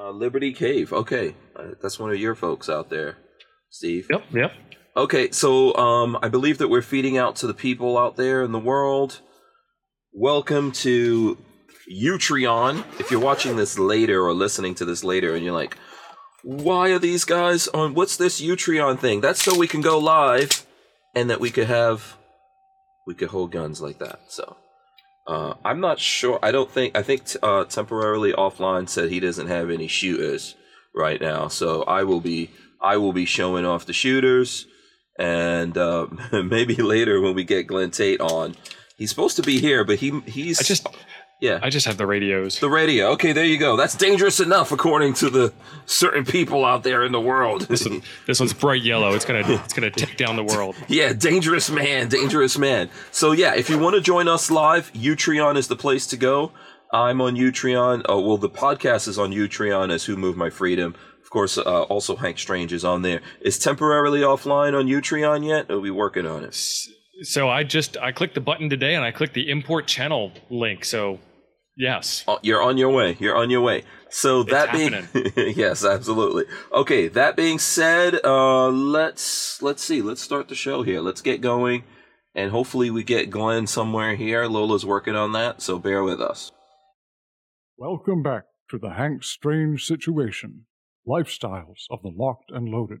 Uh, Liberty Cave. Okay, uh, that's one of your folks out there, Steve. Yep, yep. Okay, so um, I believe that we're feeding out to the people out there in the world. Welcome to Utreon. If you're watching this later or listening to this later, and you're like, "Why are these guys on? What's this Utreon thing?" That's so we can go live, and that we could have, we could hold guns like that. So. Uh, I'm not sure. I don't think. I think uh, temporarily offline said he doesn't have any shooters right now. So I will be. I will be showing off the shooters, and uh, maybe later when we get Glenn Tate on, he's supposed to be here, but he he's. I just yeah. I just have the radios. The radio. Okay, there you go. That's dangerous enough, according to the certain people out there in the world. This, one, this one's bright yellow. It's gonna it's gonna take down the world. yeah, dangerous man, dangerous man. So yeah, if you want to join us live, Utreon is the place to go. I'm on Utreon. Oh, well, the podcast is on Utreon as Who Moved My Freedom. Of course, uh, also Hank Strange is on there. Is temporarily offline on Utreon yet? Are we working on it? So I just I clicked the button today and I clicked the import channel link. So yes, Oh, you're on your way. You're on your way. So that being yes, absolutely. Okay, that being said, uh, let's let's see. Let's start the show here. Let's get going, and hopefully we get Glenn somewhere here. Lola's working on that, so bear with us. Welcome back to the Hank Strange Situation Lifestyles of the Locked and Loaded.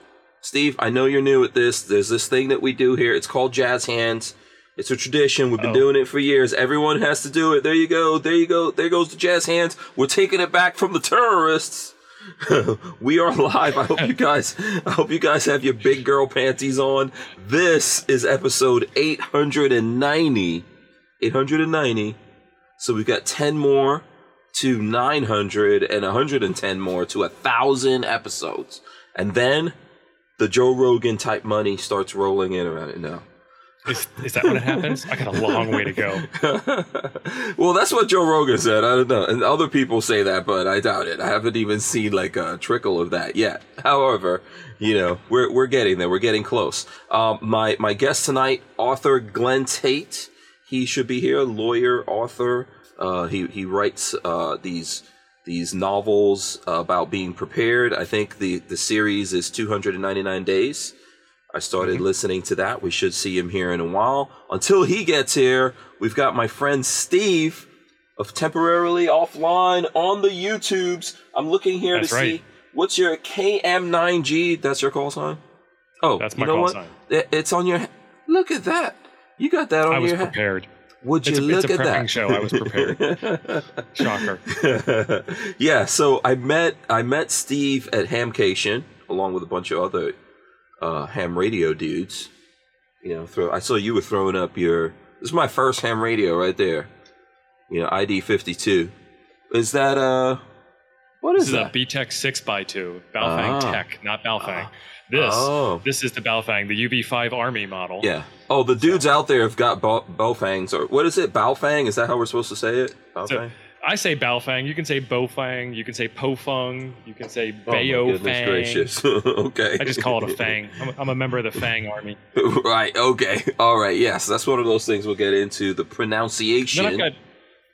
Steve, I know you're new at this. There's this thing that we do here. It's called jazz hands. It's a tradition. We've been Oh. doing it for years. Everyone has to do it. There you go. There you go. There goes the jazz hands. We're taking it back from the terrorists. we are live. I hope you guys I hope you guys have your big girl panties on. This is episode 890. 890. So we've got 10 more to 900 and 110 more to a 1000 episodes. And then the Joe Rogan type money starts rolling in around it now. is, is that when it happens? I got a long way to go. well, that's what Joe Rogan said. I don't know. And other people say that, but I doubt it. I haven't even seen like a trickle of that yet. However, you know, we're we're getting there. We're getting close. Um, my my guest tonight, author Glenn Tate. He should be here. Lawyer, author. Uh, he he writes uh, these these novels about being prepared. I think the the series is 299 days. I started mm-hmm. listening to that. We should see him here in a while. Until he gets here, we've got my friend Steve of Temporarily Offline on the YouTubes. I'm looking here That's to right. see what's your KM9G. That's your call sign? Oh, That's you my know call what? sign. It's on your. Look at that. You got that on I was your head. prepared. Would you It's a, look it's a at that? show. I was prepared. Shocker. yeah, so I met I met Steve at Hamcation along with a bunch of other uh, ham radio dudes. You know, throw, I saw you were throwing up your. This is my first ham radio right there. You know, ID fifty two. Is that uh? What is This is is a that? BTECH 6x2, Baofeng Ah. Tech, not Baofeng. This, Oh. this is the Baofeng, the UV5 Army model. Yeah. Oh, the dudes out there have got bowfangs or what is it? Baofang? Is that how we're supposed to say it? Baofang? So, I say Baofeng. You can say Bofang. You can say Pofeng. You can say oh Bayo goodness Fang. gracious. okay. I just call it a Fang. I'm, I'm a member of the Fang Army. right. Okay. All right. Yes, that's one of those things we'll get into the pronunciation. Then I've got,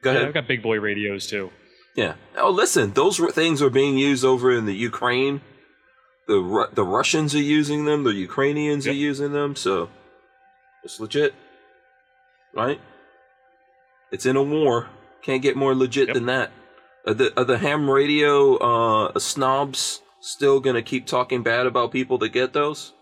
Go yeah. I've got big boy radios too. Yeah. Oh, listen, those things are being used over in the Ukraine. The Ru- the Russians are using them. The Ukrainians are using them. So it's legit, right? It's in a war. Can't get more legit Yep. than that. Are the are the ham radio uh, snobs still gonna keep talking bad about people that get those?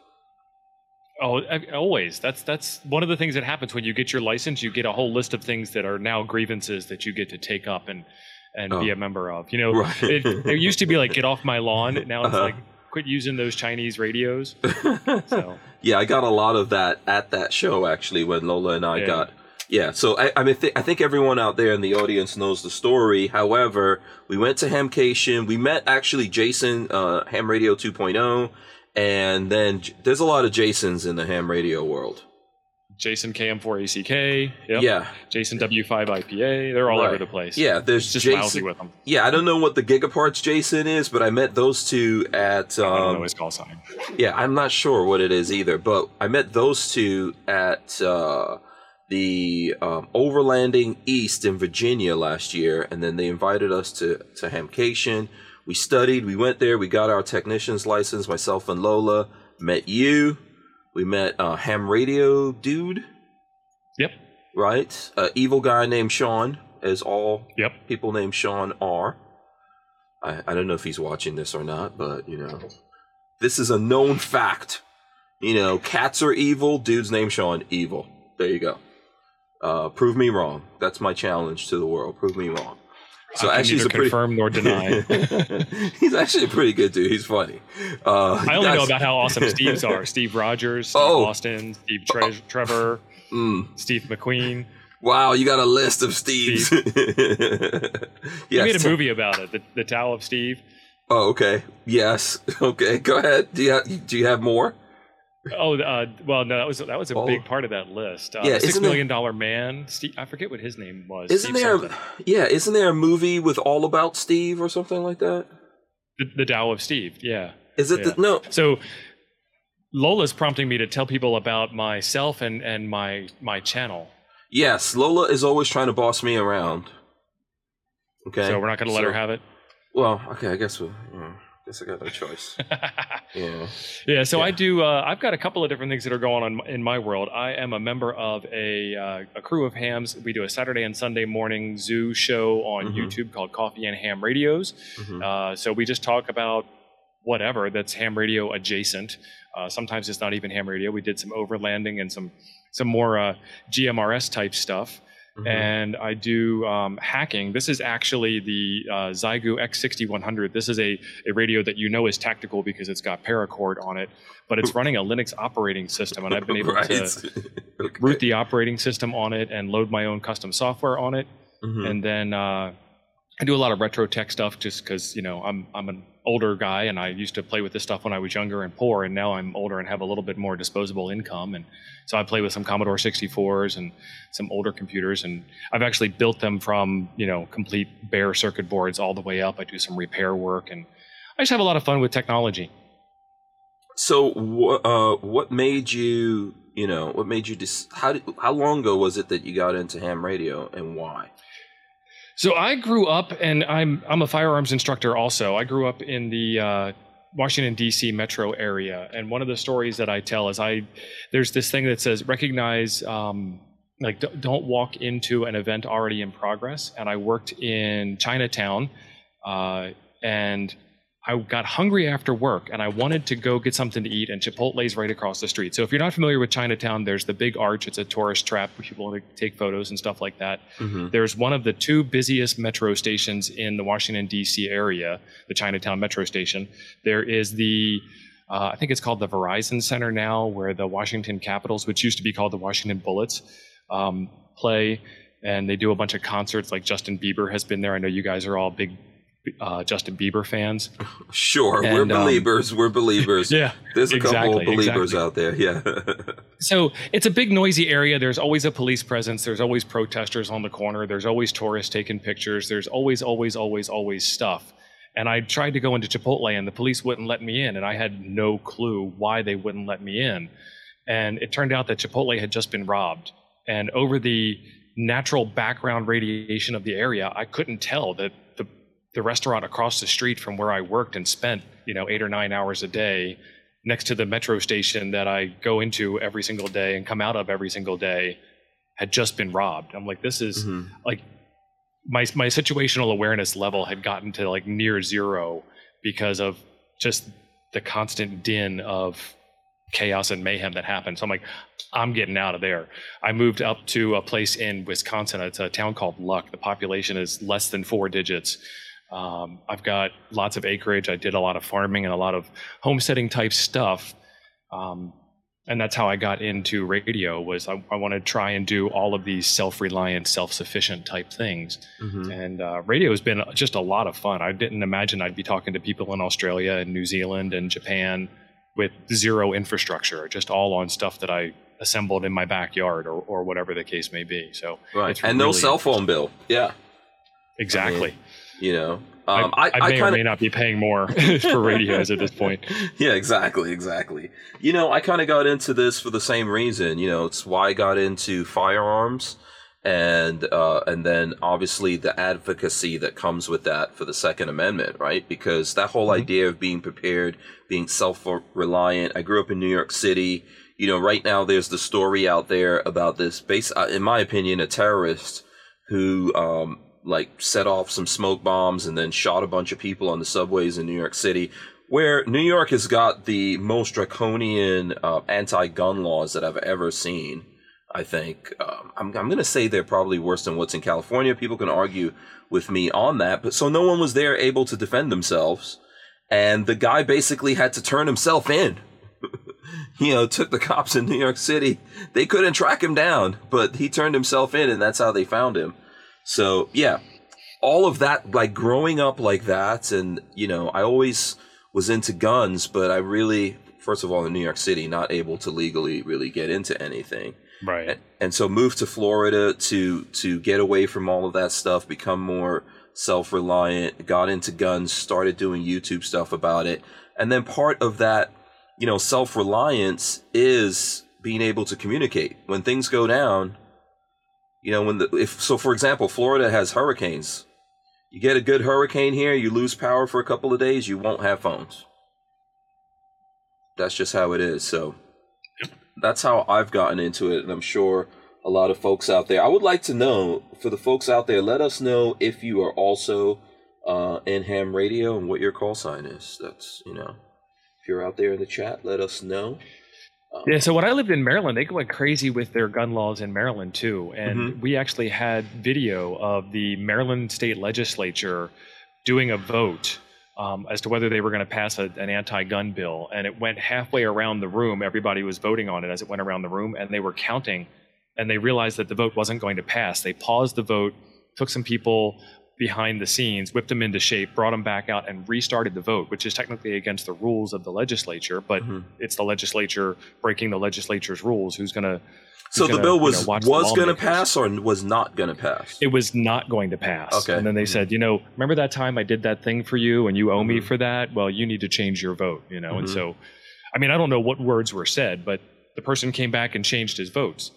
Oh, always. That's that's one of the things that happens when you get your license. You get a whole list of things that are now grievances that you get to take up and and be Oh. a member of. You know, Right. it, it used to be like get off my lawn. Now it's Uh-huh. like quit using those Chinese radios. So Yeah, I got a lot of that at that show actually when Lola and I Yeah. got Yeah, so I, I mean, th- I think everyone out there in the audience knows the story. However, we went to Hamcation. We met actually Jason, uh, Ham Radio 2.0, and then j- there's a lot of Jasons in the ham radio world. Jason KM4ACK. Yep. Yeah, Jason W5IPA. They're all Right. over the place. yeah. There's It's just Jason. lousy with them. Yeah, I don't know what the Gigaparts Jason is, but I met those two at. I don't know Um, his call sign. yeah, I'm not sure what it is either, but I met those two at uh, the um, Overlanding East in Virginia last year, and then they invited us to to Hamcation. We studied, we went there, we got our technician's license. Myself and Lola met you. We met uh, Ham Radio dude, Yep. right? Uh, evil guy named Sean, as all Yep. people named Sean are. I, I don't know if he's watching this or not, but you know, this is a known fact. You know, cats are evil. Dude's named Sean, evil. There you go. Uh, prove me wrong. That's my challenge to the world. Prove me wrong. So I actually, he's neither a pretty confirm nor deny. he's actually a pretty good dude. He's funny. Uh, I only know about how awesome Steve's are. Steve Rogers, Steve Oh. Boston, Steve Tre- Trevor, Mm, Steve McQueen. wow, you got a list of Steves. He yes. made a movie about it, the, the Tao of Steve. Oh, okay. Yes. Okay. Go ahead. Do you have, do you have more? Oh, uh, well, no, that was that was a Oh. big part of that list. Uh, Yeah, Six Million Dollar Man. Steve, I forget what his name was. Isn't Steve there? something. Yeah. Isn't there a movie with all about Steve or something like that? the, the Tao of Steve? Yeah. Is it? Yeah. The, no. So Lola's prompting me to tell people about myself and and my my channel. Yes. Lola is always trying to boss me around. Okay. So we're not going to let So- her have it. Well, okay. I guess we. Yeah, guess I got no choice. Yeah. yeah, so Yeah. I do. Uh, I've got a couple of different things that are going on in my world. I am a member of a uh, a crew of hams. We do a Saturday and Sunday morning zoo show on Mhm. YouTube called Coffee and Ham Radios. Mhm. Uh, so we just talk about whatever that's ham radio adjacent. Uh, sometimes it's not even ham radio. We did some overlanding and some some more uh, GMRS type stuff. Mhm. And I do um, hacking. This is actually the uh, Xiegu X6100. This is a, a radio that you know is tactical because it's got paracord on it, but it's running a Linux operating system, and I've been able right. to okay. root the operating system on it and load my own custom software on it Mhm. and then uh, I do a lot of retro tech stuff just because you know I'm I'm an older guy and I used to play with this stuff when I was younger and poor, and now I'm older and have a little bit more disposable income, and so I play with some Commodore 64s and some older computers, and I've actually built them from you know complete bare circuit boards all the way up. I do some repair work, and I just have a lot of fun with technology. So, uh, what made you? You know, what made you? Dis- how did, How long ago was it that you got into ham radio, and why? So I grew up, and I'm I'm a firearms instructor. Also, I grew up in the uh, Washington D.C. metro area, and one of the stories that I tell is I there's this thing that says recognize um, like d- don't walk into an event already in progress. And I worked in Chinatown, uh, and I got hungry after work, and I wanted to go get something to eat, and Chipotle's right across the street. So if you're not familiar with Chinatown, there's the big arch. It's a tourist trap where people want to take photos and stuff like that. Mm-hmm. There's one of the two busiest metro stations in the Washington, D.C. area, the Chinatown Metro Station. There is the, uh, I think it's called the Verizon Center now, where the Washington Capitals, which used to be called the Washington Bullets, um, play. And they do a bunch of concerts, like Justin Bieber has been there. I know you guys are all big uh, Justin Bieber fans. Sure, we're And, um, believers. we're believers. Yeah. There's a couple of believers exactly. out there. Yeah. So it's a big noisy area. There's always a police presence. There's always protesters on the corner. There's always tourists taking pictures. There's always, always, always, always stuff. And I tried to go into Chipotle and the police wouldn't let me in. And I had no clue why they wouldn't let me in. And it turned out that Chipotle had just been robbed. And over the natural background radiation of the area, I couldn't tell that the, restaurant across the street from where I worked and spent, you know, eight or nine hours a day next to the metro station that I go into every single day and come out of every single day had just been robbed. I'm like, this is Mhm. like my my situational awareness level had gotten to like near zero because of just the constant din of chaos and mayhem that happened. So I'm like, I'm getting out of there. I moved up to a place in Wisconsin. It's a town called Luck. The population is less than four digits. Um, I've got lots of acreage. I did a lot of farming and a lot of homesteading type stuff. Um, and that's how I got into radio. Was I, I want to try and do all of these self-reliant, self-sufficient type things, mm-hmm. and uh, radio has been just a lot of fun. I didn't imagine I'd be talking to people in Australia and New Zealand and Japan with zero infrastructure, just all on stuff that I assembled in my backyard or, or whatever the case may be. So right, and really no cell phone bill. Yeah, exactly. I mean, you know, um, I, I, I, may kinda... or may not be paying more for radios at this point. Yeah, exactly, exactly. You know, I kind of got into this for the same reason. You know, it's why I got into firearms, and uh, and then obviously the advocacy that comes with that for the Second Amendment, right? Because that whole mm-hmm. idea of being prepared, being self-reliant. I grew up in New York City. You know, right now there's the story out there about this, base, uh, in my opinion, a terrorist who um, like set off some smoke bombs and then shot a bunch of people on the subways in New York City, where New York has got the most draconian uh, anti-gun laws that I've ever seen. I think um, I'm, I'm going to say they're probably worse than what's in California. People can argue with me on that, but so no one was there able to defend themselves, and the guy basically had to turn himself in. you know, took the cops in New York City. They couldn't track him down, but he turned himself in, and that's how they found him. So yeah, all of that, like growing up like that, and you know, I always was into guns, but I really, first of all, in New York City, not able to legally really get into anything. Right. And, and so moved to Florida to to get away from all of that stuff, become more self-reliant, got into guns, started doing YouTube stuff about it. And then part of that, you know, self-reliance is being able to communicate. When things go down, you know, when the if so, for example, Florida has hurricanes. You get a good hurricane here, you lose power for a couple of days, you won't have phones. That's just how it is. So that's how I've gotten into it, and I'm sure a lot of folks out there. I would like to know for the folks out there, let us know if you are also uh, in ham radio and what your call sign is. That's you know, if you're out there in the chat, let us know. Yeah, so when I lived in Maryland, they went crazy with their gun laws in Maryland too. And mm-hmm. we actually had video of the Maryland state legislature doing a vote um, as to whether they were going to pass a, an anti gun bill. And it went halfway around the room. Everybody was voting on it as it went around the room, and they were counting. And they realized that the vote wasn't going to pass. They paused the vote, took some people behind the scenes, whipped them into shape, brought them back out, and restarted the vote, which is technically against the rules of the legislature. But mm-hmm. it's the legislature breaking the legislature's rules. Who's going to? So the bill was you know, was going to pass or was not going to pass. It was not going to pass. Okay. And then they said, you know, remember that time I did that thing for you, and you owe mm-hmm. me for that. Well, you need to change your vote. You know, mm-hmm. and so, I mean, I don't know what words were said, but the person came back and changed his votes,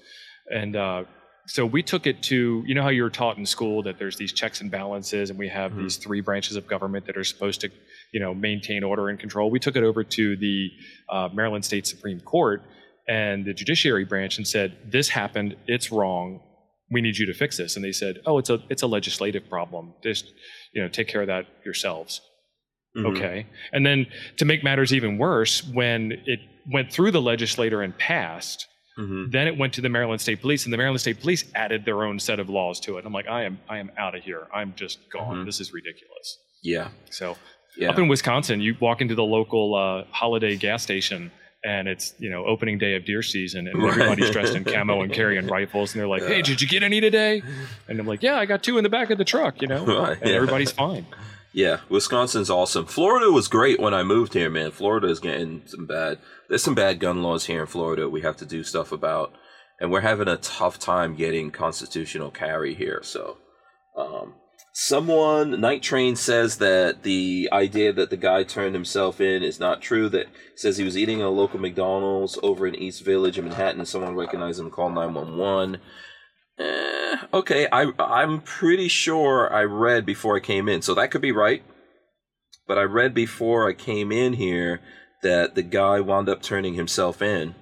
and uh, so we took it to you know how you were taught in school that there's these checks and balances and we have mm-hmm. these three branches of government that are supposed to you know maintain order and control? We took it over to the uh, maryland state supreme court and the judiciary branch and said this happened. It's wrong. We need you to fix this. And they said oh it's a it's a legislative problem. Just you know take care of that yourselves. Mm-hmm. okay. And then to make matters even worse when it went through the legislator and passed Mm-hmm. Then it went to the Maryland State Police, and the Maryland State Police added their own set of laws to it. I'm like, I am, I am out of here. I'm just gone. Mm-hmm. This is ridiculous. Yeah. So, yeah. up in Wisconsin, you walk into the local uh, holiday gas station, and it's you know opening day of deer season, and everybody's dressed in camo and carrying rifles, and they're like, "Hey, did you get any today?" And I'm like, "Yeah, I got two in the back of the truck," you know, right. and yeah. everybody's fine. Yeah, Wisconsin's awesome. Florida was great when I moved here, man. Florida is getting some bad. There's some bad gun laws here in Florida. We have to do stuff about, and we're having a tough time getting constitutional carry here. So, um, someone Night Train says that the idea that the guy turned himself in is not true. That says he was eating at a local McDonald's over in East Village in Manhattan. and Someone recognized him, and called nine one one. Eh, okay, I I'm pretty sure I read before I came in, so that could be right. But I read before I came in here that the guy wound up turning himself in.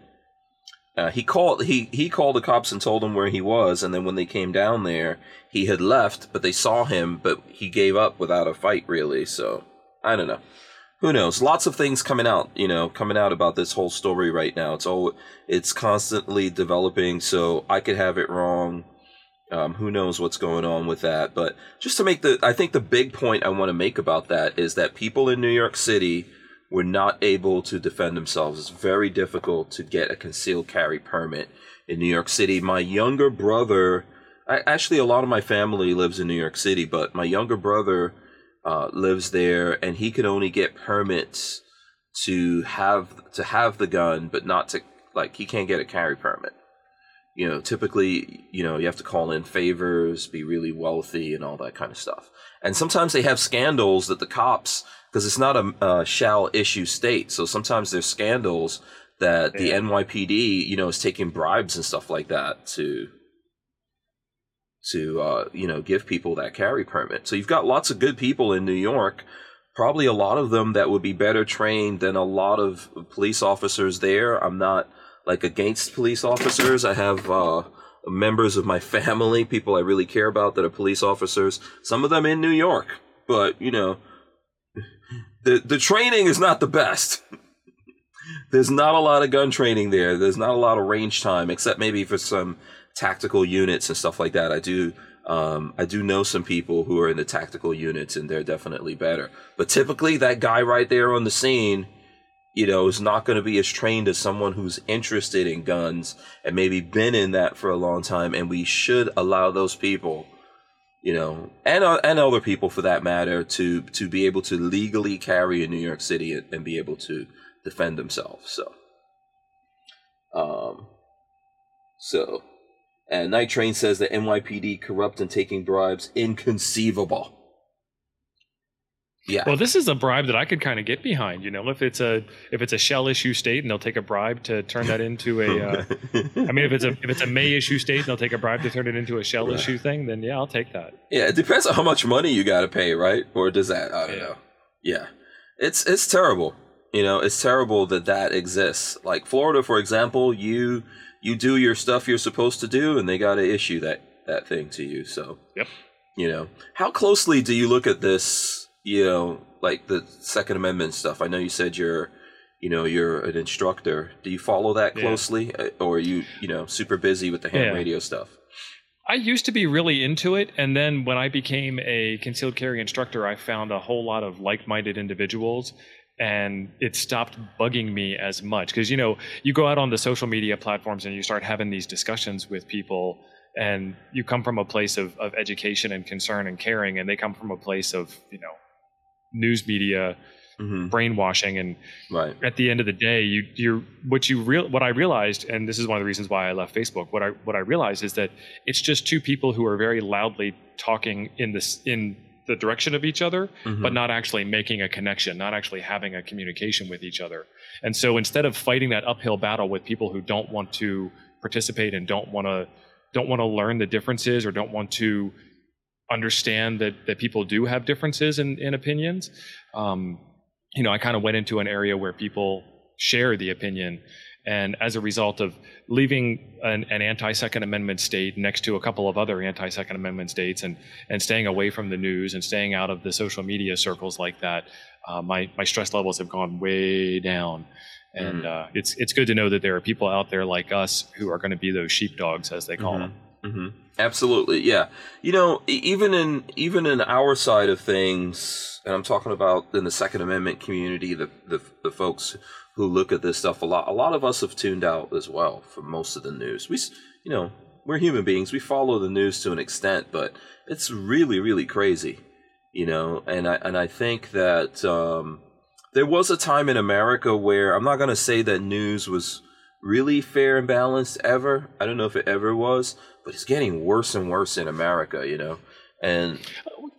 Uh, he called he he called the cops and told them where he was, and then when they came down there, he had left, but they saw him, but he gave up without a fight, really. So I don't know who knows? Lots of things coming out, you know, coming out about this whole story right now. It's all, it's constantly developing. So I could have it wrong. Um, who knows what's going on with that? But just to make the, I think the big point I want to make about that is that people in New York City were not able to defend themselves. It's very difficult to get a concealed carry permit in New York City. My younger brother, I, actually, a lot of my family lives in New York City, but my younger brother uh, lives there, and he could only get permits to have to have the gun, but not to like he can't get a carry permit. You know, typically, you know, you have to call in favors, be really wealthy, and all that kind of stuff. And sometimes they have scandals that the cops, because it's not a, a shall issue state, so sometimes there's scandals that the NYPD, you know, is taking bribes and stuff like that to to uh, you know give people that carry permit. So you've got lots of good people in New York. Probably a lot of them that would be better trained than a lot of police officers there. I'm not like against police officers. I have uh, members of my family, people I really care about that are police officers. Some of them in New York, but you know, the the training is not the best. There's not a lot of gun training there. There's not a lot of range time, except maybe for some tactical units and stuff like that. I do um, I do know some people who are in the tactical units, and they're definitely better. But typically, that guy right there on the scene, you know, is not going to be as trained as someone who's interested in guns and maybe been in that for a long time. And we should allow those people, you know, and uh, and other people for that matter, to to be able to legally carry in New York City and, and be able to defend themselves. So, um, so and Night Train says that NYPD corrupt and taking bribes inconceivable. Yeah. Well, this is a bribe that I could kind of get behind. You know, if it's a if it's a shall issue state and they'll take a bribe to turn that into a. Uh, I mean, if it's a if it's a may issue state and they'll take a bribe to turn it into a shall right. issue thing, then yeah, I'll take that. Yeah, it depends on how much money you got to pay, right? Or does that? I don't yeah. know. Yeah, it's it's terrible. You know, it's terrible that that exists. Like Florida, for example, you you do your stuff you're supposed to do, and they got to issue that that thing to you. So, yep. You know, how closely do you look at this? You know, like the Second Amendment stuff. I know you said you're, you know, you're an instructor. Do you follow that closely, yeah. Uh, or are you, you know, super busy with the ham yeah. radio stuff? I used to be really into it, and then when I became a concealed carry instructor, I found a whole lot of like-minded individuals and it stopped bugging me as much because you know you go out on the social media platforms and you start having these discussions with people and you come from a place of, of education and concern and caring and they come from a place of you know news media mm-hmm. brainwashing and right. at the end of the day you you what you real what I realized and this is one of the reasons why I left Facebook what I what I realized is that it's just two people who are very loudly talking in this in the direction of each other, mm-hmm. but not actually making a connection, not actually having a communication with each other. And so instead of fighting that uphill battle with people who don't want to participate and don't want to don't want to learn the differences or don't want to understand that that people do have differences in, in opinions, um, you know, I kind of went into an area where people share the opinion and as a result of leaving an, an, anti-Second Amendment state next to a couple of other anti-Second Amendment states, and and staying away from the news and staying out of the social media circles like that, uh, my my stress levels have gone way down. And mm uh, it's it's good to know that there are people out there like us who are going to be those sheepdogs, as they call mm-hmm. them. Mm-hmm. Absolutely, yeah. You know, even in even in our side of things, and I'm talking about in the Second Amendment community, the the, the folks who look at this stuff a lot. A lot of us have tuned out as well for most of the news. We, you know, we're human beings. We follow the news to an extent, but it's really, really crazy, you know. And I and I think that um, there was a time in America where I'm not going to say that news was really fair and balanced ever. I don't know if it ever was, but it's getting worse and worse in America, you know. And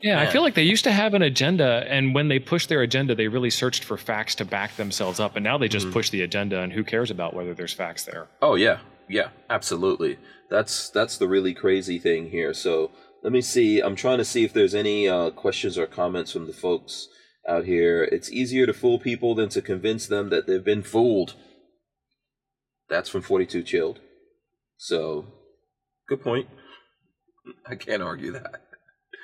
yeah, I feel like they used to have an agenda, and when they pushed their agenda, they really searched for facts to back themselves up. And now they just mm-hmm. push the agenda, and who cares about whether there's facts there? Oh yeah, yeah, absolutely. That's that's the really crazy thing here. So let me see. I'm trying to see if there's any uh, questions or comments from the folks out here. It's easier to fool people than to convince them that they've been fooled. That's from 42 Chilled. So, good point. I can't argue that.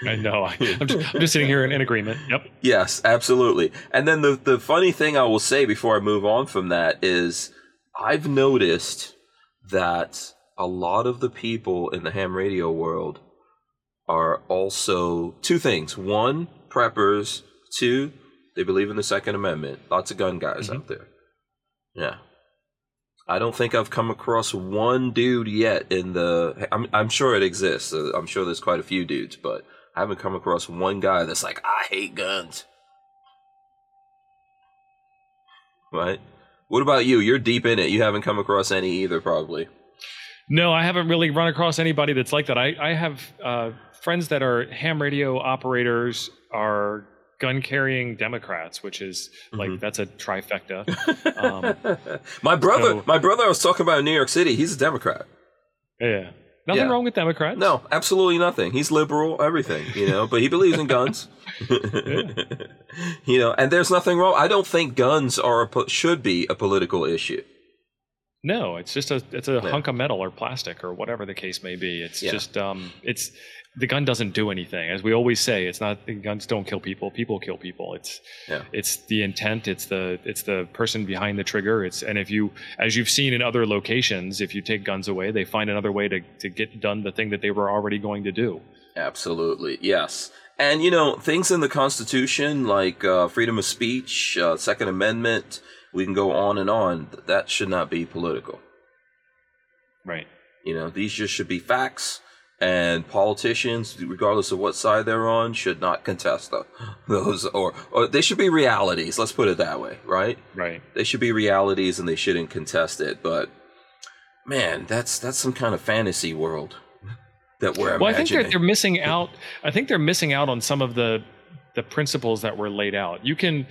I know. I'm just, I'm just sitting here in, in, agreement. Yep. Yes, absolutely. And then the the funny thing I will say before I move on from that is I've noticed that a lot of the people in the ham radio world are also two things. One, preppers. Two, They believe in the Second Amendment. Lots of gun guys Mhm. out there. Yeah. I don't think I've come across one dude yet in the. I'm, I'm sure it exists. I'm sure there's quite a few dudes, but I haven't come across one guy that's like, I hate guns. Right? What about you? You're deep in it. You haven't come across any either, probably. No, I haven't really run across anybody that's like that. I, I have uh, friends that are ham radio operators, are gun carrying Democrats, which is like Mhm. that's a trifecta. Um, my brother, so- my brother I was talking about in New York City. He's a Democrat. yeah, nothing Yeah. wrong with Democrats. No, absolutely nothing. He's liberal, everything, you know, but he believes in guns. you know, and there's nothing wrong. I don't think guns are a, should be a political issue. No, it's just a it's a Yeah. hunk of metal or plastic or whatever the case may be. It's Yeah. just um it's the gun doesn't do anything. As we always say, it's not the guns don't kill people, people kill people. It's Yeah. it's the intent, it's the it's the person behind the trigger. It's and if you as you've seen in other locations, if you take guns away, they find another way to, to get done the thing that they were already going to do. Absolutely, yes. And you know, things in the Constitution like uh, freedom of speech, uh, Second Amendment, we can go on and on. That should not be political. Right. You know, these just should be facts, and politicians, regardless of what side they're on, should not contest tho- those, or or they should be realities. Let's put it that way, right? Right. They should be realities, and they shouldn't contest it. But man, that's that's some kind of fantasy world that we're Well, I think they're, they're missing out. I think they're missing out on some of the the principles that were laid out. You can,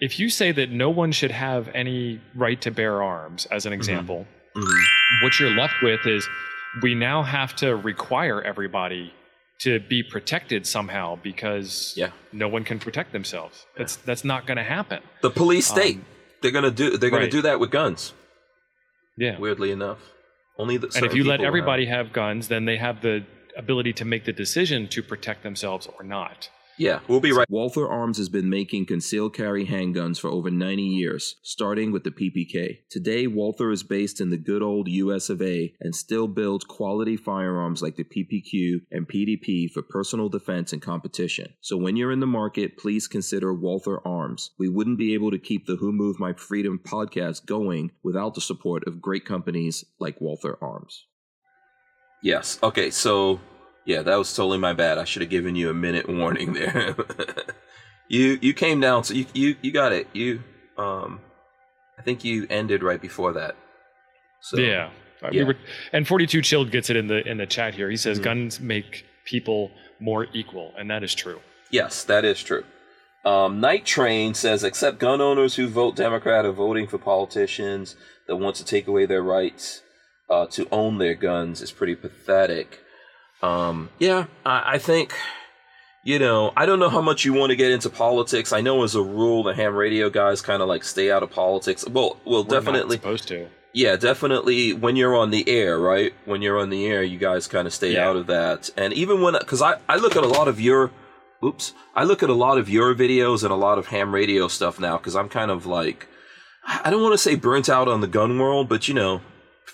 if you say that no one should have any right to bear arms, as an example, Mhm. what you're left with is we now have to require everybody to be protected somehow because Yeah. no one can protect themselves. That's that's not going to happen. The police state. Um, they're gonna do. They're gonna do that with guns. Yeah. Weirdly enough, only the. and if you let people have- everybody have guns, then they have the ability to make the decision to protect themselves or not. Yeah, we'll be right. Walther Arms has been making concealed carry handguns for over 90 years, starting with the PPK. Today, Walther is based in the good old US of A and still builds quality firearms like the PPQ and PDP for personal defense and competition. So when you're in the market, please consider Walther Arms. We wouldn't be able to keep the Who Moved My Freedom podcast going without the support of great companies like Walther Arms. Yes. Okay. So, yeah, that was totally my bad. I should have given you a minute warning there. you you came down, so you you you got it. You um, I think you ended right before that. So yeah. Uh, yeah. We were, and 42 Chilled gets it in the in the chat here. He says Mhm. guns make people more equal, and that is true. Yes, that is true. Um, Night Train says, except gun owners who vote Democrat are voting for politicians that want to take away their rights uh, to own their guns is pretty pathetic. Um, yeah, I, I think, you know, I don't know how much you want to get into politics. I know as a rule, the ham radio guys kind of like stay out of politics. Well, well, We're not definitely. supposed to. Yeah, definitely. When you're on the air, right? When you're on the air, you guys kind of stay Yeah. out of that. And even when, because I, I look at a lot of your, oops, I look at a lot of your videos and a lot of ham radio stuff now because I'm kind of like, I don't want to say burnt out on the gun world, but you know,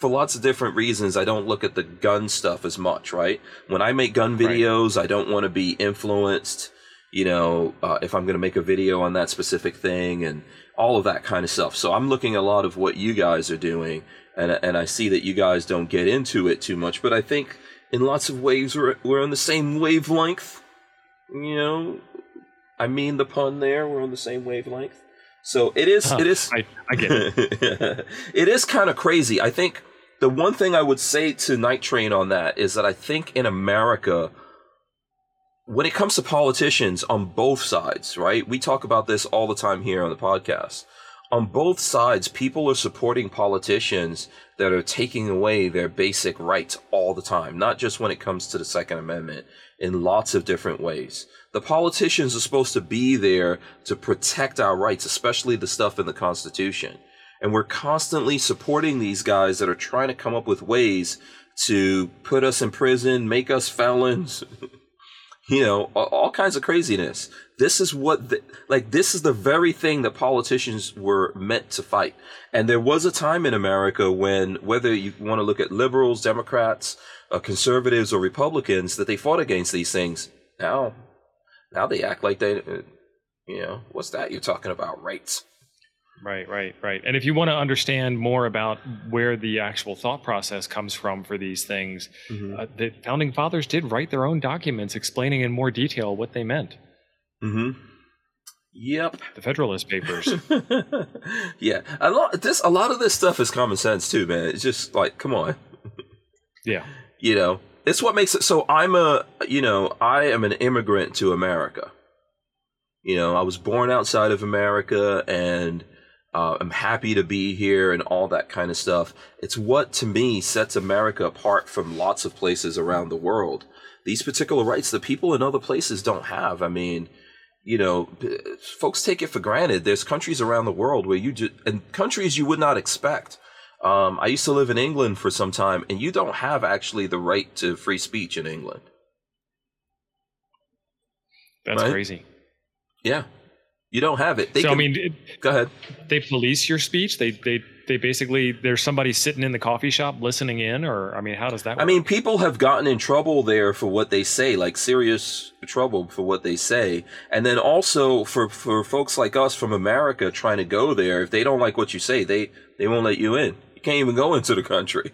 for lots of different reasons, I don't look at the gun stuff as much, right? When I make gun Right. videos, I don't want to be influenced, you know, uh, if I'm going to make a video on that specific thing and all of that kind of stuff. So I'm looking a lot of what you guys are doing, and and I see that you guys don't get into it too much. But I think in lots of ways we're we're on the same wavelength. You know, I mean the pun there. We're on the same wavelength. So it is. It is. I, I get it. it is kind of crazy. I think the one thing I would say to Night Train on that is that I think in America, when it comes to politicians on both sides, right? We talk about this all the time here on the podcast. On both sides, people are supporting politicians that are taking away their basic rights all the time, not just when it comes to the Second Amendment, in lots of different ways. The politicians are supposed to be there to protect our rights, especially the stuff in the Constitution. And we're constantly supporting these guys that are trying to come up with ways to put us in prison, make us felons, you know, all, kinds of craziness. This is what, the, like, this is the very thing that politicians were meant to fight. And there was a time in America when, whether you want to look at liberals, Democrats, uh, conservatives, or Republicans, that they fought against these things. Now, now they act like they, uh, You know, what's that you're talking about? Rights. Right, right, right. And if you want to understand more about where the actual thought process comes from for these things, mm-hmm. uh, the founding fathers did write their own documents explaining in more detail what they meant. Mm-hmm. Yep. The Federalist Papers. yeah, a lot. This a lot of this stuff is common sense too, man. It's just like, come on. yeah. You know, it's what makes it. So I'm a, you know, I am an immigrant to America. You know, I was born outside of America, and uh, I'm happy to be here and all that kind of stuff. It's what to me sets America apart from lots of places around the world. These particular rights that people in other places don't have. I mean, you know, folks take it for granted. There's countries around the world where you just, and countries you would not expect. Um, I used to live in England for some time, and you don't have actually the right to free speech in England. That's right? crazy. Yeah, you don't have it. They so can, I mean, it, go ahead. They police your speech. They they they basically there's somebody sitting in the coffee shop listening in, or I mean, how does that? Work? I mean, people have gotten in trouble there for what they say, like serious trouble for what they say, and then also for for folks like us from America trying to go there, if they don't like what you say, they they won't let you in. You can't even go into the country.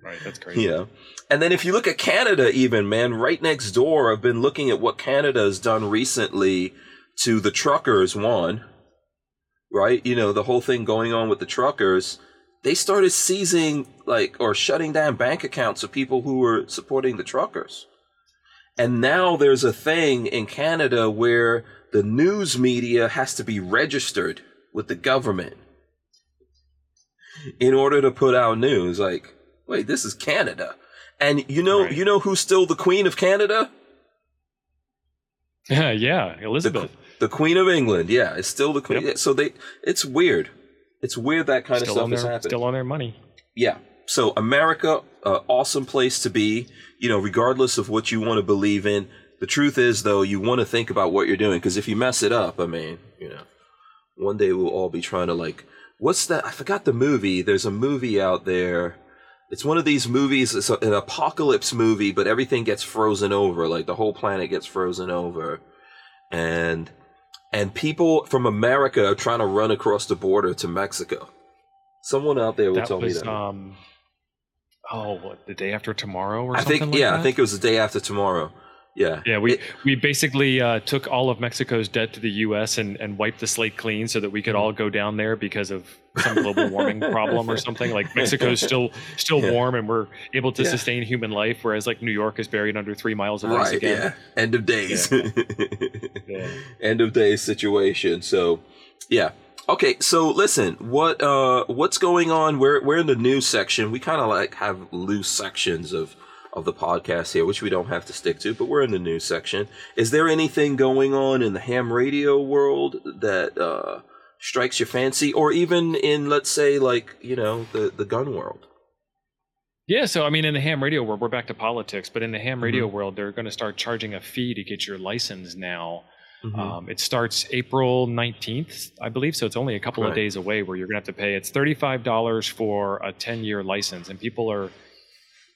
Right, that's crazy. Yeah. And then if you look at Canada, even man, right next door, I've been looking at what Canada has done recently to the truckers, one, right? You know, the whole thing going on with the truckers, they started seizing, like, or shutting down bank accounts of people who were supporting the truckers. And now there's a thing in Canada where the news media has to be registered with the government in order to put out news. Like, wait, this is Canada. And you know, right. you know who's still the Queen of Canada? Yeah, yeah, Elizabeth. The Queen of England, yeah, it's still the Queen. Yep. So they, it's weird. It's weird that kind still of stuff is. Still on their money. Yeah. So America, uh, awesome place to be. You know, regardless of what you want to believe in. The truth is, though, you want to think about what you're doing because if you mess it up, I mean, you know, one day we'll all be trying to like, what's that? I forgot the movie. There's a movie out there. It's one of these movies. It's an apocalypse movie, but everything gets frozen over. Like the whole planet gets frozen over, and and people from America are trying to run across the border to Mexico. Someone out there will that tell was, me that. Um, oh, what the day after tomorrow or I something? think like yeah, that? I think it was the day after tomorrow. Yeah. Yeah, we, it, we basically uh, took all of Mexico's debt to the U.S. and, and wiped the slate clean so that we could all go down there because of some global warming problem or something. Like Mexico's still still yeah. warm and we're able to yeah. sustain human life, whereas like New York is buried under three miles of right, ice again. Yeah. End of days. Yeah. End of days situation. So, yeah. Okay, so listen, what uh what's going on? We're we're in the news section. We kind of like have loose sections of of the podcast here, which we don't have to stick to, but we're in the news section. Is there anything going on in the ham radio world that uh, strikes your fancy, or even in, let's say, like you know, the the gun world? Yeah, so I mean, in the ham radio world, we're back to politics, but in the ham radio mm-hmm. world, they're going to start charging a fee to get your license now. Mm-hmm. Um, it starts April 19th, I believe. So it's only a couple right. of days away where you're going to have to pay. It's $35 for a 10 year license. And people are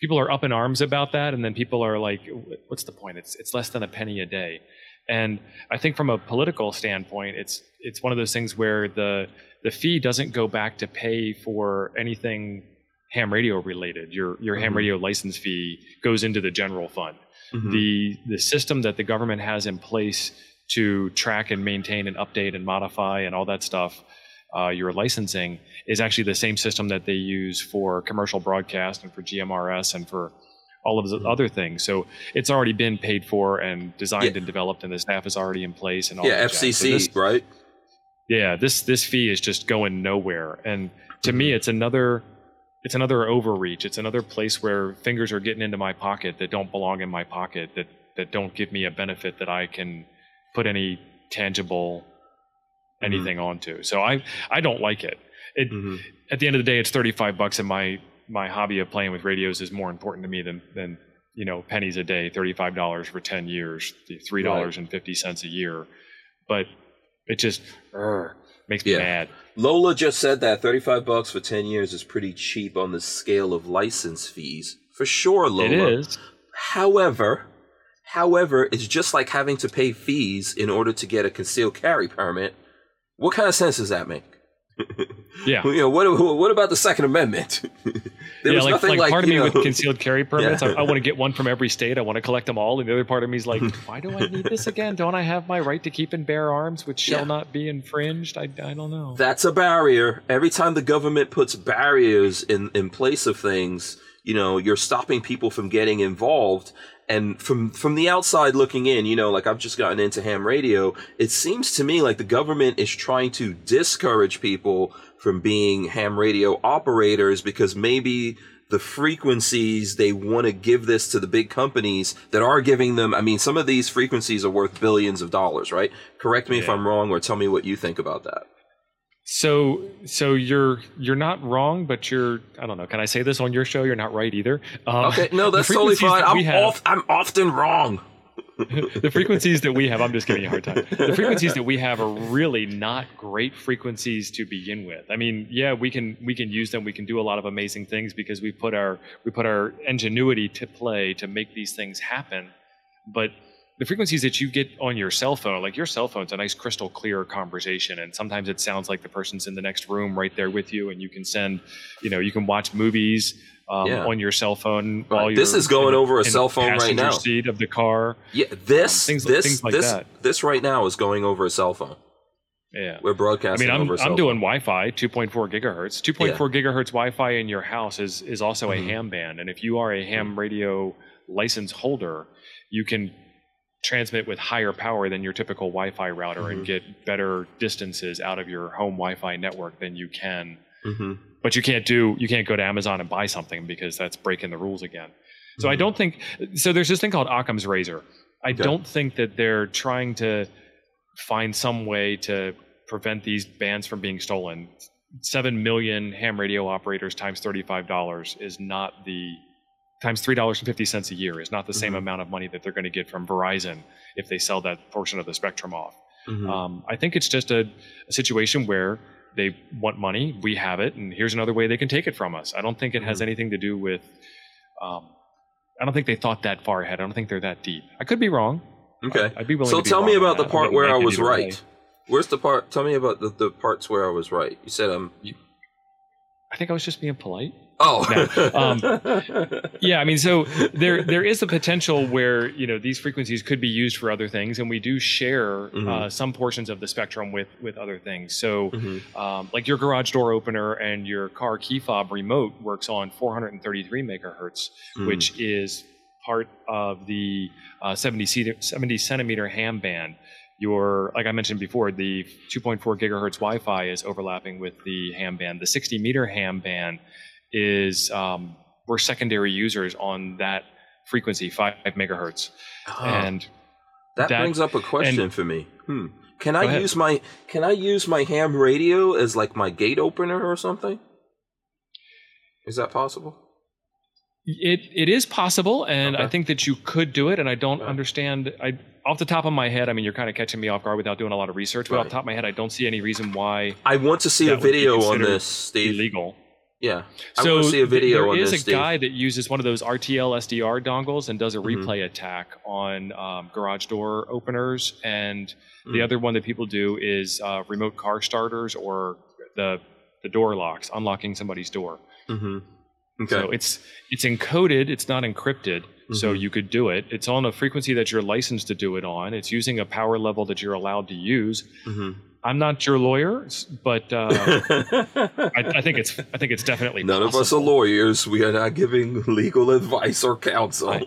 people are up in arms about that, and then people are like, "What's the point? It's it's less than a penny a day." And I think from a political standpoint, it's it's one of those things where the the fee doesn't go back to pay for anything ham radio related. Your your mm-hmm. ham radio license fee goes into the general fund. Mm-hmm. The the system that the government has in place to track and maintain and update and modify and all that stuff uh, your licensing is actually the same system that they use for commercial broadcast and for GMRS and for all of the mm-hmm. other things. So it's already been paid for and designed yeah. and developed, and the staff is already in place. And all yeah, FCC, so this, right? Yeah, this this fee is just going nowhere, and to mm-hmm. me, it's another it's another overreach. It's another place where fingers are getting into my pocket that don't belong in my pocket that that don't give me a benefit that I can put any tangible. Anything mm-hmm. onto. So I I don't like it. It mm-hmm. at the end of the day, it's thirty five bucks, and my my hobby of playing with radios is more important to me than than you know pennies a day, thirty five dollars for ten years, three dollars and fifty cents a year. But it just makes me yeah. mad. Lola just said that thirty five bucks for ten years is pretty cheap on the scale of license fees. For sure, Lola. It is. However, However, it's just like having to pay fees in order to get a concealed carry permit. What kind of sense does that make? Yeah. You know, what, what about the Second Amendment? there yeah, was like, nothing like, part of me know- with concealed carry permits, Yeah. I, I want to get one from every state. I want to collect them all. And the other part of me is like, why do I need this again? Don't I have my right to keep and bear arms, which shall Yeah. not be infringed? I, I don't know. That's a barrier. Every time the government puts barriers in, in place of things, you know, you're stopping people from getting involved. And from from the outside looking in, you know, like I've just gotten into ham radio, it seems to me like the government is trying to discourage people from being ham radio operators because maybe the frequencies they want to give this to the big companies that are giving them I mean some of these frequencies are worth billions of dollars, right? Correct me if I'm wrong or tell me what you think about that. So, so you're you're not wrong, but you're I don't know. Can I say this on your show? You're not right either. Um, Okay, no, that's totally fine. that I'm have- off, I'm often wrong. the frequencies that we have, I'm just giving you a hard time. The frequencies that we have are really not great frequencies to begin with. I mean, yeah, we can we can use them. We can do a lot of amazing things because we put our we put our ingenuity to play to make these things happen. But the frequencies that you get on your cell phone, like your cell phone's a nice crystal clear conversation, and sometimes it sounds like the person's in the next room right there with you, and you can send, you know, you can watch movies um, Yeah. on your cell phone while you're This is going in- over a cell phone right now. seat of the car. Yeah, this Um, things- this things like this that. this right now is going over a cell phone. Yeah. We're I broadcasting mean, I'm, over a cell I'm doing. Wi-Fi, 2.4 gigahertz. 2.4 gigahertz Wi-Fi in your house is is also Mhm. a ham band, and if you are a ham radio license holder, you can transmit with higher power than your typical Wi-Fi router Mhm. and get better distances out of your home Wi-Fi network than you can. Mhm. But you can't do you can't go to Amazon and buy something because that's breaking the rules again. So I Mhm. don't think so. There's this thing called Occam's razor. I Okay. don't think that they're trying to find some way to prevent these bands from being stolen. Seven million ham radio operators times thirty-five dollars is not the times three dollars and fifty cents a year is not the same Mhm. amount of money that they're going to get from Verizon if they sell that portion of the spectrum off. Mhm. Um, I think it's just a, a situation where they want money, we have it, and here's another way they can take it from us. I don't think it has Mhm. anything to do with. Um, I don't think they thought that far ahead. I don't think they're that deep. I could be wrong. okay. I'd be willing So tell me about the part where I was either way. right. Where's the part? Tell me about the, the parts where I was right. You said um. I think I was just being polite. Oh. Yeah, I mean, so there there is a potential where you know these frequencies could be used for other things, and we do share uh, Mhm. some portions of the spectrum with with other things. So, Mhm. um, like your garage door opener and your car key fob remote works on 433 megahertz, Mm. which is part of the uh, 70, centi- 70 centimeter ham band. Your, like I mentioned before, the 2.4 gigahertz Wi-Fi is overlapping with the ham band. The 60 meter ham band is um, we're secondary users on that frequency, five megahertz, Ah, and that, that- brings up a question and- for me. Hmm. Can I ahead. use my Can I use my ham radio as like my gate opener or something? Is that possible? It it is possible, and I think that you could do it. And I don't Okay. understand. I off the top of my head, I mean, you're kind of catching me off guard without doing a lot of research. But off the top of my head, I don't see any reason why I want to see a That would be video on this, Steve. illegal. Yeah. I So see a video there is this, a Steve. guy that uses one of those RTL SDR dongles and does a Mhm. replay attack on um, garage door openers, and the Mm. other one that people do is uh, remote car starters or the the door locks, unlocking somebody's door. Mhm. Okay. So it's it's encoded, it's not encrypted, so Mhm. you could do it. It's on a frequency that you're licensed to do it on. It's using a power level that you're allowed to use. I'm not your lawyer, but uh, I, I think it's I think it's definitely None of us are lawyers. We are not giving legal advice or counsel. I-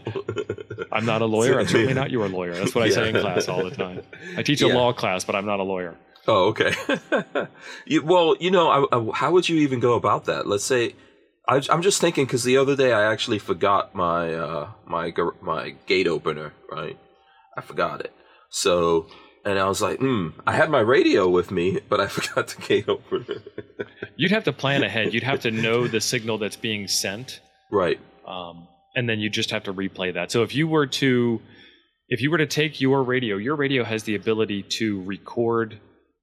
I'm not a lawyer. I'm certainly not your lawyer. That's what I say in class all the time. I teach a Yeah. law class, but I'm not a lawyer. Oh, okay. you, well, you know, I, I, how would you even go about that? Let's say, I, I'm just thinking because the other day I actually forgot my uh, my my gate opener. Right, I forgot it. So, and I was like, hmm, I had my radio with me, but I forgot the gate opener. You'd have to plan ahead. You'd have to know the signal that's being sent, right. um, and then you just have to replay that. So if you were to if you were to take your radio, your radio has the ability to record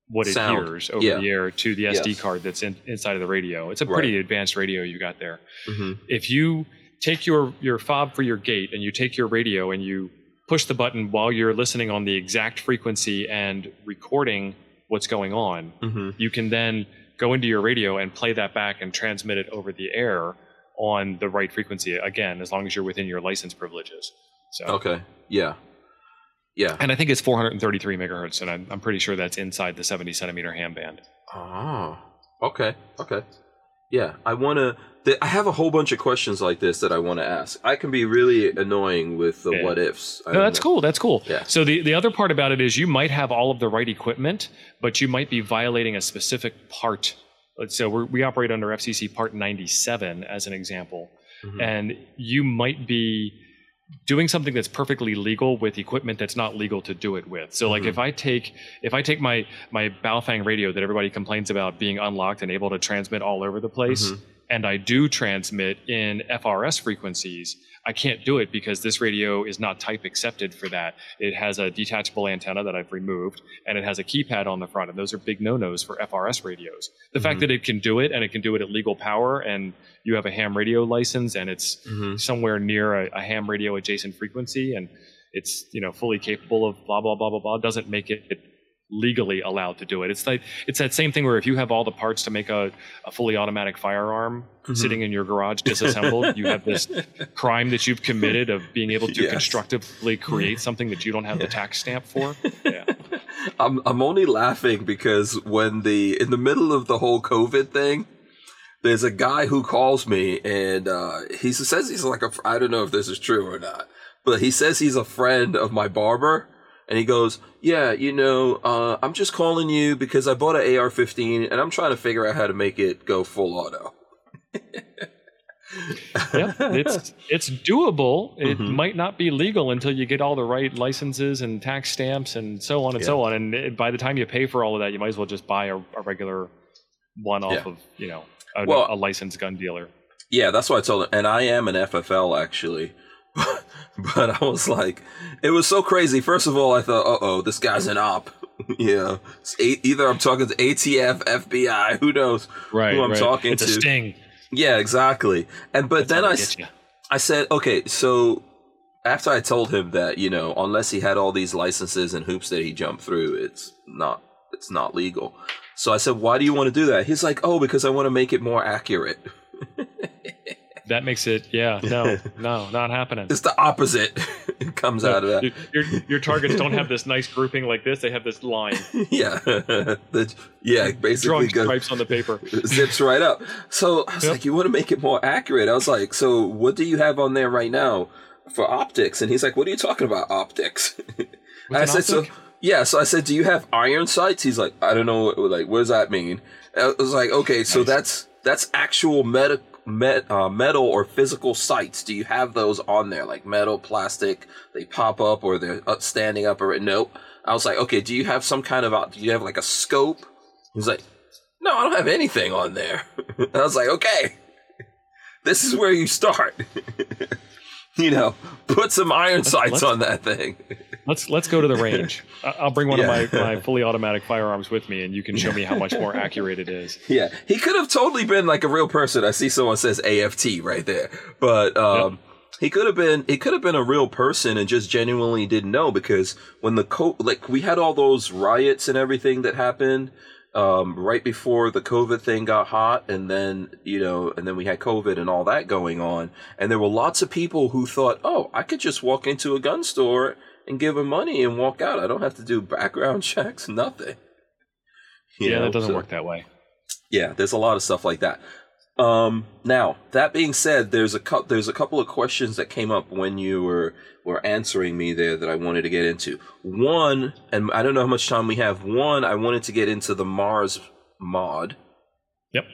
what it Sound. hears over Yeah. the air to the SD Yes. card that's in, inside of the radio. It's a Right. pretty advanced radio you got there. hmm If you take your your fob for your gate and you take your radio and you push the button while you're listening on the exact frequency and recording what's going on, Mm-hmm. you can then go into your radio and play that back and transmit it over the air on the right frequency again as long as you're within your license privileges so Okay. Yeah. Yeah. and i think it's 433 megahertz and i'm, I'm pretty sure that's inside the 70 centimeter ham band Oh. Okay. Okay. Yeah. I want to. Th- I have a whole bunch of questions like this that I want to ask. I can be really annoying with the Yeah. what ifs. I no, that's know. cool that's cool Yeah. so the, the other part about it is you might have all of the right equipment but you might be violating a specific part so we're, we operate under fcc part 97 as an example Mhm. and you might be doing something that's perfectly legal with equipment that's not legal to do it with. So like Mhm. if I take if I take my my Baofeng radio that everybody complains about being unlocked and able to transmit all over the place Mhm. and I do transmit in FRS frequencies, I can't do it because this radio is not type accepted for that. It has a detachable antenna that I've removed and it has a keypad on the front and those are big no-nos for FRS radios. The fact Mhm. that it can do it and it can do it at legal power and you have a ham radio license and it's Mhm. somewhere near a, a ham radio adjacent frequency and it's you know fully capable of blah blah blah blah blah doesn't make it legally allowed to do it. It's like it's that same thing where if you have all the parts to make a, a fully automatic firearm Mhm. sitting in your garage disassembled you have this crime that you've committed of being able to Yes. constructively create something that you don't have the tax stamp for? Yeah. I'm I'm only laughing because when the in the middle of the whole COVID thing, there's a guy who calls me and uh, he says he's like a I don't know if this is true or not, but he says he's a friend of my barber, and he goes, "Yeah, you know, uh, I'm just calling you because I bought an AR-15 and I'm trying to figure out how to make it go full auto." yeah it's it's doable it Mhm. might not be legal until you get all the right licenses and tax stamps and so on and so on and it- by the time you pay for all of that you might as well just buy a, a regular one off Yeah. of you know a, Well- a licensed gun dealer Yeah, that's what I told him. And I am an FFL actually. but I was like, it was so crazy. First of all, I thought, uh oh, this guy's an op. yeah, it's a- either I'm talking to ATF, FBI, who knows right who I'm talking it's to. a sting Yeah, exactly. And but That's then I, get s- you. I said, okay, so after I told him that, you know, unless he had all these licenses and hoops that he jumped through, it's not it's not legal. So I said, why do you want to do that? He's like, oh, because I want to make it more accurate. that makes it yeah no no not happening It's the opposite. it comes out of that. your, your, your targets don't have this nice grouping like this they have this line yeah, the, yeah, basically drawing goes, stripes on the paper zips right up. So I was Yep. like, "You want to make it more accurate?" I was like, "So what do you have on there right now for optics?" And he's like, "What are you talking about, optics?" With I an said, "So yeah." So I said, "Do you have iron sights?" He's like, "I don't know. Like, what does that mean?" I was like, "Okay, so Nice. that's that's actual meta, met, uh, metal or physical sights. Do you have those on there, like metal, plastic? They pop up or they're standing up or nope." I was like, "Okay, do you have some kind of? uh, Do you have like a scope?" He's like, "No, I don't have anything on there." I was like, "Okay, this is where you start." you know, put some iron sights on that thing. let's let's go to the range i'll bring one Yeah. of my, my fully automatic firearms with me and you can show me how much more accurate it is Yeah, he could have totally been like a real person. I see someone says AFT right there, but um, he could have been. He could have been a real person and just genuinely didn't know because when the co like we had all those riots and everything that happened um, right before the COVID thing got hot, and then you know, and then we had COVID and all that going on, and there were lots of people who thought, oh, I could just walk into a gun store and give them money and walk out. I don't have to do background checks, nothing. You yeah know, that doesn't so- work that way yeah, there's a lot of stuff like that. Um, now that being said, there's a cou- there's a couple of questions that came up when you were were answering me there that I wanted to get into. One, and I don't know how much time we have. One, I wanted to get into the Mars mod. yep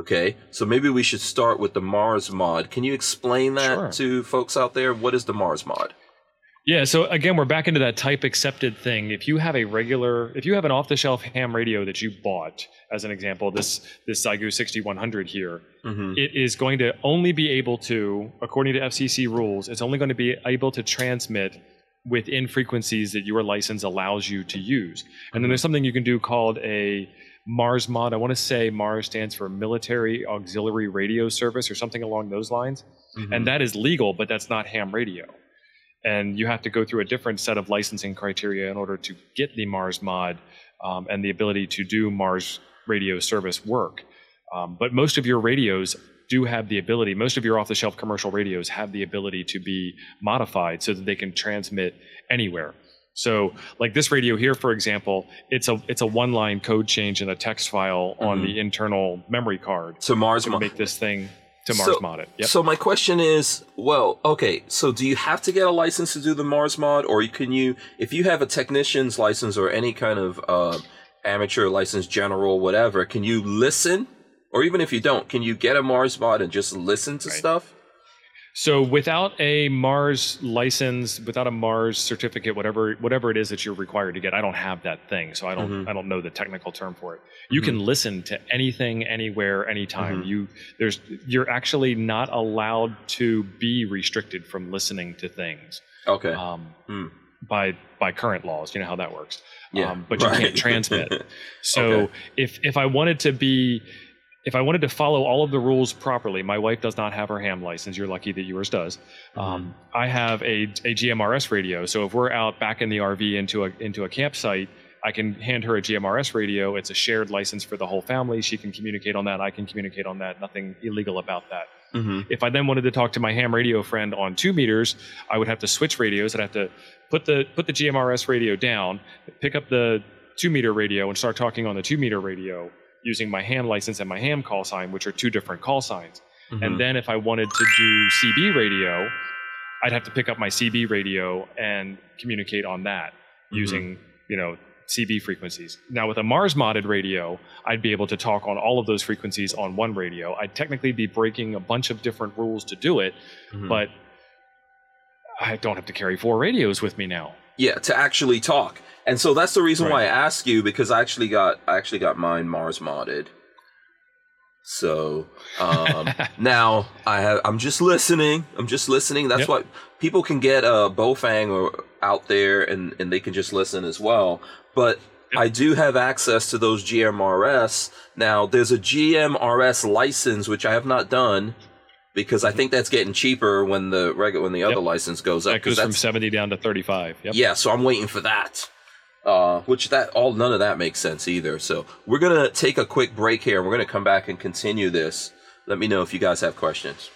Okay, so maybe we should start with the Mars mod. Can you explain that Sure. to folks out there? What is the Mars mod? Yeah, so again, we're back into that type accepted thing. If you have a regular, if you have an off-the-shelf ham radio that you bought, as an example, this this Xiegu 6100 here, Mm-hmm. it is going to only be able to, according to FCC rules, it's only going to be able to transmit within frequencies that your license allows you to use. And then there's something you can do called a Mars mod. I want to say Mars stands for Military Auxiliary Radio Service or something along those lines Mm-hmm. and that is legal, but that's not ham radio. And you have to go through a different set of licensing criteria in order to get the Mars mod um, and the ability to do Mars radio service work. Um, but most of your radios do have the ability, most of your off the shelf commercial radios have the ability to be modified so that they can transmit anywhere. So, like this radio here, for example, it's a it's a one line code change in a text file on Mhm. the internal memory card So Mars to mod. make this thing to Mars So- mod it. Yep. So my question is, well, okay, so do you have to get a license to do the Mars mod, or can you, if you have a technician's license or any kind of uh, amateur license, general, whatever, can you listen, or even if you don't, can you get a Mars mod and just listen to Right. stuff? So without a Mars license, without a Mars certificate, whatever whatever it is that you're required to get, I don't have that thing, so I don't Mhm. I don't know the technical term for it. You Mhm. can listen to anything, anywhere, anytime. Mhm. You there's you're actually not allowed to be restricted from listening to things Okay. um, Hmm. by by current laws. You know how that works. Yeah, Um, but you right. can't transmit. So Okay. if if I wanted to be if I wanted to follow all of the rules properly, my wife does not have her ham license. You're lucky that yours does. Mm-hmm. Um, I have a, a GMRS radio, so if we're out back in the RV into a into a campsite, I can hand her a GMRS radio. It's a shared license for the whole family. She can communicate on that. I can communicate on that. Nothing illegal about that. hmm If I then wanted to talk to my ham radio friend on two meters, I would have to switch radios. I'd have to put the put the GMRS radio down, pick up the two meter radio, and start talking on the two meter radio using my ham license and my ham call sign, which are two different call signs. Mm-hmm. And then if I wanted to do CB radio, I'd have to pick up my CB radio and communicate on that Mm-hmm. using you know CB frequencies. Now with a Mars modded radio, I'd be able to talk on all of those frequencies on one radio. I'd technically be breaking a bunch of different rules to do it, Mhm. but I don't have to carry four radios with me now. Yeah, to actually talk. And so that's the reason why I Right. asked you because I actually got I actually got mine Mars modded. So um, now I have I'm just listening. I'm just listening. That's Yep. what people can get a Baofeng or out there and and they can just listen as well. But I do have access to those GMRS. Now there's a GMRS license which I have not done because I think that's getting cheaper when the regular when the other license goes up. That goes from 70 down to 35. Yep. yeah, so I'm waiting for that. Uh, which that all none of that makes sense either. So we're gonna take a quick break here. And we're gonna come back and continue this. Let me know if you guys have questions.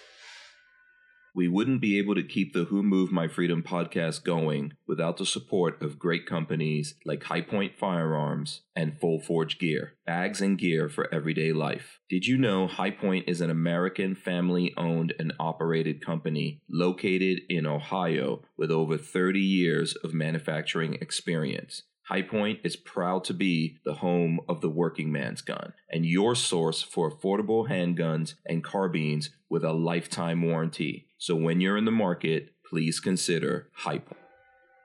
We wouldn't be able to keep the Who Moved My Freedom podcast going without the support of great companies like Hi-Point Firearms and Full Forge Gear, bags and gear for everyday life. Did you know Hi-Point is an American family owned and operated company located in Ohio with over 30 years of manufacturing experience? Hi-Point is proud to be the home of the working man's gun and your source for affordable handguns and carbines with a lifetime warranty. So when you're in the market, please consider Hi-Point.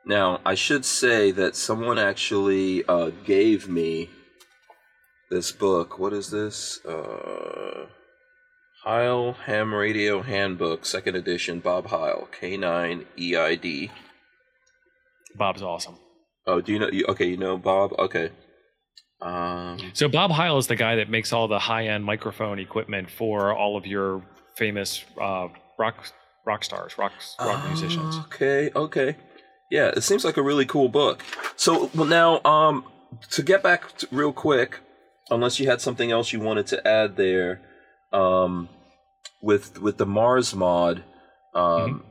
Now, I should say that someone actually uh, gave me this book. What is this? Uh, Heil Ham Radio Handbook, second edition, Bob Heil, K9 EID. Bob's awesome. Oh, do you know? You, okay, you know Bob. Okay. Um, So Bob Heil is the guy that makes all the high-end microphone equipment for all of your famous uh, rock rock stars, rock rock musicians. Okay, okay. Yeah, it seems like a really cool book. So, well, now, um, to get back to, real quick, unless you had something else you wanted to add there, um, with with the Mars mod, um,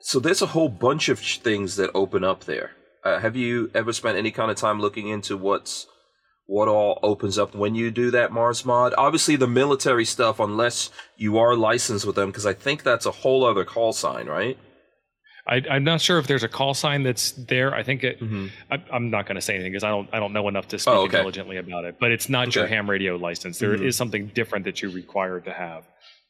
so there's a whole bunch of things that open up there. Uh, have you ever spent any kind of time looking into what's what all opens up when you do that Mars mod? Obviously, the military stuff, unless you are licensed with them, because I think that's a whole other call sign, right? I, I'm not sure if there's a call sign that's there. I think it. Mm-hmm. I, I'm not going to say anything because I don't. I don't know enough to speak Oh, okay. intelligently about it. But it's not your ham radio license. There is Mhm. something different that you're required to have.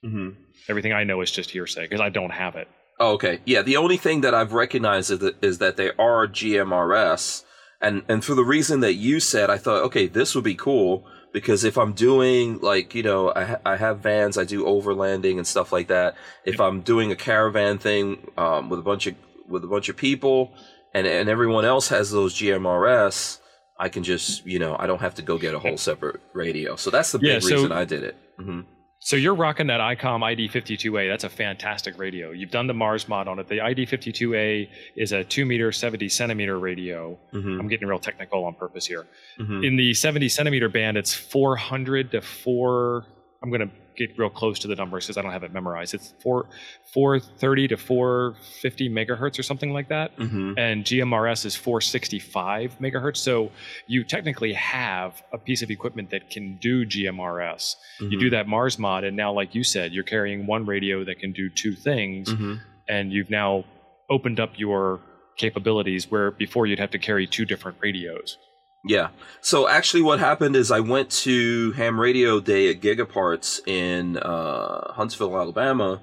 Mm-hmm. Everything I know is just hearsay because I don't have it. Oh, okay. Yeah, the only thing that I've recognized is that, is that they are GMRS, and and for the reason that you said, I thought, okay, this would be cool because if I'm doing like you know, I ha- I have vans, I do overlanding and stuff like that. If I'm doing a caravan thing um, with a bunch of with a bunch of people, and and everyone else has those GMRS. I can just, you know, I don't have to go get a whole separate radio. So that's the big Yeah, so- reason I did it. hmm So you're rocking that ICOM ID52A. That's a fantastic radio. You've done the Mars mod on it. The ID52A is a two meter, 70 centimeter radio. Mm-hmm. I'm getting real technical on purpose here. Mm-hmm. In the 70 centimeter band, it's 400 to 4. I'm going to get real close to the numbers because I don't have it memorized. It's 4 430 to 450 megahertz or something like that. Mm-hmm. And GMRS is 465 megahertz. So you technically have a piece of equipment that can do GMRS. You do that Mars mod, and now, like you said, you're carrying one radio that can do two things, Mm-hmm. and you've now opened up your capabilities where before you'd have to carry two different radios. Yeah. So actually, what happened is I went to Ham Radio Day at Gigaparts in uh, Huntsville, Alabama,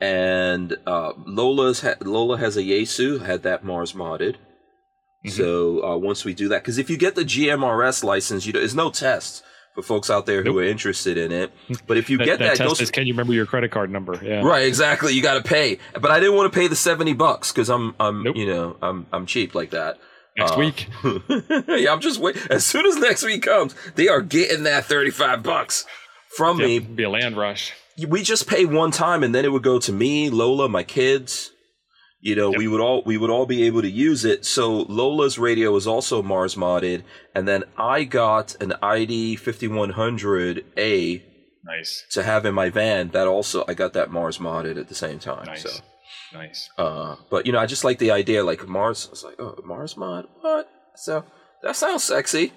and uh, Lola's ha- Lola has a Yaesu, had that Mars modded. Mhm. So uh, once we do that, because if you get the GMRS license, you know, there's no test for folks out there who Nope. are interested in it. But if you that, get that, that test goes is, can you remember your credit card number? Yeah. Right, exactly. You got to pay, but I didn't want to pay the seventy bucks because I'm, I'm, Nope. you know, I'm, I'm cheap like that. Next Uh, week. yeah, I'm just wait. As soon as next week comes, they are getting that thirty-five bucks from Yep, me. be a land rush. We just pay one time, and then it would go to me, Lola, my kids. You know, Yep. we would all we would all be able to use it. So Lola's radio is also Mars modded, and then I got an ID fifty one hundred A Nice. to have in my van. That also I got that Mars modded at the same time. Nice. So. Nice. Uh, but you know, I just like the idea, like Mars. I was like, oh, Mars mod, what? So that sounds sexy.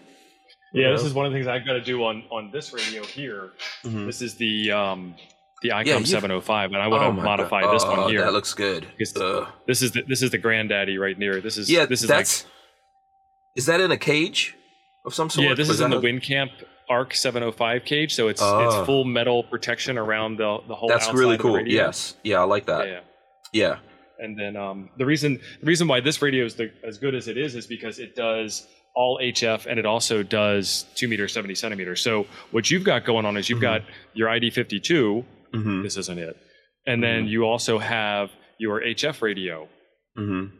Yeah, You this know? is one of the things I've got to do on on this radio here. Mhm. This is the um the ICOM Yeah, 705, and I want to Oh my modify God. this Oh, one here. That looks good. Ugh. This is the, this is the granddaddy right near. This is yeah, this is that's. is that in a cage of some sort? yeah this is in the a- WinCamp Arc 705 cage, so it's Ah. it's full metal protection around the the whole. That's really cool. Yes, yeah, I like that. Yeah. Yeah. And then um, the reason the reason why this radio is the, as good as it is is because it does all HF and it also does two meter seventy centimeters. So what you've got going on is you've Mhm. got your ID fifty two. Mm-hmm. This isn't it. And then you also have your HF radio. Mm-hmm.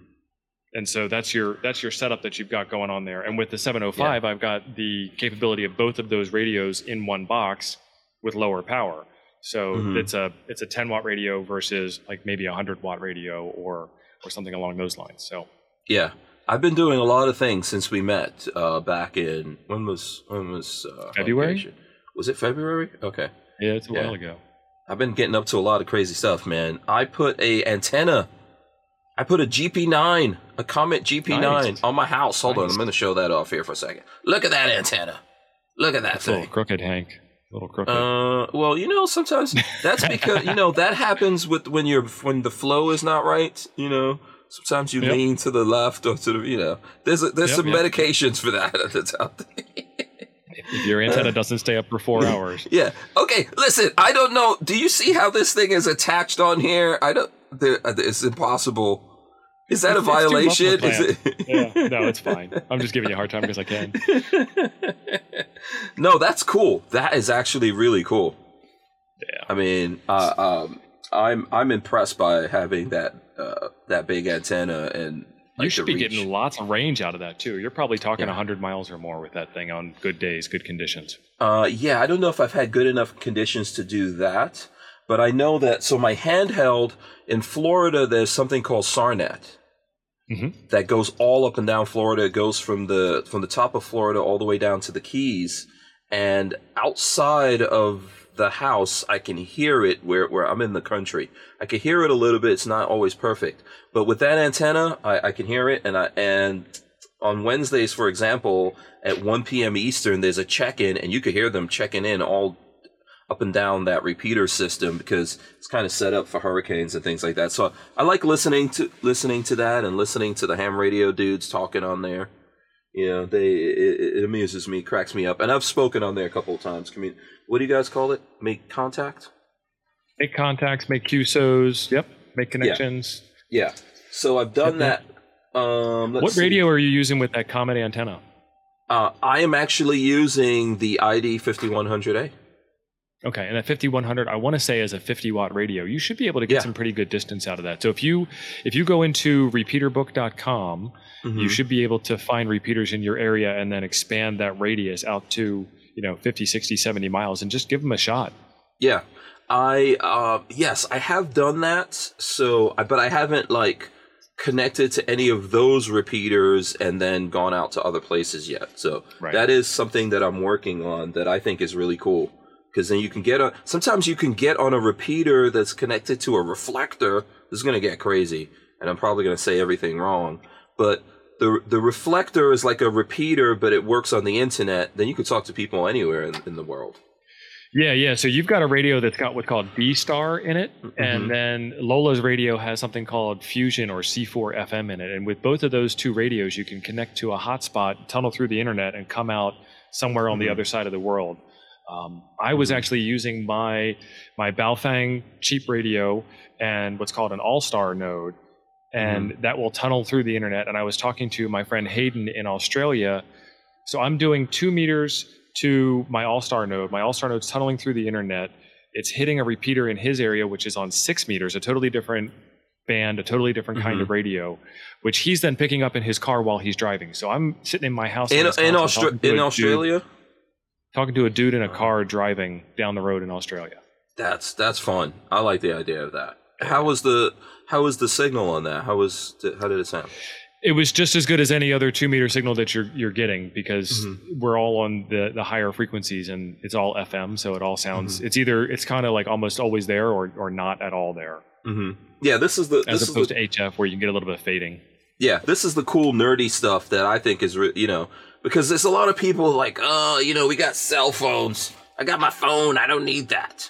And so that's your that's your setup that you've got going on there. And with the 705, I've got the capability of both of those radios in one box with lower power. So Mhm. it's a it's a 10 watt radio versus like maybe a 100 watt radio or or something along those lines. So Yeah. I've been doing a lot of things since we met uh, back in when was when was uh, February? vacation? Was it February? Okay. yeah, it's a Yeah. while ago. I've been getting up to a lot of crazy stuff, man. I put a antenna. I put a GP9, a Comet GP9 Nice. on my house. Hold on, I'm going to show that off here for a second. Look at that antenna. Look at that It's a little thing. crooked, Hank. A little crooked. Uh, well, you know, sometimes that's because you know that happens with when you're when the flow is not right. You know, sometimes you Yep. lean to the left or to the you know. There's a, there's Yep, some yep. medications for that that's out there. if your antenna doesn't stay up for four hours. Yeah. Okay. Listen, I don't know. Do you see how this thing is attached on here? I don't. There, uh, it's impossible. Is that a It's- rough violation? Is it? yeah, no, it's fine. I'm just giving you a hard time because I can. no, that's cool. That is actually really cool. Yeah. I mean, uh, um, I'm I'm impressed by having that uh, that big antenna and You should be reach. getting lots of range out of that too. You're probably talking Yeah. 100 miles or more with that thing on good days, good conditions. Uh, yeah, I don't know if I've had good enough conditions to do that, but I know that. So my handheld in Florida, there's something called SARnet Mhm. that goes all up and down Florida. It goes from the from the top of Florida all the way down to the Keys, and outside of the house, I can hear it where where I'm in the country. I can hear it a little bit. It's not always perfect, but with that antenna, I, I can hear it, and I and on Wednesdays, for example, at 1 p.m. Eastern, there's a check-in, and you could hear them checking in all up and down that repeater system because it's kind of set up for hurricanes and things like that. So I like listening to listening to that and listening to the ham radio dudes talking on there. You know, they it, it amuses me, cracks me up, and I've spoken on there a couple of times. Commun- what do you guys call it? Make contact. Make contacts, make QSOs. Yep. Make connections. Yeah. yeah. So I've done that. Um, let's What see. radio are you using with that Comet antenna? Uh, I am actually using the ID 5100A. Okay, and that 5100, I want to say is a 50 watt radio. You should be able to get Yeah. some pretty good distance out of that. So if you if you go into repeaterbook.com, Mm-hmm. you should be able to find repeaters in your area and then expand that radius out to, you know, 50, 60, 70 miles and just give them a shot. Yeah. I uh yes, I have done that. So, but I haven't like connected to any of those repeaters and then gone out to other places yet. So, Right. that is something that I'm working on that I think is really cool because then you can get a sometimes you can get on a repeater that's connected to a reflector. This is going to get crazy and I'm probably going to say everything wrong, but the the reflector is like a repeater but it works on the internet. Then you can talk to people anywhere in, in the world. Yeah, yeah. So you've got a radio that's got what's called D-STAR in it, Mhm. and then Lola's radio has something called Fusion or C4 FM in it. And with both of those two radios, you can connect to a hotspot, tunnel through the internet, and come out somewhere on the Mhm. other side of the world. Um, I was actually using my my Baofeng cheap radio and what's called an All Star node, and that will tunnel through the internet. And I was talking to my friend Hayden in Australia. So I'm doing two meters to my All Star node. My All Star node's tunneling through the internet. It's hitting a repeater in his area, which is on six meters, a totally different band, a totally different kind Mhm. of radio, which he's then picking up in his car while he's driving. So I'm sitting in my house In in, Austra- in dude- Australia? Talking to a dude in a Uh-huh. car driving down the road in Australia. That's that's fun. I like the idea of that. How was the how was the signal on that? How was how did it sound? It was just as good as any other two meter signal that you're you're getting because Mhm. we're all on the the higher frequencies and it's all FM, so it all sounds. Mm-hmm. It's either it's kind of like almost always there or or not at all there, Mm-hmm. Yeah, this is the as this is opposed the, to HF where you can get a little bit of fading. yeah this is the cool nerdy stuff that I think is re- you know because there's a lot of people like oh you know we got cell phones. I got my phone. I don't need that.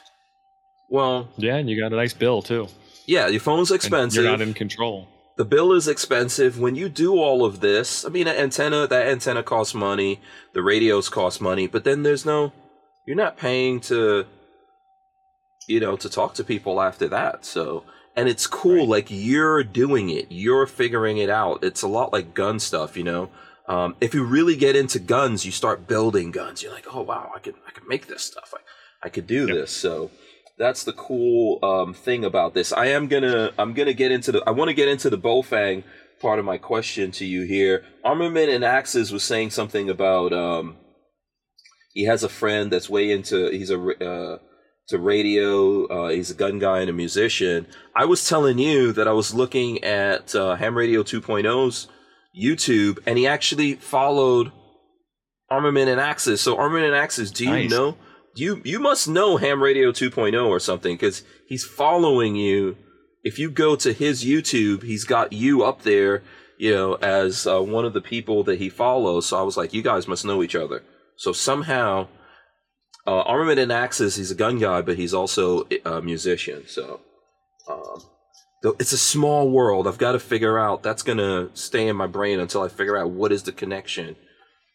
Well, Yeah, and you got a nice bill too. yeah, your phone's And expensive. You're not in control. the bill is expensive when you do all of this i mean an antenna that antenna costs money the radios cost money but then there's no you're not paying to you know to talk to people after that so and it's cool like you're doing it you're figuring it out it's a lot like gun stuff you know um, if you really get into guns you start building guns you're like oh wow i could i could make this stuff i, I could do Yep. this so that's the cool um, thing about this. I am gonna I'm gonna get into the I want to get into the Baofeng part of my question to you here. Armament and Axes was saying something about um, he has a friend that's way into he's a uh, to radio. Uh, he's a gun guy and a musician. I was telling you that I was looking at uh, Ham Radio 2.0's YouTube, and he actually followed Armament and Axis. So Armament and Axis, do you Nice. know? You you must know Ham Radio 2.0 or something because he's following you. If you go to his YouTube, he's got you up there, you know, as uh, one of the people that he follows. So I was like, you guys must know each other. So somehow, uh, Armament and Axis, he's a gun guy, but he's also a musician. So um, it's a small world. I've got to figure out. That's gonna stay in my brain until I figure out what is the connection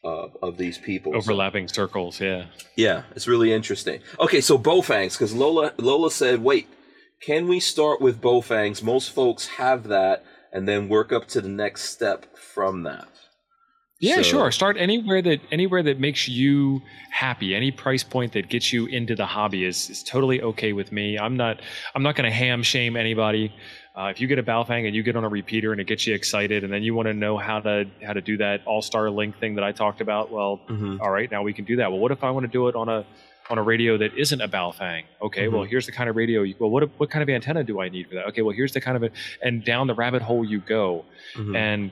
uh, of these people. So- Overlapping circles, yeah. yeah, it's really interesting. Okay, so Baofengs, because Lola Lola said, wait, can we start with Baofengs? Most folks have that, and then work up to the next step from that. Yeah, So- sure. Start anywhere that anywhere that makes you happy. Any price point that gets you into the hobby is, is totally okay with me. I'm not I'm not going to ham shame anybody. Uh, if you get a Baofeng and you get on a repeater and it gets you excited, and then you want to know how to how to do that All Star Link thing that I talked about, well, Mm-hmm. all right, now we can do that. Well, what if I want to do it on a on a radio that isn't a Baofeng? Okay, well, Mhm. here's the kind of radio. You, well, what what kind of antenna do I need for that? Okay, well, here's the kind of it, and down the rabbit hole you go Mm-hmm. and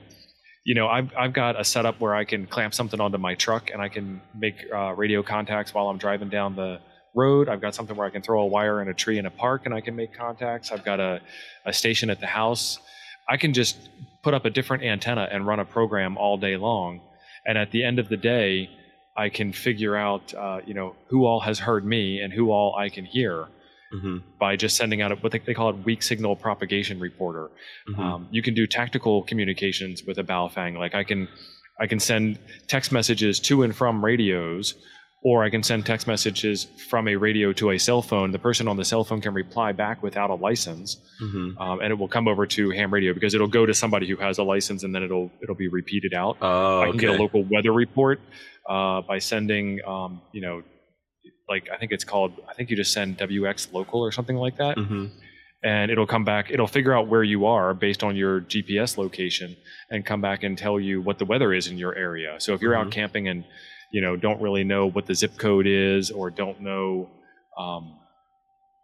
you know I've, I've got a setup where i can clamp something onto my truck and i can make uh, radio contacts while i'm driving down the road. I've got something where i can throw a wire in a tree in a park and i can make contacts. I've got a, a station at the house. I can just put up a different antenna and run a program all day long. And at the end of the day i can figure out uh, you know who all has heard me and who all i can hear Mm-hmm. by just sending out a, what they, they call it weak signal propagation reporter Mm-hmm. um, you can do tactical communications with a Baofeng. Like I can, I can send text messages to and from radios, or I can send text messages from a radio to a cell phone. The person on the cell phone can reply back without a license, Mm-hmm. um, and it will come over to ham radio because it'll go to somebody who has a license, and then it'll it'll be repeated out. Oh, I can okay. get a local weather report uh, by sending, um, you know, like I think it's called. I think you just send WX local or something like that Mm-hmm. and it'll come back it'll figure out where you are based on your gps location and come back and tell you what the weather is in your area so if you're out Mhm. camping and you know don't really know what the zip code is or don't know um,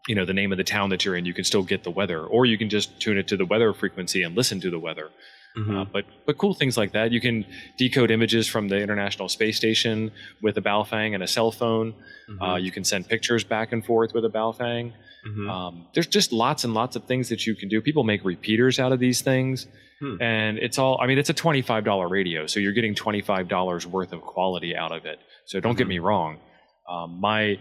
you know the name of the town that you're in, you can still get the weather, or you can just tune it to the weather frequency and listen to the weather. Mm-hmm. Uh, but but cool things like that. You can decode images from the International Space Station with a Baofeng and a cell phone. Mm-hmm. Uh, you can send pictures back and forth with a Baofeng. Mhm. Um, there's just lots and lots of things that you can do. People make repeaters out of these things, Hmm. and it's all. I mean, it's a twenty-five dollar radio, so you're getting twenty-five dollars worth of quality out of it. So don't get Mhm. me wrong. Um, my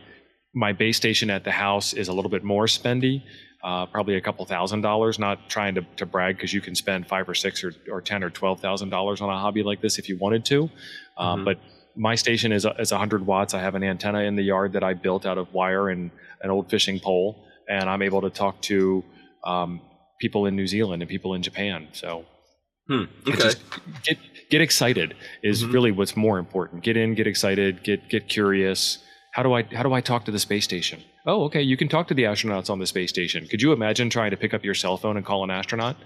my base station at the house is a little bit more spendy, uh, probably a couple thousand dollars. Not trying to, to brag because you can spend five or six or, or ten or twelve thousand dollars on a hobby like this if you wanted to. Um, Mhm. But my station is a- is 100 watts. I have an antenna in the yard that I built out of wire and an old fishing pole, and I'm able to talk to um, people in New Zealand and people in Japan. So Hmm. Okay. get get excited is Mhm. really what's more important. Get in, get excited, get get curious. How do I how do I talk to the space station? Oh, okay, you can talk to the astronauts on the space station. Could you imagine trying to pick up your cell phone and call an astronaut?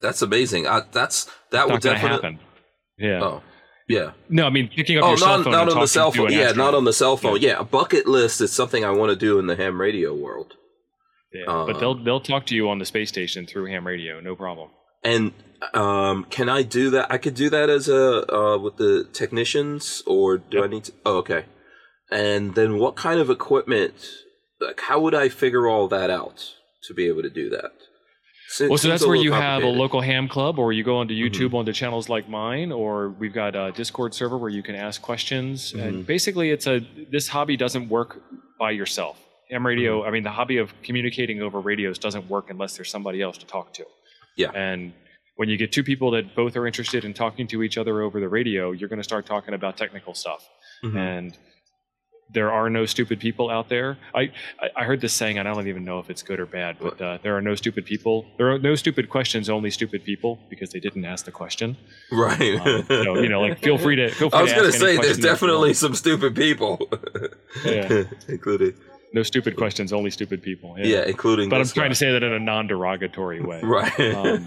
That's amazing. I, that's that would Not definitely. happen. Yeah. Oh, yeah. No, I mean picking up Oh, your cell phone. not and on the cell phone. Yeah, not on the cell phone. Yeah. a bucket list is something I want to do in the ham radio world. Yeah, Uh, but they'll they'll talk to you on the space station through ham radio, no problem. And um, can I do that? I could do that as a uh, with the technicians, or do Yep. I need to? Oh, okay. And then what kind of equipment? Like, how would I figure all that out to be able to do that? Well, so that's where you have a local ham club, or you go onto Mhm. YouTube onto channels like mine, or we've got a Discord server where you can ask questions. Mhm. And basically, it's a this hobby doesn't work by yourself. Ham radio, Mm-hmm. I mean, the hobby of communicating over radios doesn't work unless there's somebody else to talk to. Yeah. And when you get two people that both are interested in talking to each other over the radio, you're going to start talking about technical stuff. Mhm. and there are no stupid people out there. I, I, heard this saying, and I don't even know if it's good or bad, but uh, there are no stupid people. There are no stupid questions, only stupid people because they didn't ask the question. Right. Um, so you know, like feel free to feel free. I was to gonna say, there's question that you definitely some stupid people, Yeah. including no stupid questions, only stupid people. yeah, yeah including. but I'm trying guy. to say that in a non-derogatory way. right. Um,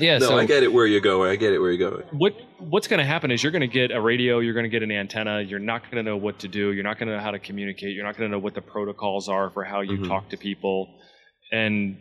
Yeah. no, so I get it where you're going. I get it where you're going. what what's going to happen is you're going to get a radio, you're going to get an antenna. You're not going to know what to do. You're not going to know how to communicate. You're not going to know what the protocols are for how you Mhm. talk to people, and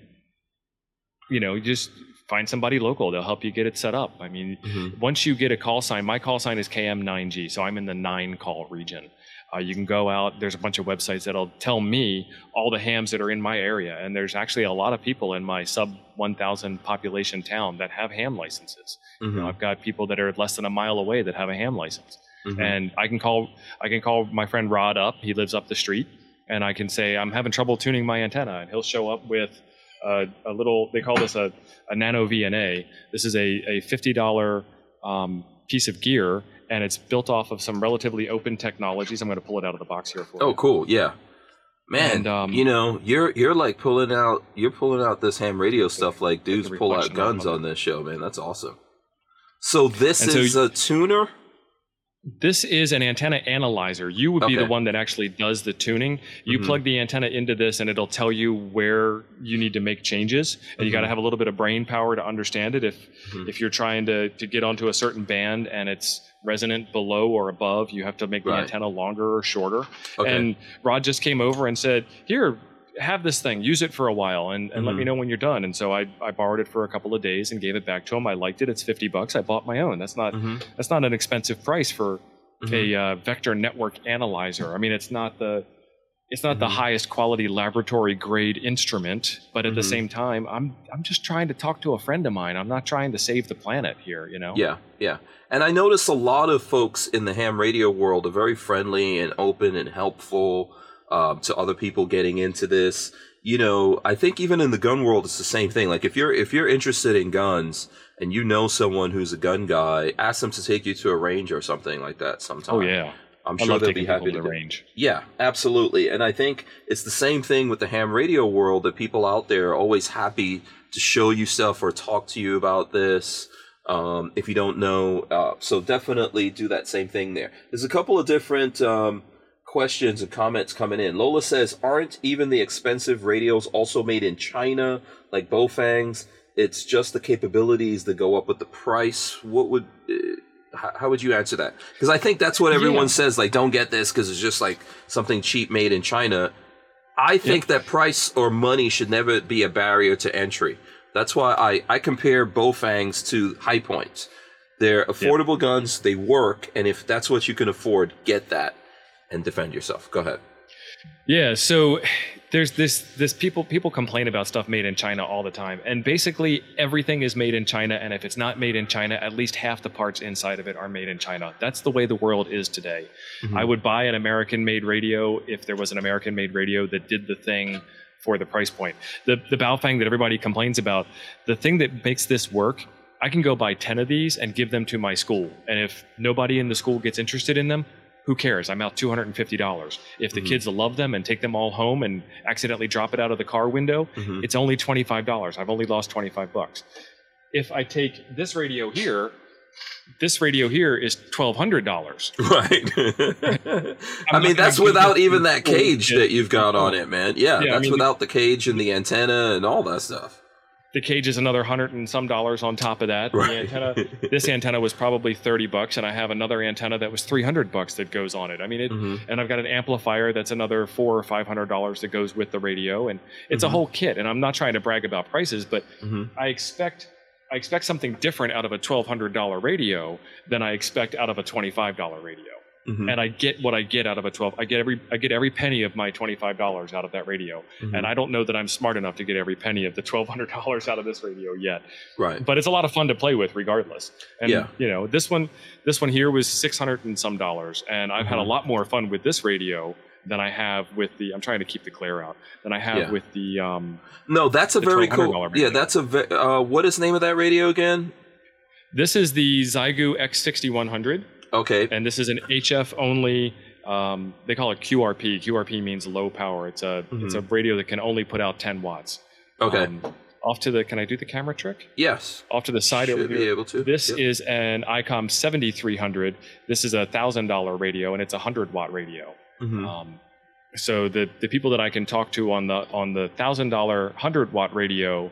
you know, you just find somebody local. They'll help you get it set up. I mean, Mhm. once you get a call sign, my call sign is KM9G, so I'm in the nine call region. Uh, you can go out. There's a bunch of websites that'll tell me all the hams that are in my area, and there's actually a lot of people in my sub 1,000 population town that have ham licenses. You know, Mhm. I've got people that are less than a mile away that have a ham license, Mhm. and I can call I can call my friend Rod up. He lives up the street, and I can say I'm having trouble tuning my antenna, and he'll show up with a, a little. They call this a, a nano VNA. This is a a fifty dollar um, piece of gear, and it's built off of some relatively open technologies. I'm going to pull it out of the box here for Oh, you. Oh, cool. Yeah. Man, And, um, you know, you're you're like pulling out you're pulling out this ham radio stuff like dudes pull out guns on this show, man. That's awesome. So this And so is a tuner? This is an antenna analyzer. You would be the one that actually does the tuning. You Mhm. plug the antenna into this, and it'll tell you where you need to make changes. And you got to have a little bit of brain power to understand it. If Mhm. if you're trying to to get onto a certain band and it's resonant below or above, you have to make the Right. antenna longer or shorter. Okay. And Rod just came over and said, "Here, have this thing. Use it for a while, and, and let me Mhm. know when you're done." And so I I borrowed it for a couple of days and gave it back to him. I liked it. It's fifty bucks. I bought my own. That's not Mhm. that's not an expensive price for Mhm. a uh, vector network analyzer. I mean, it's not the it's not the Mhm. highest quality laboratory grade instrument, but at the Mhm. same time, I'm I'm just trying to talk to a friend of mine. I'm not trying to save the planet here, you know. Yeah, yeah. And I notice a lot of folks in the ham radio world are very friendly and open and helpful um, to other people getting into this. You know, I think even in the gun world, it's the same thing. Like if you're if you're interested in guns and you know someone who's a gun guy, ask them to take you to a range or something like that. Sometime. Oh yeah. I'm I sure they'll be happy to range. Yeah, absolutely. And I think it's the same thing with the ham radio world that people out there are always happy to show you stuff or talk to you about this um, if you don't know. Uh, so definitely do that same thing there. There's a couple of different um, questions and comments coming in. Lola says, Aren't even the expensive radios also made in China, like Baofeng's? It's just the capabilities that go up with the price. What would. How, how would you answer that? Because I think that's what everyone Yeah. says. Like, don't get this because it's just like something cheap made in China. I think that price or money should never be a barrier to entry. That's why I, I compare Baofengs to Hi-Points. They're affordable guns, they work, and if that's what you can afford, get that and defend yourself. Go ahead. Yeah, so there's this this people people complain about stuff made in China all the time, and basically everything is made in China. And if it's not made in China, at least half the parts inside of it are made in China. That's the way the world is today. Mm-hmm. I would buy an American-made radio if there was an American-made radio that did the thing for the price point. The the Baofeng that everybody complains about, the thing that makes this work. I can go buy 10 of these and give them to my school. And if nobody in the school gets interested in them, who cares? I'm out $250. If the Mhm. kids love them and take them all home and accidentally drop it out of the car window, Mhm. it's only $25. I've only lost 25 bucks. If I take this radio here, this radio here is $1,200. Right. I mean, that's without even that cage that you've got on it, man. Yeah, Yeah, I that's mean- without the cage and the antenna and all that stuff. The cage is another hundred and some dollars on top of that. Right. The antenna, this antenna was probably 30 bucks, and I have another antenna that was 300 bucks that goes on it. I mean, it, Mhm. and I've got an amplifier that's another four or five hundred dollars that goes with the radio, and it's Mhm. a whole kit. And I'm not trying to brag about prices, but Mhm. I expect I expect something different out of a twelve hundred dollar radio than I expect out of a twenty five dollar radio. Mhm. And I get what I get out of a twelve. I get every I get every penny of my twenty five dollars out of that radio. Mhm. And I don't know that I'm smart enough to get every penny of the twelve hundred dollars out of this radio yet Right. but it's a lot of fun to play with regardless and Yeah. you know this one this one here was 600 and some dollars and i've had a Mhm. lot more fun with this radio than i have with the i'm trying to keep the glare out than i have Yeah. with the um No, that's a very cool. radio. Yeah, that's a. Ve- uh, what is the name of that radio again? this is the Xiegu X6100 Okay. and this is an hf only um, they call it qrp qrp means low power it's a it's a radio that can only put out 10 watts Okay. Um, off to the can i do the camera trick yes. off to the side Should over be here able to. This Yep. is an ICOM 7300. This is a thousand dollar radio, and it's a hundred watt radio. Mhm. Um, so the the people that I can talk to on the on the thousand dollar hundred watt radio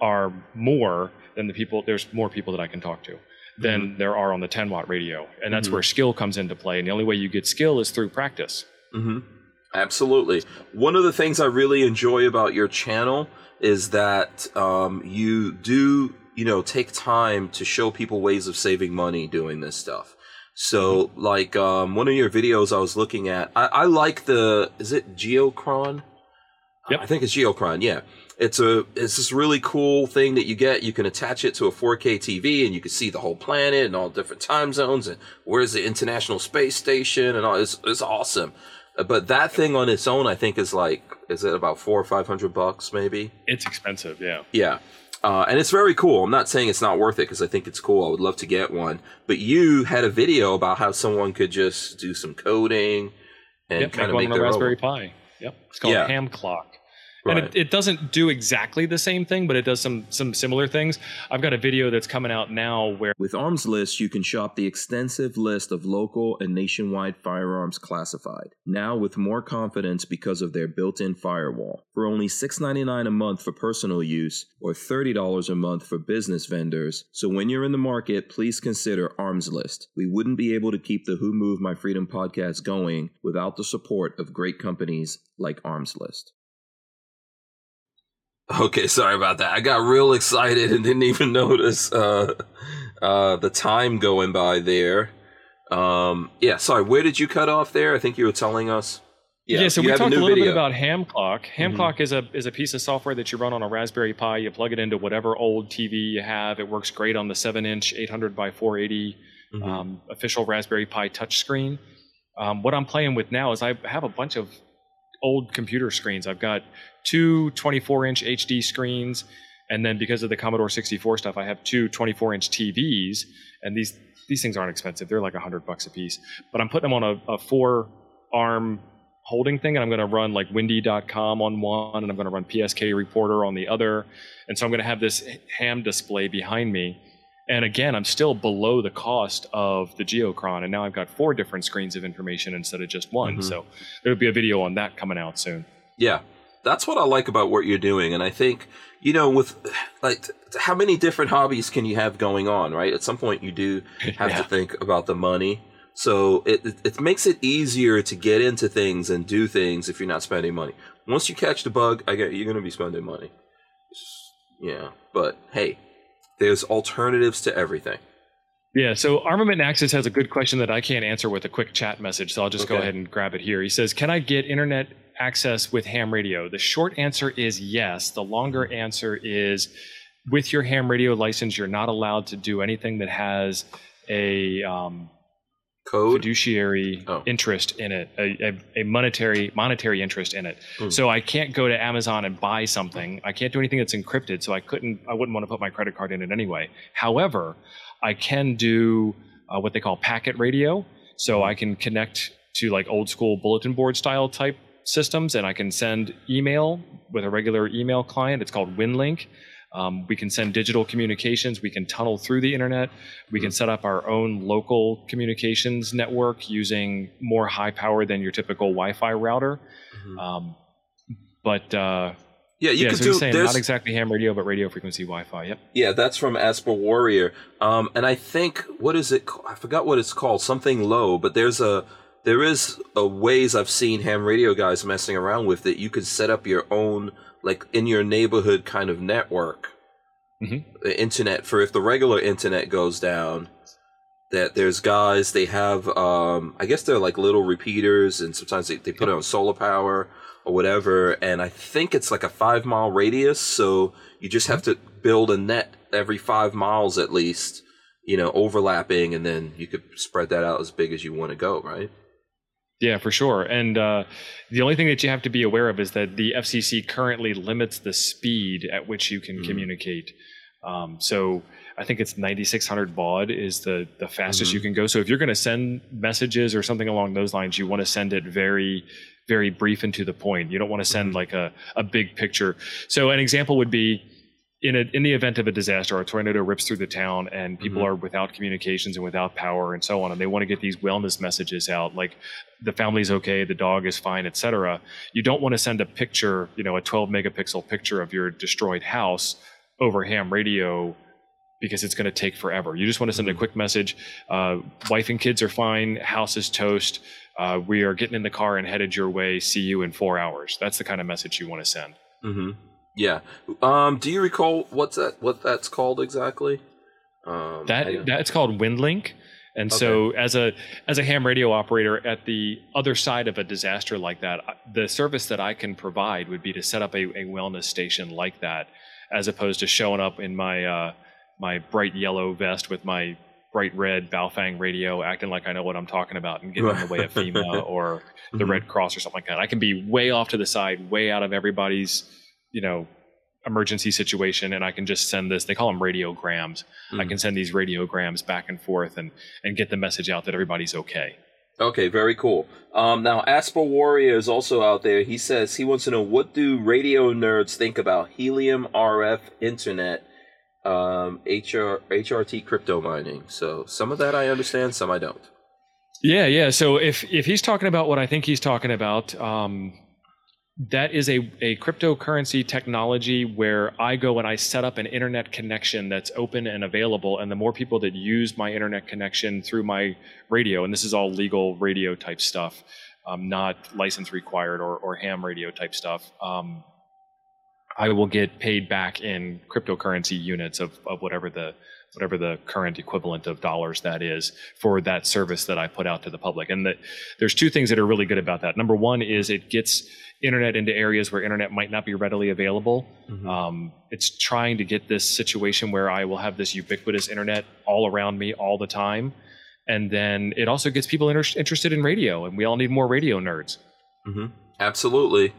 are more than the people. There's more people that I can talk to than Mm-hmm. there are on the 10 watt radio, and that's Mhm. where skill comes into play. And the only way you get skill is through practice. hmm Absolutely. One of the things I really enjoy about your channel is that um, you do, you know, take time to show people ways of saving money doing this stuff. So, like um, one of your videos I was looking at, I, I like the, is it Geochron? Yep. I think it's Geochron. Yeah, it's a it's this really cool thing that you get. You can attach it to a 4K TV, and you can see the whole planet and all different time zones, and where's the International Space Station, and all. It's it's awesome. Uh, But that thing on its own, I think, is like is it about four or five hundred bucks, maybe? It's expensive, yeah. Yeah. Uh, and it's very cool. I'm not saying it's not worth it because I think it's cool. I would love to get one. But you had a video about how someone could just do some coding and Yep, kind make of make a their Raspberry own. Pi. Yep, it's called Yeah. Ham Clock. Right. And it, it doesn't do exactly the same thing, but it does some some similar things. I've got a video that's coming out now where With Arms List, you can shop the extensive list of local and nationwide firearms classified, now with more confidence because of their built in firewall. For only $6.99 a month for personal use or $30 a month for business vendors. So when you're in the market, please consider Arms List. We wouldn't be able to keep the Who Moved My Freedom podcast going without the support of great companies like Arms List. Okay, sorry about that. I got real excited and didn't even notice uh, uh, the time going by there. Um, yeah, sorry. Where did you cut off there? I think you were telling us. Yeah, so we talked a, new little bit video. about Ham Clock. Ham Mhm. Clock is a is a piece of software that you run on a Raspberry Pi. You plug it into whatever old TV you have. It works great on the seven inch 800 by 480 Mhm. um, official Raspberry Pi touchscreen. Um, what I'm playing with now is I have a bunch of old computer screens. I've got two 24 inch HD screens, and then because of the Commodore 64 stuff, I have two 24 inch TVs. And these these things aren't expensive; they're like a hundred bucks a piece. But I'm putting them on a, a four arm holding thing, and I'm going to run like Windy.com on one, and I'm going to run PSK Reporter on the other, and so I'm going to have this ham display behind me. And again, I'm still below the cost of the Geochron, and now I've got four different screens of information instead of just one. Mhm. So there'll be a video on that coming out soon. Yeah, that's what I like about what you're doing, and I think you know, with like, t- how many different hobbies can you have going on? Right, at some point you do have Yeah. to think about the money. So it, it it makes it easier to get into things and do things if you're not spending money. once you catch the bug, I get you're gonna be spending money. Yeah, but hey, there's alternatives to everything. Yeah, so Armament Axis has a good question that I can't answer with a quick chat message, so I'll just go ahead and grab it here. He says, Can I get internet access with ham radio? The short answer is yes. The longer answer is with your ham radio license, you're not allowed to do anything that has a um, Code. fiduciary Oh. interest in it, a, a, a monetary monetary interest in it. Hmm. So I can't go to Amazon and buy something. I can't do anything that's encrypted. So I couldn't. I wouldn't want to put my credit card in it anyway. However, I can do uh, what they call packet radio. So I can connect to like old school bulletin board style type systems, and I can send email with a regular email client. It's called WinLink. Um, we can send digital communications. We can tunnel through the internet. We can set up our own local communications network using more high power than your typical Wi-Fi router. Mhm. Um, but uh, yeah, you yeah, could so do. saying not exactly ham radio, but radio frequency Wi-Fi. Yep. Yeah, that's from Asper Warrior. Um, and I think what is it? I forgot what it's called. Something low, but there's a there is a ways I've seen ham radio guys messing around with it. You could set up your own like in your neighborhood kind of network, Mhm. the internet for if the regular internet goes down. That there's guys they have um I guess they're like little repeaters and sometimes they, they put it on solar power or whatever and I think it's like a five mile radius so you just have to build a net every five miles at least you know overlapping and then you could spread that out as big as you want to go right Yeah, for sure. And uh, the only thing that you have to be aware of is that the FCC currently limits the speed at which you can Mhm. communicate. Um, so I think it's 9600 baud is the the fastest Mhm. you can go. So if you're going to send messages or something along those lines, you want to send it very very brief and to the point. You don't want to send like a, a big picture. So an example would be in a, in the event of a disaster, a tornado rips through the town and people Mhm. are without communications and without power and so on, and they want to get these wellness messages out, like the family's okay, the dog is fine, etc. You don't want to send a picture, you know, a 12 megapixel picture of your destroyed house over ham radio because it's going to take forever. You just want to send a Mhm. quick message. Uh, wife and kids are fine. House is toast. Uh, we are getting in the car and headed your way. See you in four hours. That's the kind of message you want to send. mm-hmm yeah um do you recall what's that what that's called exactly um That that's called WinLink. And so as a as a ham radio operator at the other side of a disaster like that, the service that I can provide would be to set up a, a wellness station like that, as opposed to showing up in my uh, my bright yellow vest with my bright red Baofeng radio, acting like I know what I'm talking about and getting in the way of FEMA or the Mhm. Red Cross or something like that. I can be way off to the side, way out of everybody's, you know, emergency situation, and I can just send this. They call them radiograms. I Mhm. can send these radiograms back and forth and and get the message out that everybody's okay. Okay, very cool. Um, now, Asper Warrior is also out there. He says he wants to know what do radio nerds think about helium RF internet, um, HR, HRT crypto mining. So some of that I understand, some I don't. Yeah, yeah. So if if he's talking about what I think he's talking about, um, that is a, a cryptocurrency technology where I go and I set up an internet connection that's open and available. And the more people that use my internet connection through my radio, and this is all legal radio type stuff, um, not license required or, or ham radio type stuff, um, I will get paid back in cryptocurrency units of, of whatever the whatever the current equivalent of dollars that is for that service that I put out to the public. And that there's two things that are really good about that. Number one is it gets internet into areas where internet might not be readily available. Um, it's trying to get this situation where I will have this ubiquitous internet all around me all the time. And then it also gets people inter- interested in radio, and we all need more radio nerds. hmm Absolutely.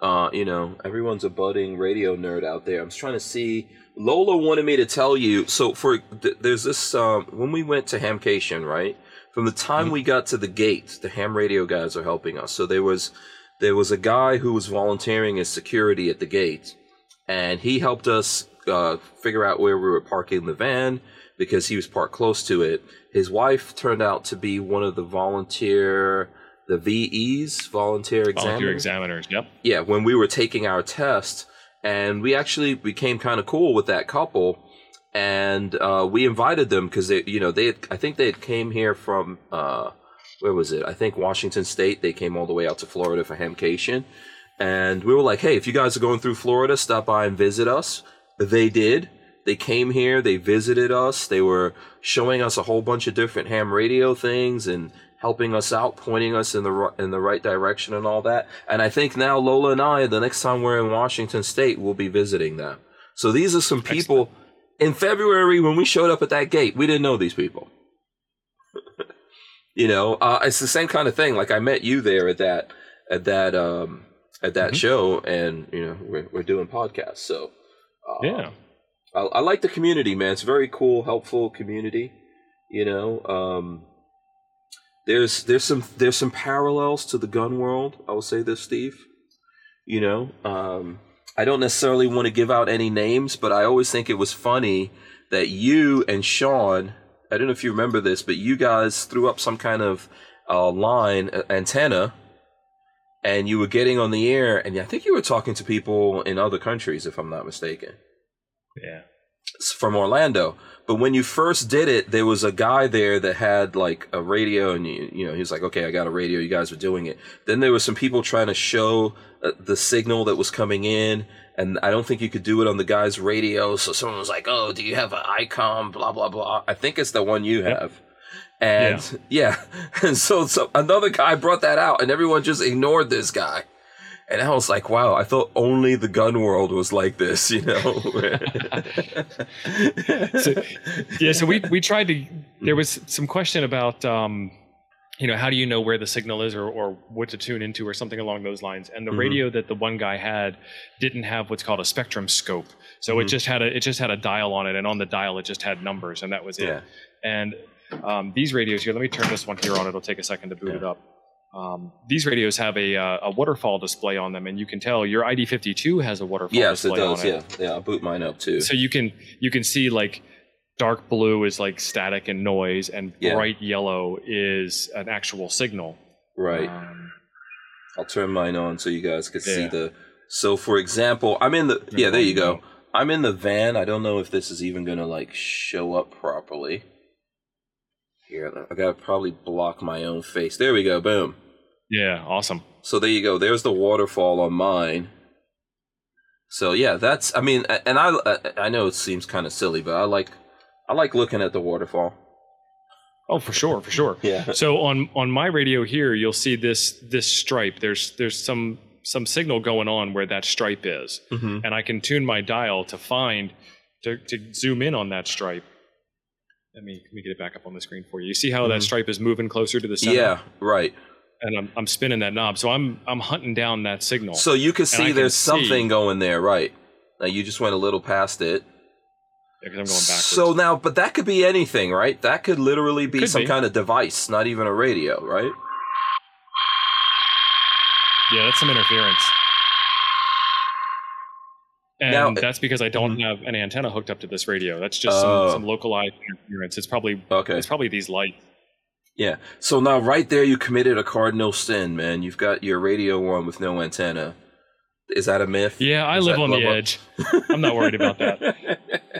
Uh, you know, everyone's a budding radio nerd out there. I'm just trying to see. Lola wanted me to tell you. So for th- there's this um, when we went to Hamcation, right? From the time Mhm. we got to the gate, the ham radio guys are helping us. So there was there was a guy who was volunteering as security at the gate, and he helped us uh, figure out where we were parking the van because he was parked close to it. His wife turned out to be one of the volunteer, the VEs, volunteer Volunteer examiners. examiners. Yep. yeah, when we were taking our test, and we actually became kind of cool with that couple, and uh, we invited them because they, you know, they, had, I think they had came here from, uh, where was it? I think Washington State. They came all the way out to Florida for Hamcation, and we were like, "Hey, if you guys are going through Florida, stop by and visit us." They did. They came here. They visited us. They were showing us a whole bunch of different ham radio things and helping us out, pointing us in the in the right direction and all that. And I think now Lola and I, the next time we're in Washington State, we'll be visiting them. So these are some people. Excellent. In February, when we showed up at that gate, we didn't know these people. you know, uh, it's the same kind of thing. Like I met you there at that at that um, at that mm-hmm. show, and you know, we're we're doing podcasts. So uh, yeah, I, I, like the community, man. It's a very cool, helpful community. You know, um, there's there's some there's some parallels to the gun world. I will say this, Steve. You know, um, I don't necessarily want to give out any names, but I always think it was funny that you and Sean. I don't know if you remember this, but you guys threw up some kind of uh, line uh, antenna and you were getting on the air, and I think you were talking to people in other countries, if I'm not mistaken. Yeah. from Orlando. But when you first did it, there was a guy there that had like a radio, and you, you know, he was like, "Okay, I got a radio. You guys were doing it." Then there was some people trying to show uh, the signal that was coming in, and I don't think you could do it on the guy's radio. So someone was like, "Oh, do you have an ICOM?" Blah blah blah. I think it's the one you have. Yep. And yeah. yeah. And so, so another guy brought that out and everyone just ignored this guy. And I was like, wow, I thought only the gun world was like this, you know? so, yeah, so we, we tried to, there was some question about, um, you know, how do you know where the signal is or, or what to tune into or something along those lines? And the mm-hmm. radio that the one guy had didn't have what's called a spectrum scope. So mm-hmm. it just had a, it just had a dial on it and on the dial it just had numbers and that was it. Yeah. And um, these radios here, let me turn this one here on. It'll take a second to boot yeah. it up. Um, these radios have a, uh, a waterfall display on them, and you can tell your ID52 has a waterfall yes, display it does, on it. Yeah, yeah, I'll boot mine up too. So you can you can see like dark blue is like static and noise, and yeah. bright yellow is an actual signal. Right. Um, I'll turn mine on so you guys can yeah. see the. So, for example, I'm in the. Yeah, there you go. I'm in the van. I don't know if this is even gonna like show up properly. Here, I gotta probably block my own face. There we go. Boom. Yeah, awesome. So there you go. There's the waterfall on mine. So yeah, that's. I mean, and I I know it seems kind of silly, but I like I like looking at the waterfall. Oh, for sure, for sure. yeah. So on on my radio here, you'll see this this stripe. There's there's some some signal going on where that stripe is, mm-hmm. and I can tune my dial to find to to zoom in on that stripe let me let me get it back up on the screen for you. You see how mm-hmm. that stripe is moving closer to the center? Yeah, right. And I'm I'm spinning that knob, so I'm I'm hunting down that signal. So you can see there's something see, going there, right? Now you just went a little past it. Yeah, I'm going backwards. So now, but that could be anything, right? That could literally be could some be. kind of device, not even a radio, right? Yeah, that's some interference and now, that's because I don't mm-hmm. have an antenna hooked up to this radio. That's just some, oh. some localized interference. It's probably okay. It's probably these lights. Yeah. So now, right there, you committed a cardinal sin, man. You've got your radio on with no antenna. Is that a myth? Yeah, I is live on the edge. I'm not worried about that.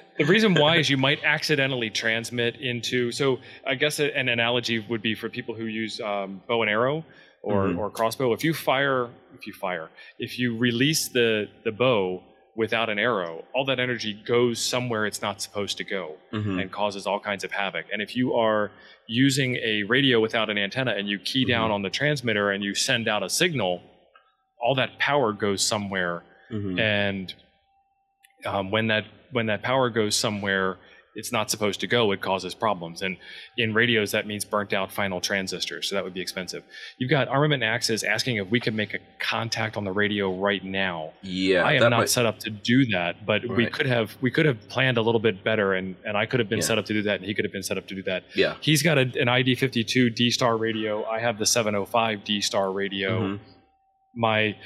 the reason why is you might accidentally transmit into. So I guess an analogy would be for people who use um, bow and arrow or, mm-hmm. or crossbow. If you fire, if you fire, if you release the the bow without an arrow, all that energy goes somewhere it's not supposed to go mm-hmm. and causes all kinds of havoc. And if you are using a radio without an antenna and you key mm-hmm. down on the transmitter and you send out a signal, all that power goes somewhere. Mm-hmm. And um, when that when that power goes somewhere, it's not supposed to go, it causes problems. And in radios, that means burnt out final transistors. So that would be expensive. You've got Armament Access asking if we could make a contact on the radio right now. Yeah. I am not might... set up to do that, but right. we could have we could have planned a little bit better and, and I could have been yeah. set up to do that and he could have been set up to do that. Yeah. He's got a, an ID52 D-STAR radio. I have the 705 D-STAR radio. Mm-hmm. My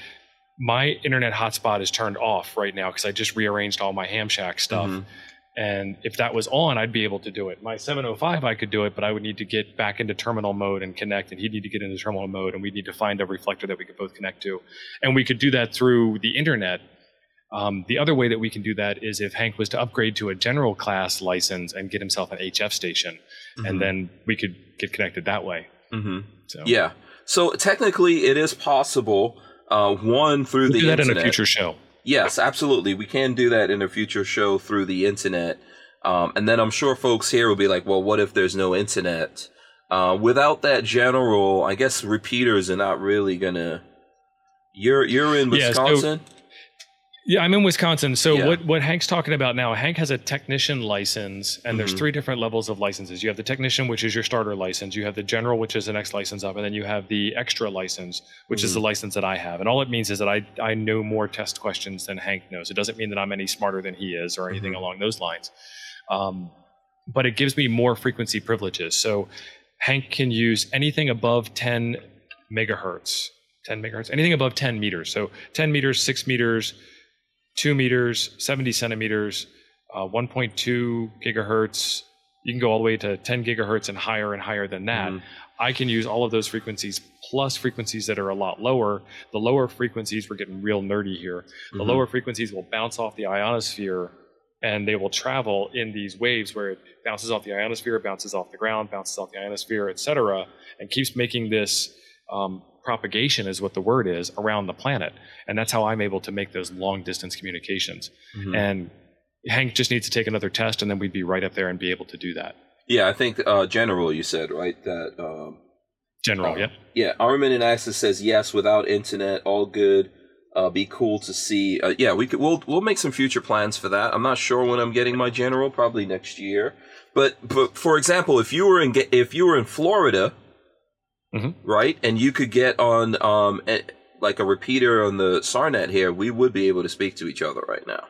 my internet hotspot is turned off right now because I just rearranged all my ham shack stuff. Mm-hmm and if that was on, I'd be able to do it. My 705, I could do it, but I would need to get back into terminal mode and connect, and he'd need to get into terminal mode, and we'd need to find a reflector that we could both connect to. And we could do that through the internet. Um, the other way that we can do that is if Hank was to upgrade to a general class license and get himself an HF station, mm-hmm. and then we could get connected that way. Mm-hmm. So. Yeah. So technically, it is possible Uh, one through we'll the do that internet. in a future show. Yes, absolutely. We can do that in a future show through the internet. Um, and then I'm sure folks here will be like, well, what if there's no internet? Uh, without that general, I guess repeaters are not really gonna. You're you're in Yeah, so- Wisconsin. Yeah, I'm in Wisconsin. So Yeah. what what Hank's talking about now, Hank has a technician license, and there's Mhm. three different levels of licenses. You have the technician, which is your starter license. You have the general, which is the next license up, and then you have the extra license, which is Mhm. the license that I have. And all it means is that I I know more test questions than Hank knows. It doesn't mean that I'm any smarter than he is or anything Mhm. along those lines. Um, but it gives me more frequency privileges. So Hank can use anything above 10 megahertz, 10 megahertz, anything above 10 meters. So 10 meters, 6 meters, 2 meters, 70 centimeters, uh, 1.2 gigahertz. You can go all the way to 10 gigahertz and higher and higher than that. Mhm. I can use all of those frequencies plus frequencies that are a lot lower. The lower frequencies, we're getting real nerdy here. The Mhm. lower frequencies will bounce off the ionosphere and they will travel in these waves where it bounces off the ionosphere, bounces off the ground, bounces off the ionosphere, etc., and keeps making this um, propagation, is what the word is, around the planet. And that's how I'm able to make those long distance communications. Mhm. And Hank just needs to take another test, and then we'd be right up there and be able to do that. Yeah, I think uh, general. You said right that. Um, General, Oh. yep. Yeah, Armin and Axis says yes. Without internet, all good. Uh, be cool to see. Uh, yeah, we could. We'll we'll make some future plans for that. I'm not sure when I'm getting my general. Probably next year. But but for example, if you were in Ga- if you were in Florida, Mhm. right, and you could get on um a, like a repeater on the SARnet here, we would be able to speak to each other right now.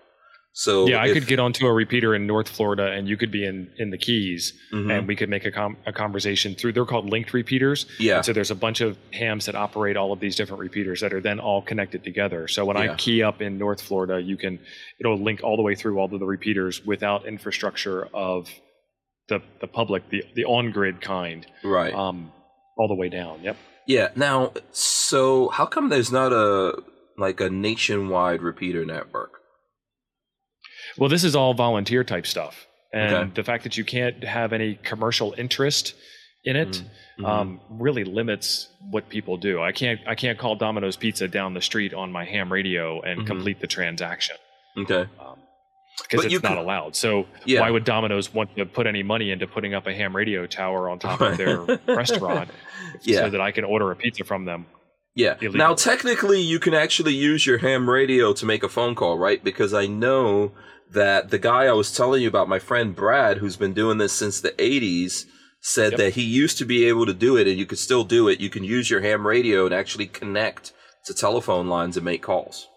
So yeah, I could get onto a repeater in North Florida, and you could be in in the Keys, Mhm. and we could make a com- a conversation through. They're called linked repeaters. yeah. And so there's a bunch of hams that operate all of these different repeaters that are then all connected together. So when Yeah. I key up in North Florida, you can it'll link all the way through all of the repeaters without infrastructure of the the public, the the on grid kind, right. um, all the way down. Yep. Yeah. Now, so how come there's not a like a nationwide repeater network? Well, this is all volunteer type stuff, and Okay. the fact that you can't have any commercial interest in it. Mhm. um, really limits what people do. I can't I can't call Domino's Pizza down the street on my ham radio and Mhm. complete the transaction Okay. Because it's not could- allowed. So Yeah. why would Domino's want to put any money into putting up a ham radio tower on top of their restaurant Yeah. so that I can order a pizza from them? Yeah. illegal. Now, technically, you can actually use your ham radio to make a phone call, right? Because I know that the guy I was telling you about, my friend Brad, who's been doing this since the 80s, said Yep. that he used to be able to do it and you could still do it. You can use your ham radio and actually connect to telephone lines and make calls.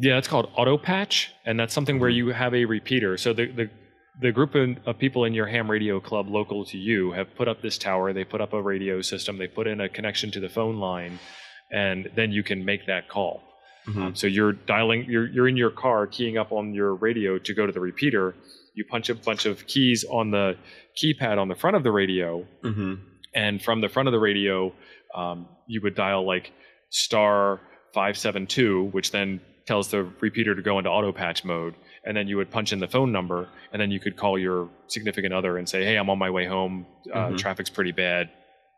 Yeah, it's called auto patch, and that's something where you have a repeater. So the the the group of, people in your ham radio club local to you have put up this tower. They put up a radio system. They put in a connection to the phone line, and then you can make that call. Mhm. Um, so you're dialing, you're you're in your car, keying up on your radio to go to the repeater. You punch a bunch of keys on the keypad on the front of the radio, Mm-hmm. and from the front of the radio, um, you would dial like star five seven two, which then tells the repeater to go into auto patch mode, and then you would punch in the phone number, and then you could call your significant other and say, "Hey, I'm on my way home. Uh, Mhm. Traffic's pretty bad.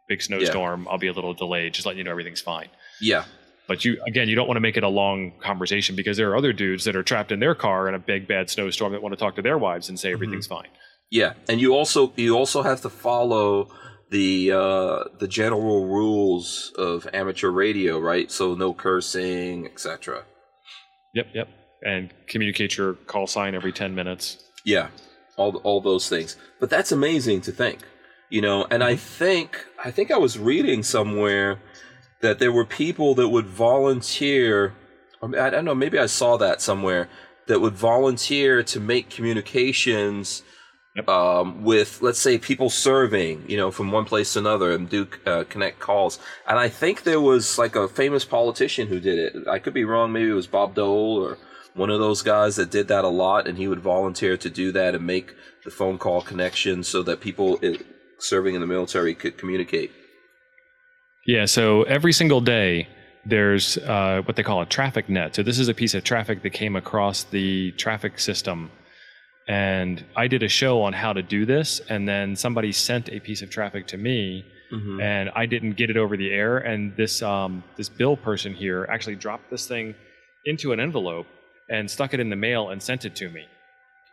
Big snowstorm. I'll be a little delayed. Just letting you know everything's fine." Yeah. But you again, you don't want to make it a long conversation because there are other dudes that are trapped in their car in a big bad snowstorm that want to talk to their wives and say Mm-hmm. everything's fine. Yeah, and you also you also have to follow the uh, the general rules of amateur radio, right? So no cursing, etc. Yep, yep. And communicate your call sign every ten minutes. Yeah, all all those things. But that's amazing to think, you know. And I mm-hmm. think I think I was reading somewhere that there were people that would volunteer. I don't know. Maybe I saw that somewhere that would volunteer to make communications Um, with, let's say, people serving, you know, from one place to another and do uh, connect calls. And I think there was like a famous politician who did it. I could be wrong. Maybe it was Bob Dole or one of those guys that did that a lot, and he would volunteer to do that and make the phone call connection so that people i- serving in the military could communicate. Yeah, so every single day there's uh, what they call a traffic net. So this is a piece of traffic that came across the traffic system. And I did a show on how to do this, and then somebody sent a piece of traffic to me, Mhm. and I didn't get it over the air. And this um, this bill person here actually dropped this thing into an envelope and stuck it in the mail and sent it to me.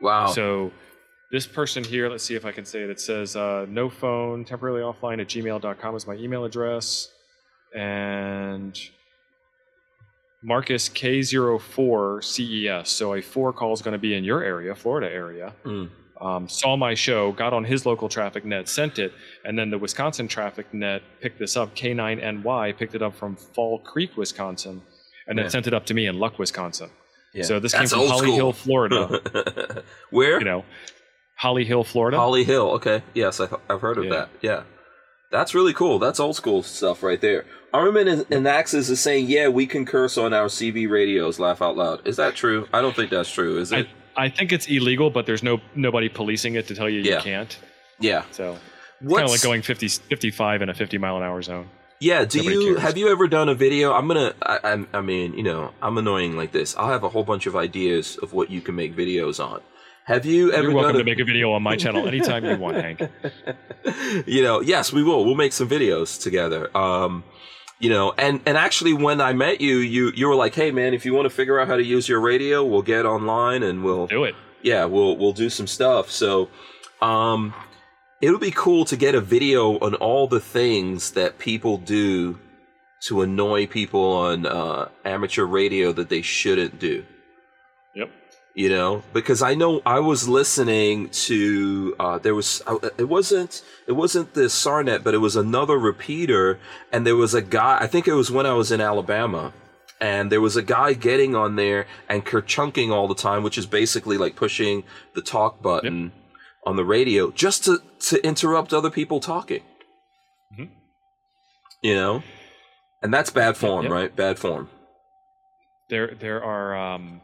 Wow. So this person here, let's see if I can say it. It says uh, no phone, temporarily offline at gmail.com is my email address. And Marcus K04 CES. So a four call is going to be in your area, Florida area. Mm. Um, saw my show, got on his local traffic net, sent it, and then the Wisconsin traffic net picked this up. K9NY picked it up from Fall Creek, Wisconsin, and then Yeah. sent it up to me in Luck, Wisconsin. Yeah. So this That's came from Holly school. Hill, Florida. Where? you know, Holly Hill, Florida. Holly Hill. Okay. Yes, I, I've heard of Yeah. that. Yeah. That's really cool. That's old school stuff right there. Armament and, and Axis is saying, yeah, we can curse on our CB radios. Laugh out loud. Is that true? I don't think that's true. Is it? I, I think it's illegal, but there's no nobody policing it to tell you Yeah. you can't. yeah. So it's kind of like going 50, 55 in a 50 mile an hour zone. Yeah, do Nobody you cares. have you ever done a video? I'm gonna. I, I, I mean, you know, I'm annoying like this. I'll have a whole bunch of ideas of what you can make videos on. Have you ever You're welcome done to make a video on my channel anytime you want, Hank. you know, yes, we will. We'll make some videos together. Um, you know, and and actually, when I met you, you you were like, "Hey, man, if you want to figure out how to use your radio, we'll get online and we'll Do it. yeah, we'll we'll do some stuff." So, um, it'll be cool to get a video on all the things that people do to annoy people on uh, amateur radio that they shouldn't do Yep. You know because i know i was listening to uh there was uh, it wasn't it wasn't the SARnet but it was another repeater and there was a guy i think it was when i was in alabama and there was a guy getting on there and kerchunking all the time which is basically like pushing the talk button on the radio just to to interrupt other people talking. Mhm. you know? And that's bad form Yep. right? Bad form. There, there are um,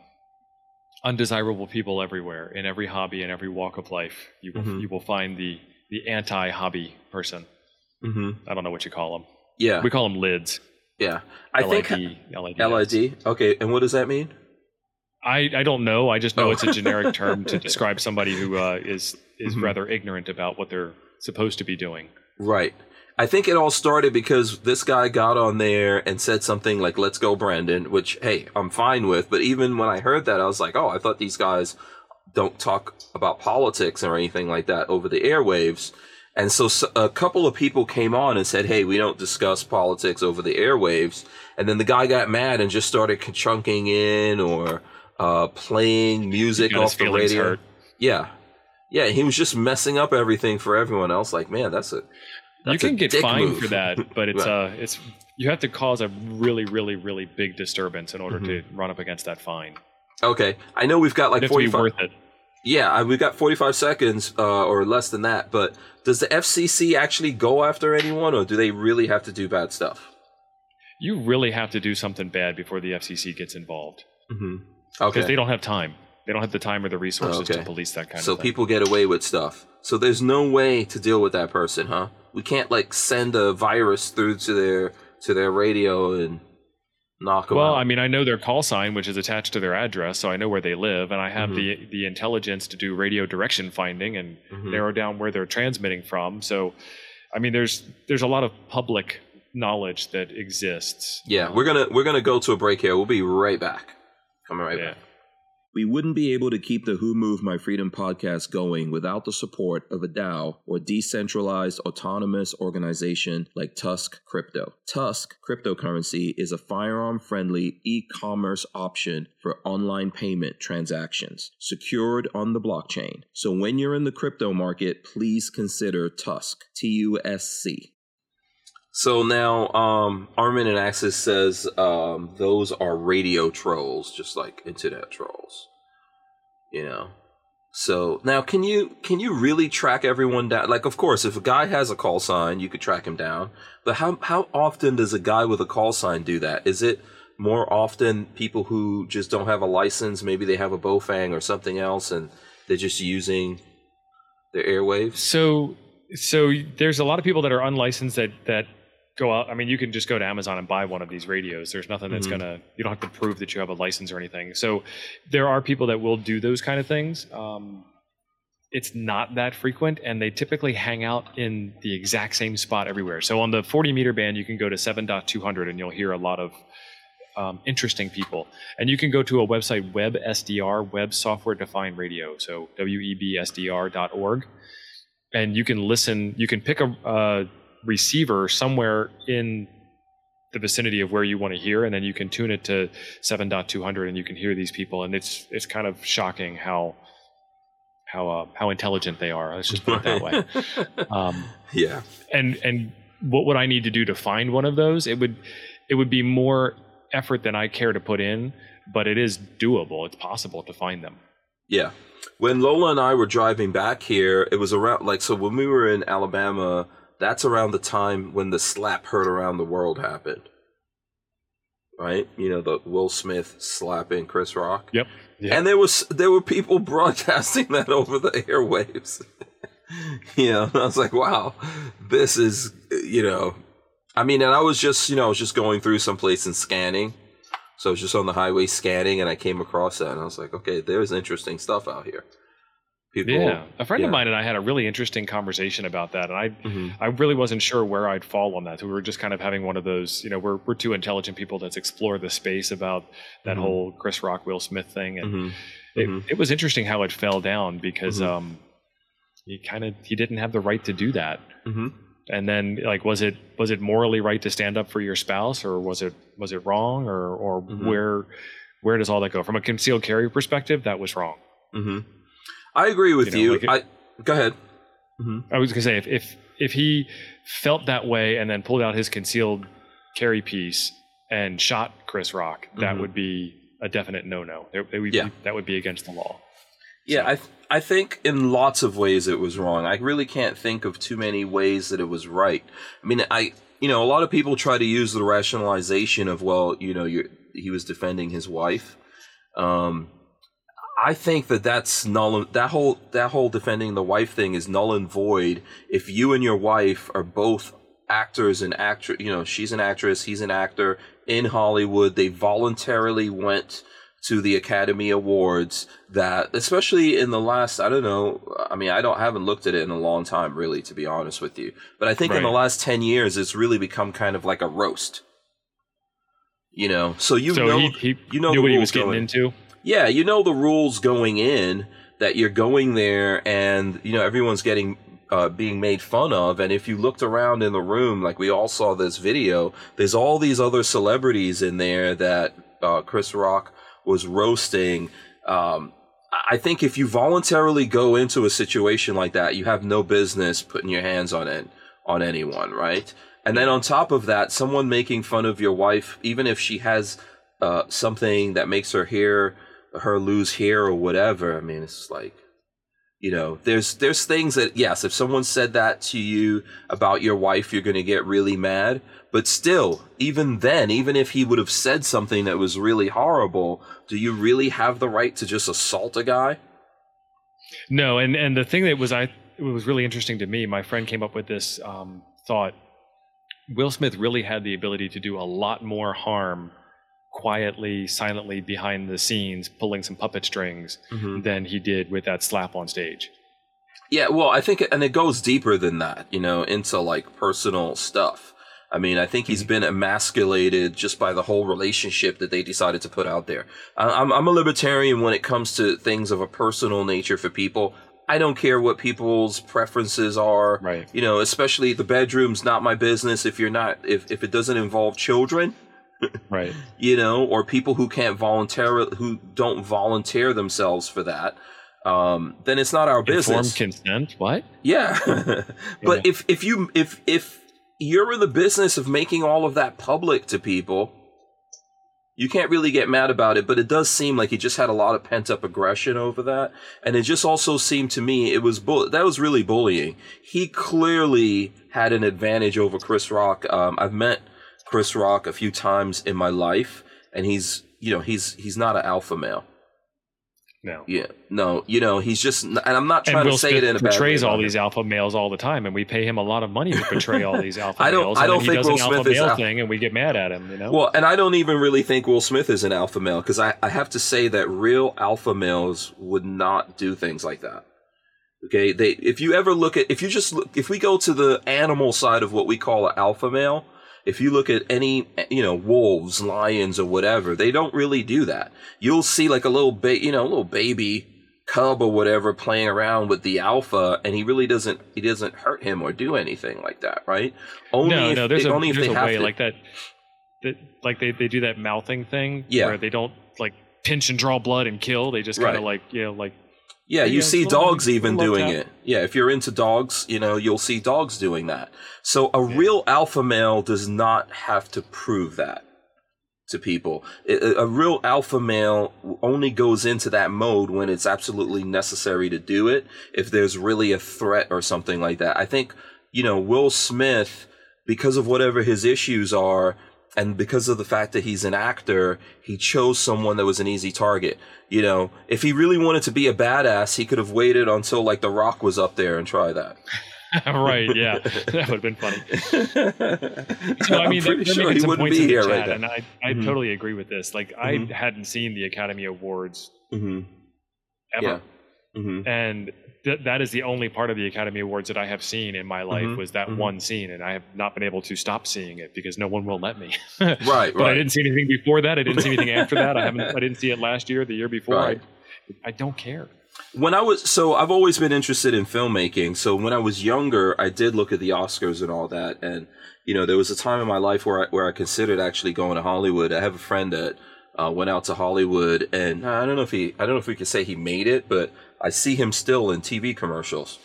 undesirable people everywhere in every hobby and every walk of life. You will, Mhm. you will find the the anti-hobby person. hmm I don't know what you call them. yeah We call them lids. yeah i think LID, LID. Okay, and what does that mean? I, I don't know. I just know Oh. it's a generic term to describe somebody who uh, is is Mhm. rather ignorant about what they're supposed to be doing. Right. I think it all started because this guy got on there and said something like, let's go, Brandon, which, hey, I'm fine with. But even when I heard that, I was like, oh, I thought these guys don't talk about politics or anything like that over the airwaves. And so a couple of people came on and said, hey, we don't discuss politics over the airwaves. And then the guy got mad and just started chunking in or uh, playing music off the radio. hurt. Yeah. Yeah, he was just messing up everything for everyone else. Like, man, that's a that's a can get fined move. for that, but it's Right. uh it's you have to cause a really really really big disturbance in order to run up against that fine. Okay, I know we've got like It has to be 45. worth. Yeah, we've got 45 seconds uh, or less than that. But does the FCC actually go after anyone, or do they really have to do bad stuff? You really have to do something bad before the FCC gets involved Mm-hmm. because they don't have time. They don't have the time or the resources Okay. to police that kind so of thing. So people get away with stuff. So there's no way to deal with that person, huh? We can't like send a virus through to their to their radio and knock them well, out. I mean, I know their call sign, which is attached to their address, so I know where they live, and I have Mhm. the the intelligence to do radio direction finding and Mhm. narrow down where they're transmitting from. So, I mean, there's there's a lot of public knowledge that exists. Yeah, we're gonna we're gonna go to a break here. We'll be right back. Coming right Yeah. back. We wouldn't be able to keep the Who Moved My Freedom podcast going without the support of a DAO or decentralized autonomous organization like TUSC Crypto. TUSC cryptocurrency is a firearm friendly e commerce option for online payment transactions secured on the blockchain. So when you're in the crypto market, please consider TUSC, T U S C. So now, um, Armin and Axis says um, those are radio trolls, just like internet trolls. You know. So now, can you can you really track everyone down? Like, of course, if a guy has a call sign, you could track him down. But how how often does a guy with a call sign do that? Is it more often people who just don't have a license? Maybe they have a Baofeng or something else, and they're just using their airwaves. So, so there's a lot of people that are unlicensed that that go out. I mean, you can just go to Amazon and buy one of these radios. There's nothing that's Mhm. gonna. You don't have to prove that you have a license or anything. So, there are people that will do those kind of things. Um, it's not that frequent, and they typically hang out in the exact same spot everywhere. So on the 40 meter band, you can go to 7.200, and you'll hear a lot of um, interesting people. And you can go to a website, WebSDR, Web Software Defined Radio, so websdr.org, and you can listen. You can pick a, a receiver somewhere in the vicinity of where you want to hear, and then you can tune it to 7.200, and you can hear these people, and it's it's kind of shocking how how uh, how intelligent they are. Let's just put it that way. Um, yeah. And and what would I need to do to find one of those? It would it would be more effort than I care to put in, but it is doable. It's possible to find them. Yeah. When Lola and I were driving back here, it was around like so when we were in Alabama, that's around the time when the slap heard around the world happened. Right? You know, the Will Smith slapping Chris Rock. Yep. yep. And there was there were people broadcasting that over the airwaves. you know, I was like, wow, this is you know, I mean, and I was just, you know, I was just going through some place and scanning. So I was just on the highway scanning and I came across that and I was like, okay, there's interesting stuff out here. People, yeah, a friend yeah. of mine and I had a really interesting conversation about that, and I, mm-hmm. I really wasn't sure where I'd fall on that. So we were just kind of having one of those, you know, we're we're two intelligent people that's explore the space about that mm-hmm. whole Chris Rock Will Smith thing, and mm-hmm. It, mm-hmm. it was interesting how it fell down because mm-hmm. um, he kind of he didn't have the right to do that. Mm-hmm and then like was it was it morally right to stand up for your spouse or was it was it wrong or or where where does all that go from a concealed carry perspective that was wrong mm-hmm. I agree with you, know, you. Like it, i go ahead mm-hmm. i was gonna say if, if if he felt that way and then pulled out his concealed carry piece and shot chris rock that mm-hmm. would be a definite no-no yeah. that would be against the law yeah, so. I th- I think in lots of ways it was wrong. I really can't think of too many ways that it was right. I mean, I you know a lot of people try to use the rationalization of well, you know, he was defending his wife. Um, I think that that's null. That whole that whole defending the wife thing is null and void if you and your wife are both actors and actor. You know, she's an actress, he's an actor in Hollywood. They voluntarily went to the Academy Awards that, especially in the last, I don't know, I mean, I don't haven't looked at it in a long time, really, to be honest with you. But I think right. in the last ten years, it's really become kind of like a roast. You know, so you so know, he, he you know what he was getting going. into. Yeah, you know the rules going in that you're going there, and you know everyone's getting uh, being made fun of. And if you looked around in the room, like we all saw this video, there's all these other celebrities in there that uh, Chris Rock was roasting. Um, I think if you voluntarily go into a situation like that, you have no business putting your hands on it on anyone, right? And then on top of that, someone making fun of your wife, even if she has uh, something that makes her hair, her lose hair or whatever. I mean, it's like, you know, there's there's things that yes, if someone said that to you about your wife, you're going to get really mad. But still, even then, even if he would have said something that was really horrible, do you really have the right to just assault a guy? No, and and the thing that was I it was really interesting to me. My friend came up with this um, thought. Will Smith really had the ability to do a lot more harm quietly, silently behind the scenes, pulling some puppet strings mm-hmm. than he did with that slap on stage. Yeah, well, I think, and it goes deeper than that, you know, into like personal stuff. I mean, I think he's mm-hmm. been emasculated just by the whole relationship that they decided to put out there. I'm, I'm a libertarian when it comes to things of a personal nature for people. I don't care what people's preferences are. Right. You know, especially the bedroom's not my business if you're not if, if it doesn't involve children. Right. You know, or people who can't volunteer who don't volunteer themselves for that. Um, then it's not our business. Informed consent. What? Yeah. but yeah. if if you if if you're in the business of making all of that public to people. You can't really get mad about it, but it does seem like he just had a lot of pent up aggression over that, and it just also seemed to me it was bull- that was really bullying. He clearly had an advantage over Chris Rock. Um, I've met Chris Rock a few times in my life, and he's you know he's he's not an alpha male. No. Yeah. No. You know, he's just, and I'm not trying to say Smith it in a bad way. portrays all these alpha males all the time, and we pay him a lot of money to portray all these alpha I don't, males. I don't think Will Smith is al- thing, and we get mad at him. You know. Well, and I don't even really think Will Smith is an alpha male because I, I have to say that real alpha males would not do things like that. Okay, they if you ever look at if you just look if we go to the animal side of what we call an alpha male, if you look at any you know wolves, lions, or whatever, they don't really do that. You'll see like a little ba- you know a little baby cub or whatever playing around with the alpha, and he really doesn't he doesn't hurt him or do anything like that, right? Only no, no, there's they, a, only there's a way to, like that. That like they, they do that mouthing thing yeah. where they don't like pinch and draw blood and kill. They just kind of right. like you know like yeah, you see dogs even doing it. Yeah, if you're into dogs, you know, you'll see dogs doing that. So a yeah. real alpha male does not have to prove that to people. A real alpha male only goes into that mode when it's absolutely necessary to do it. If there's really a threat or something like that. I think, you know, Will Smith, because of whatever his issues are, and because of the fact that he's an actor, he chose someone that was an easy target. You know, if he really wanted to be a badass, he could have waited until like The Rock was up there and try that. right? Yeah, that would have been funny. so I mean, they're, they're sure making some points in the chat, right and I, I mm-hmm. totally agree with this. Like, mm-hmm. I hadn't seen the Academy Awards mm-hmm. ever, yeah. Mm-hmm. and th- that is the only part of the Academy Awards that I have seen in my life mm-hmm. was that mm-hmm. one scene, and I have not been able to stop seeing it because no one will let me. right, right. But I didn't see anything before that. I didn't see anything after that. I haven't. I didn't see it last year, the year before. Right. I, I don't care. When I was so I've always been interested in filmmaking. So when I was younger, I did look at the Oscars and all that, and you know there was a time in my life where I, where I considered actually going to Hollywood. I have a friend that uh, went out to Hollywood, and I don't know if he I don't know if we could say he made it, but I see him still in TV commercials.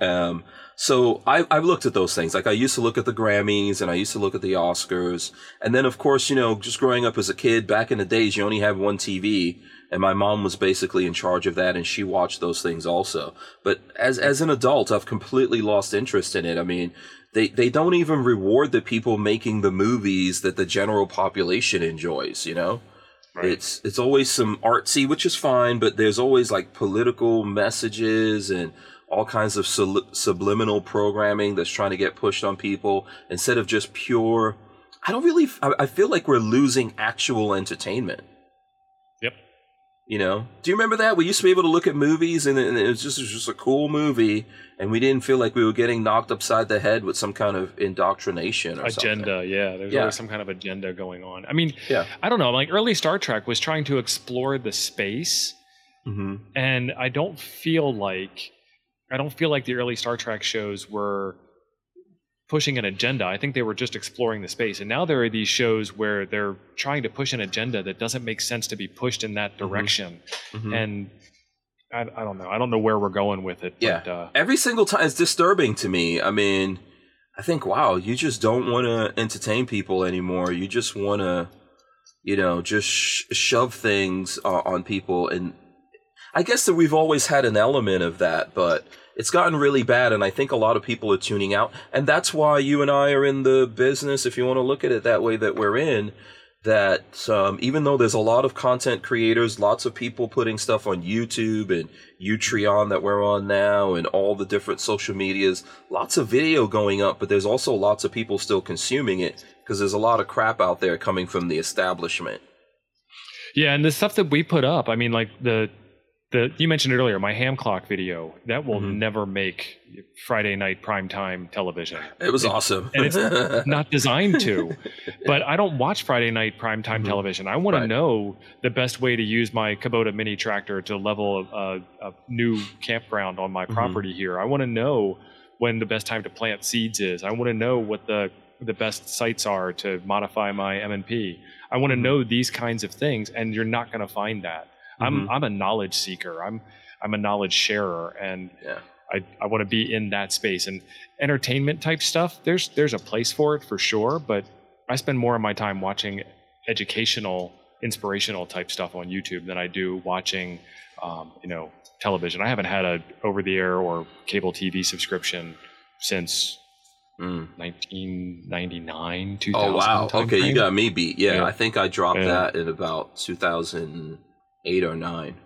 Um, so I, I've looked at those things. Like I used to look at the Grammys and I used to look at the Oscars. And then, of course, you know, just growing up as a kid, back in the days, you only had one TV and my mom was basically in charge of that and she watched those things also. But as, as an adult, I've completely lost interest in it. I mean, they, they don't even reward the people making the movies that the general population enjoys, you know? Right. It's it's always some artsy, which is fine, but there's always like political messages and all kinds of subliminal programming that's trying to get pushed on people instead of just pure. I don't really. I, I feel like we're losing actual entertainment. You know, do you remember that we used to be able to look at movies and, and it was just it was just a cool movie, and we didn't feel like we were getting knocked upside the head with some kind of indoctrination or agenda. Something. Yeah, there's yeah. always some kind of agenda going on. I mean, yeah. I don't know. Like early Star Trek was trying to explore the space, mm-hmm. and I don't feel like I don't feel like the early Star Trek shows were pushing an agenda. I think they were just exploring the space. And now there are these shows where they're trying to push an agenda that doesn't make sense to be pushed in that mm-hmm. direction. Mm-hmm. And I, I, don't know. I don't know where we're going with it. Yeah. But, uh, Every single time it's disturbing to me. I mean, I think, wow, you just don't want to entertain people anymore. You just want to, you know, just sh- shove things uh, on people. And I guess that we've always had an element of that, but it's gotten really bad and i think a lot of people are tuning out. And that's why you and i are in the business if you want to look at it that way that we're in that um, even though there's a lot of content creators lots of people putting stuff on youtube and utreon that we're on now and all the different social medias lots of video going up but there's also lots of people still consuming it because there's a lot of crap out there coming from the establishment. Yeah, and the stuff that we put up, I mean, like the the you mentioned it earlier, my ham clock video that will mm-hmm. never make Friday night primetime television. It was it, awesome, and it's not designed to. But I don't watch Friday night primetime mm-hmm. television. I want right. to know the best way to use my Kubota mini tractor to level a, a new campground on my mm-hmm. property mm-hmm. here. I want to know when the best time to plant seeds is. I want to know what the the best sights are to modify my M&P. I want to mm-hmm. know these kinds of things, and you're not going to find that I'm mm-hmm. I'm a knowledge seeker. I'm I'm a knowledge sharer, and yeah. I I want to be in that space. And entertainment type stuff, there's there's a place for it for sure. But I spend more of my time watching educational, inspirational type stuff on YouTube than I do watching, um, you know, television. I haven't had a over the air or cable TV subscription since Mm. 1999, 2000. Oh wow! Okay, frame. you got me beat. Yeah, yeah. I think I dropped yeah. that in about 2000 eight or nine.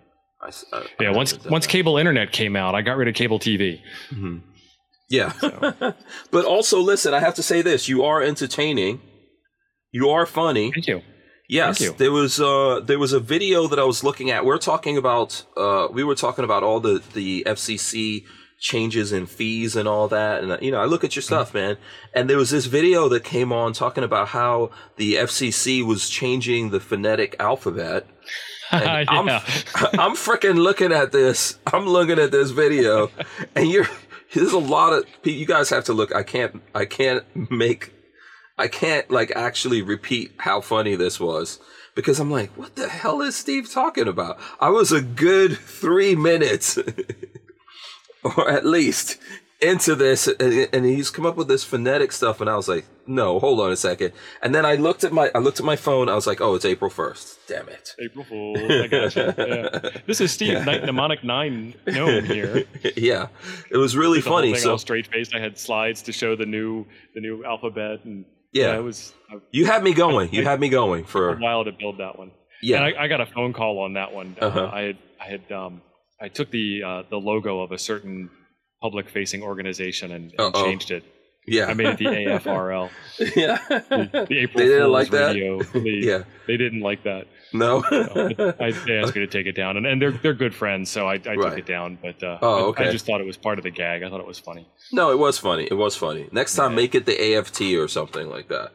I, I, yeah, I once once cable internet came out, I got rid of cable TV. Mm-hmm. Yeah, so. but also listen, I have to say this: you are entertaining, you are funny. Thank you. Yes, there was uh, there was a video that I was looking at. We're talking about uh, we were talking about all the the FCC changes in fees and all that. And you know, I look at your stuff, mm-hmm. man. And there was this video that came on talking about how the FCC was changing the phonetic alphabet. yeah. I'm I'm freaking looking at this. I'm looking at this video, and you're there's a lot of you guys have to look. I can't I can't make I can't like actually repeat how funny this was because I'm like, what the hell is Steve talking about? I was a good three minutes, or at least, into this, and he's come up with this phonetic stuff, and I was like, no, hold on a second. And then I looked at my I looked at my phone. I was like, oh, it's April first. Damn it. April Fool. I gotcha. yeah. This is Steve yeah. Mnemonic Nine gnome here. yeah, it was really funny. so straight faced. I had slides to show the new the new alphabet and yeah, yeah it was. Uh, you had me going. You I, had me going for a while to build that one. Yeah, and I, I got a phone call on that one. Uh, uh-huh. I had I had um, I took the uh, the logo of a certain public facing organization and, and changed it. Yeah, I made it the AFRL. yeah, the, the April they didn't Fool's like radio. that. yeah, they didn't like that. No, I, they asked me to take it down, and, and they're they're good friends, so I, I right. took it down. But uh, oh, okay. I, I, just thought it was part of the gag. I thought it was funny. No, it was funny. It was funny. Next time, yeah. make it the AFT or something like that.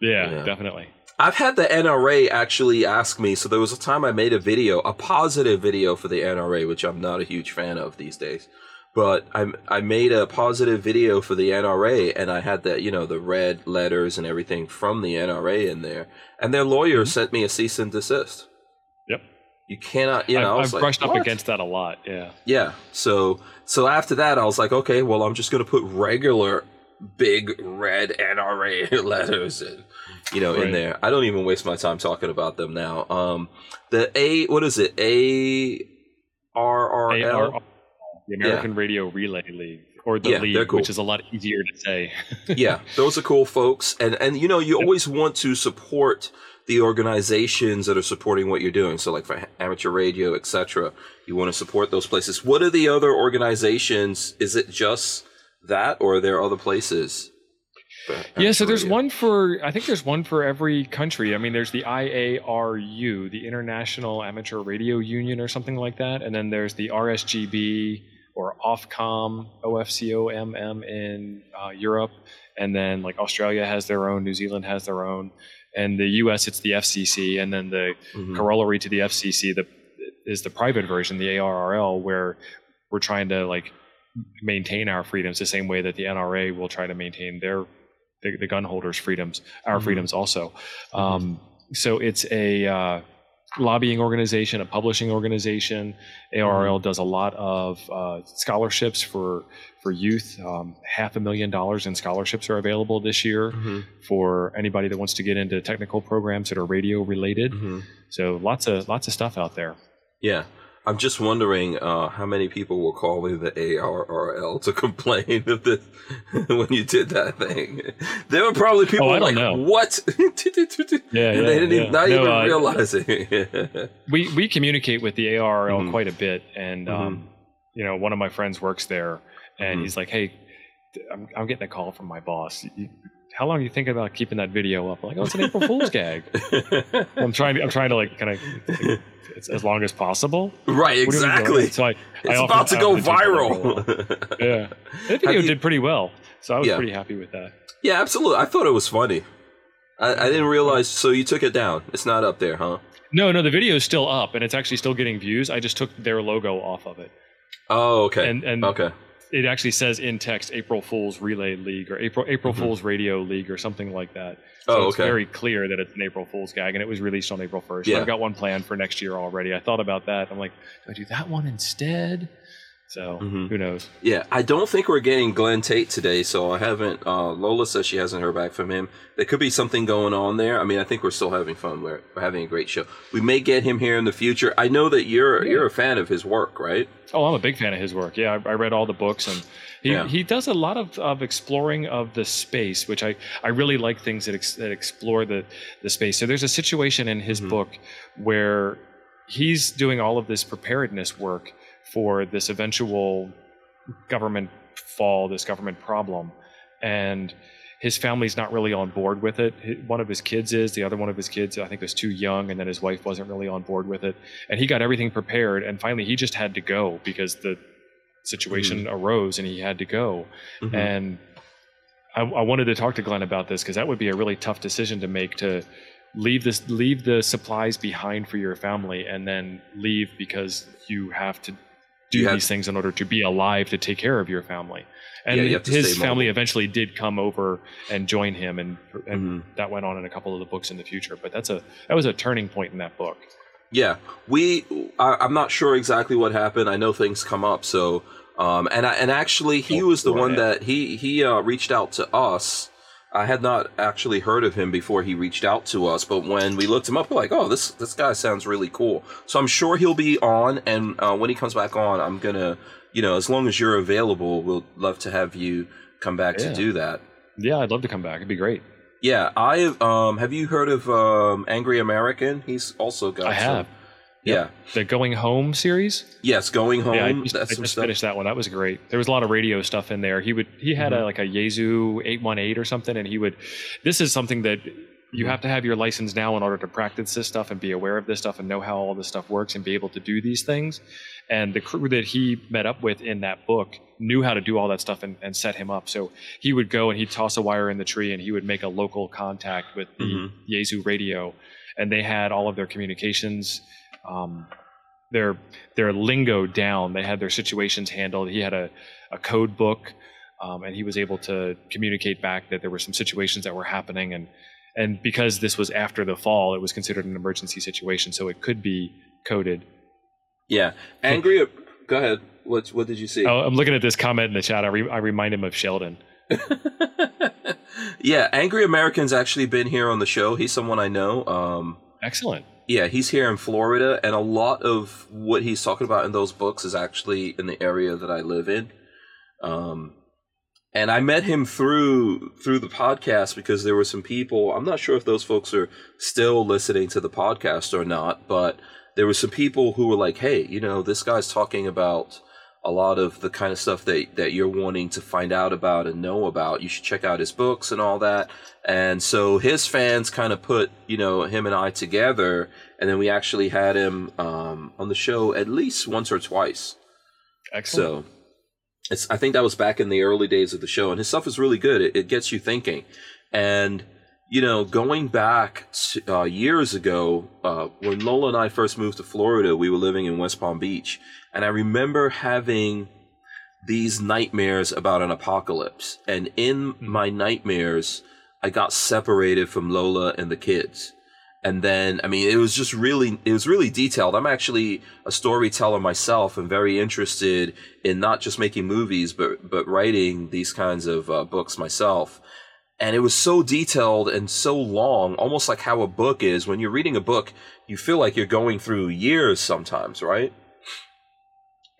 Yeah, yeah, definitely. I've had the NRA actually ask me. So there was a time I made a video, a positive video for the NRA, which I'm not a huge fan of these days but I I made a positive video for the NRA and I had the you know the red letters and everything from the NRA in there and their lawyer mm-hmm. sent me a cease and desist. Yep. You cannot, you know. I've, I've like, brushed what? up against that a lot. Yeah. Yeah. So so after that, I was like, okay, well, I'm just gonna put regular big red NRA letters and you know right. in there. I don't even waste my time talking about them now. Um, the A, what is it? A R R L the American yeah. Radio Relay League or the yeah, league, cool. which is a lot easier to say. yeah, those are cool folks, and and you know you always want to support the organizations that are supporting what you're doing. So like for amateur radio, etc., you want to support those places. What are the other organizations? Is it just that, or are there other places? Yeah, so there's one for I think there's one for every country. I mean, there's the IARU, the International Amateur Radio Union, or something like that, and then there's the RSGB or Ofcom, OFCOMM in uh, Europe, and then like Australia has their own, New Zealand has their own, and the U.S. it's the FCC, and then the mm-hmm. corollary to the FCC the, is the private version, the ARRL, where we're trying to like maintain our freedoms the same way that the NRA will try to maintain their the, the gun holders' freedoms, our mm-hmm. freedoms also. Um, so it's a uh, lobbying organization, a publishing organization. ARL mm-hmm. does a lot of uh, scholarships for for youth. Um, half a million dollars in scholarships are available this year mm-hmm. for anybody that wants to get into technical programs that are radio related. Mm-hmm. So lots of lots of stuff out there. Yeah. I'm just wondering uh, how many people will call me the ARRL to complain of this when you did that thing. There were probably people oh, like, know. "What?" yeah, yeah, they didn't yeah. even, not no, even uh, realizing. we we communicate with the ARRL mm-hmm. quite a bit, and mm-hmm. um, you know, one of my friends works there, and mm-hmm. he's like, "Hey, I'm, I'm getting a call from my boss. How long are you thinking about keeping that video up? I'm like, oh, it's an April Fool's gag. I'm trying. To, I'm trying to like kind of as long as possible. Right, exactly. So I, it's I about to go viral. yeah, that video you, did pretty well, so I was yeah. pretty happy with that. Yeah, absolutely. I thought it was funny. I, I didn't realize. So you took it down. It's not up there, huh? No, no. The video is still up, and it's actually still getting views. I just took their logo off of it. Oh, okay. And and okay it actually says in text April Fool's Relay League or April April mm-hmm. Fool's Radio League or something like that. So oh, okay. it's very clear that it's an April Fool's gag, and it was released on April 1st. Yeah. I've got one planned for next year already. I thought about that. I'm like, do I do that one instead? So mm-hmm. who knows? Yeah, I don't think we're getting Glenn Tate today, so I haven't. Uh, Lola says she hasn't heard back from him. There could be something going on there. I mean, I think we're still having fun. We're, we're having a great show. We may get him here in the future. I know that you're yeah. you're a fan of his work, right? Oh, I'm a big fan of his work. Yeah, I, I read all the books and he, yeah. he does a lot of, of exploring of the space, which I, I really like things that, ex, that explore the, the space. So there's a situation in his mm-hmm. book where he's doing all of this preparedness work for this eventual government fall, this government problem. And his family's not really on board with it. One of his kids is, the other one of his kids, I think, was too young, and then his wife wasn't really on board with it. And he got everything prepared, and finally he just had to go because the situation mm-hmm. arose and he had to go. Mm-hmm. And I, I, wanted to talk to Glenn about this because that would be a really tough decision to make to leave this leave the supplies behind for your family and then leave because you have to do these things in order to be alive to take care of your family. And yeah, his family eventually did come over and join him, and and mm-hmm. that went on in a couple of the books in the future. But that's a that was a turning point in that book. Yeah, we. I, am not sure exactly what happened. I know things come up. So, um, and I, and actually, he oh, was the one that he he uh, reached out to us. I had not actually heard of him before he reached out to us, but when we looked him up, we're like, "Oh, this this guy sounds really cool." So I'm sure he'll be on, and uh, when he comes back on, I'm gonna you know, as long as you're available, we'll love to have you come back yeah. to do that. Yeah, I'd love to come back. It'd be great. Yeah, I um have you heard of um Angry American? He's also got I have. Some, yeah. The Going Home series? Yes, Going Home. Yeah, I just, I just finished that one. That was great. There was a lot of radio stuff in there. He would he had mm-hmm. a like a Yaesu 818 or something and he would this is something that you have to have your license now in order to practice this stuff and be aware of this stuff and know how all this stuff works and be able to do these things. And the crew that he met up with in that book knew how to do all that stuff and, and set him up. So he would go and he'd toss a wire in the tree and he would make a local contact with the mm-hmm. Yaesu radio. And they had all of their communications, um, their their lingo down. They had their situations handled. He had a, a code book. Um, and he was able to communicate back that there were some situations that were happening and and because this was after the fall, it was considered an emergency situation, so it could be coded. Yeah, angry. go ahead. What what did you see? Oh, I'm looking at this comment in the chat. I, re, I remind him of Sheldon. yeah, Angry American's actually been here on the show. He's someone I know. Um, Excellent. Yeah, he's here in Florida, and a lot of what he's talking about in those books is actually in the area that I live in. Um, and I met him through through the podcast because there were some people. I'm not sure if those folks are still listening to the podcast or not, but there were some people who were like, "Hey, you know, this guy's talking about a lot of the kind of stuff that that you're wanting to find out about and know about. You should check out his books and all that." And so his fans kind of put, you know, him and I together, and then we actually had him um, on the show at least once or twice. Excellent. So it's, I think that was back in the early days of the show, and his stuff is really good. It, it gets you thinking, and you know, going back uh, years ago, uh, when Lola and I first moved to Florida, we were living in West Palm Beach, and I remember having these nightmares about an apocalypse, and in my nightmares, I got separated from Lola and the kids. And then i mean it was just really it was really detailed. I'm actually a storyteller myself and very interested in not just making movies but but writing these kinds of uh, books myself and it was so detailed and so long almost like how a book is. When you're reading a book you feel like you're going through years sometimes right?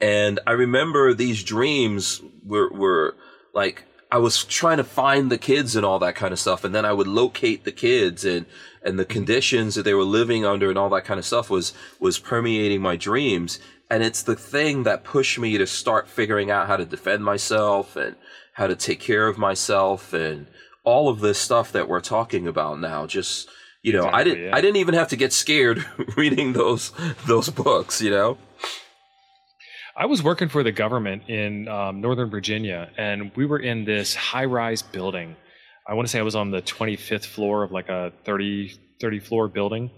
And i remember these dreams were were like I was trying to find the kids and all that kind of stuff, and then I would locate the kids and and the mm-hmm. conditions that they were living under and all that kind of stuff was was permeating my dreams. And it's the thing that pushed me to start figuring out how to defend myself and how to take care of myself and all of this stuff that we're talking about now. Just you know, exactly, I didn't yeah. I didn't even have to get scared reading those those books. You know. I was working for the government in um, Northern Virginia, and we were in this high rise building. I want to say I was on the 25th floor of like a 30, 30 floor building.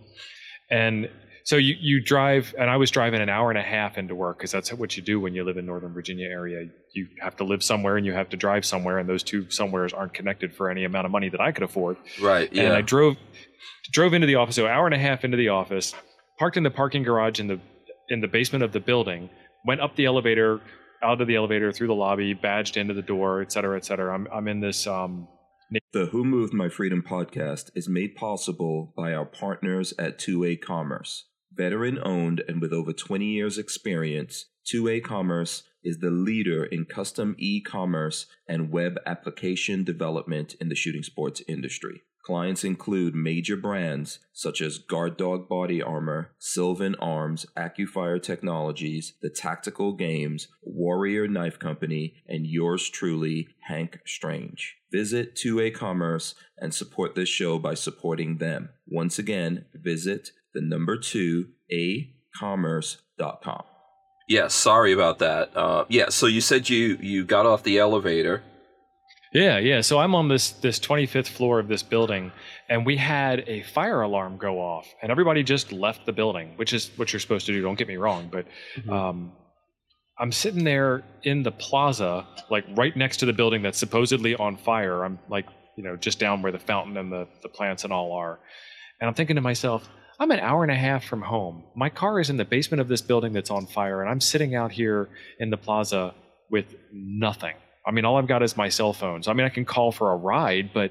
And so you, you drive, and I was driving an hour and a half into work because that's what you do when you live in Northern Virginia area. You have to live somewhere and you have to drive somewhere, and those two somewheres aren't connected for any amount of money that I could afford. Right. Yeah. And I drove drove into the office, so hour and a half into the office, parked in the parking garage in the in the basement of the building went up the elevator, out of the elevator, through the lobby, badged into the door, et cetera, et cetera. I'm, I'm in this. Um, the Who Moved My Freedom podcast is made possible by our partners at 2A Commerce. Veteran owned and with over 20 years' experience, 2A Commerce is the leader in custom e commerce and web application development in the shooting sports industry. Clients include major brands such as Guard Dog Body Armor, Sylvan Arms, AccuFire Technologies, The Tactical Games, Warrior Knife Company, and yours truly, Hank Strange. Visit 2A Commerce and support this show by supporting them. Once again, visit the number 2 acommerce.com. Yeah, sorry about that. Uh, yeah, so you said you you got off the elevator yeah, yeah. So I'm on this this 25th floor of this building, and we had a fire alarm go off, and everybody just left the building, which is what you're supposed to do. Don't get me wrong, but mm-hmm. um, I'm sitting there in the plaza, like right next to the building that's supposedly on fire. I'm like, you know, just down where the fountain and the the plants and all are, and I'm thinking to myself. I'm an hour and a half from home. My car is in the basement of this building that's on fire, and I'm sitting out here in the plaza with nothing I mean, all I've got is my cell phone. So, I mean, I can call for a ride, but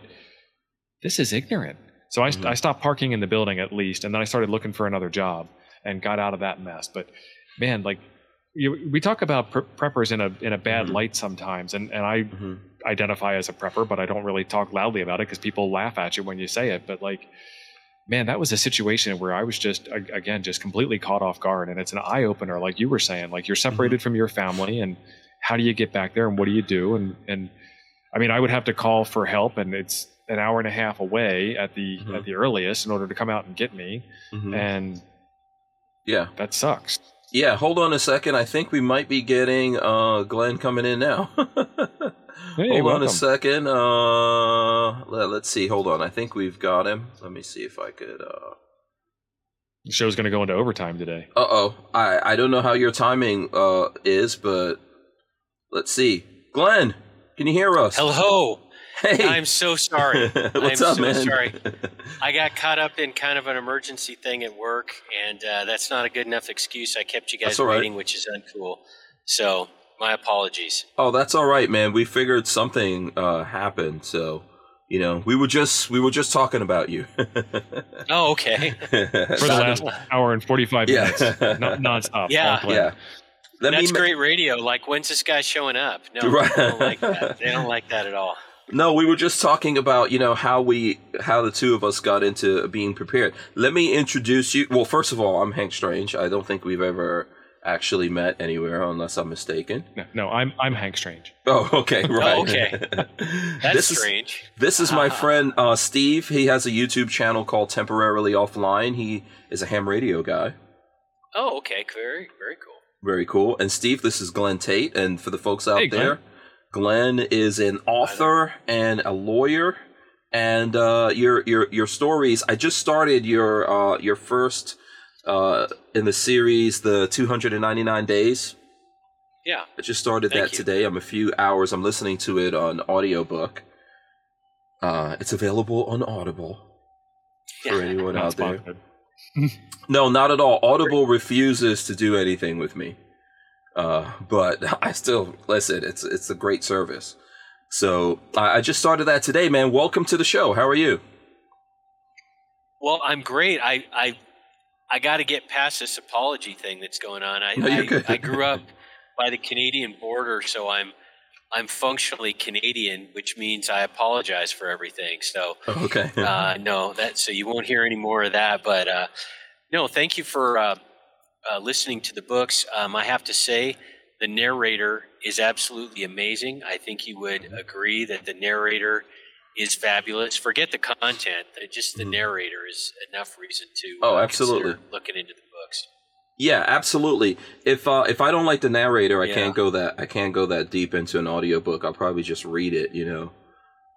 this is ignorant. So I, mm-hmm. I stopped parking in the building at least, and then I started looking for another job and got out of that mess. But man, like you, we talk about pre- preppers in a in a bad mm-hmm. light sometimes, and and I mm-hmm. identify as a prepper, but I don't really talk loudly about it because people laugh at you when you say it. But like, man, that was a situation where I was just again just completely caught off guard, and it's an eye opener, like you were saying, like you're separated mm-hmm. from your family and how do you get back there and what do you do? And and I mean, I would have to call for help, and it's an hour and a half away at the mm-hmm. at the earliest in order to come out and get me. Mm-hmm. And yeah, that sucks. Yeah, hold on a second. I think we might be getting uh, Glenn coming in now. hey, hold welcome. on a second. Uh, let, us see. Hold on. I think we've got him. Let me see if I could. Uh... The show's going to go into overtime today. Uh oh. I I don't know how your timing uh is, but Let's see. Glenn, can you hear us? Hello. Hey. I'm so sorry. What's I'm up, so man? sorry. I got caught up in kind of an emergency thing at work, and uh, that's not a good enough excuse. I kept you guys waiting, right. which is uncool. So, my apologies. Oh, that's all right, man. We figured something uh, happened, so you know, we were just we were just talking about you. oh, okay. For the last hour and forty five yeah. minutes, non- nonstop. Yeah, yeah. Let That's me, great radio. Like, when's this guy showing up? No, right. they don't like that. They don't like that at all. No, we were just talking about you know how we how the two of us got into being prepared. Let me introduce you. Well, first of all, I'm Hank Strange. I don't think we've ever actually met anywhere, unless I'm mistaken. No, no I'm I'm Hank Strange. Oh, okay, right. Oh, okay, that's this strange. Is, this is my friend uh, Steve. He has a YouTube channel called Temporarily Offline. He is a ham radio guy. Oh, okay, very very cool. Very cool. And Steve, this is Glenn Tate. And for the folks out hey, there, Glenn. is an author and a lawyer. And uh, your your your stories. I just started your uh, your first uh, in the series, the 299 days. Yeah. I just started Thank that you. today. I'm a few hours. I'm listening to it on audiobook. Uh, it's available on Audible for anyone out there. no, not at all. Audible refuses to do anything with me. Uh, but I still listen. It's it's a great service. So I, I just started that today, man. Welcome to the show. How are you? Well, I'm great. I I I got to get past this apology thing that's going on. I no, I, I, grew up by the Canadian border, so I'm I'm functionally Canadian, which means I apologize for everything. So okay, uh, no, that so you won't hear any more of that. But uh, no, thank you for uh, uh, listening to the books. Um, I have to say, the narrator is absolutely amazing. I think you would mm-hmm. agree that the narrator is fabulous. Forget the content; just the narrator is enough reason to. Oh, uh, absolutely. Looking into the books. Yeah, absolutely. If uh, if I don't like the narrator, I yeah. can't go that I can't go that deep into an audiobook. I'll probably just read it, you know,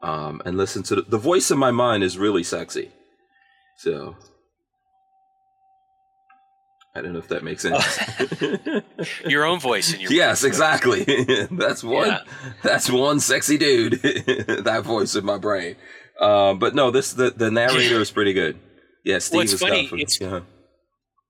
um, and listen to the, the voice in my mind is really sexy. So I don't know if that makes sense. your own voice in your yes, exactly. that's one. Yeah. That's one sexy dude. that voice in my brain. Um, but no, this the the narrator is pretty good. Yeah, Steve well, is funny. It's, yeah.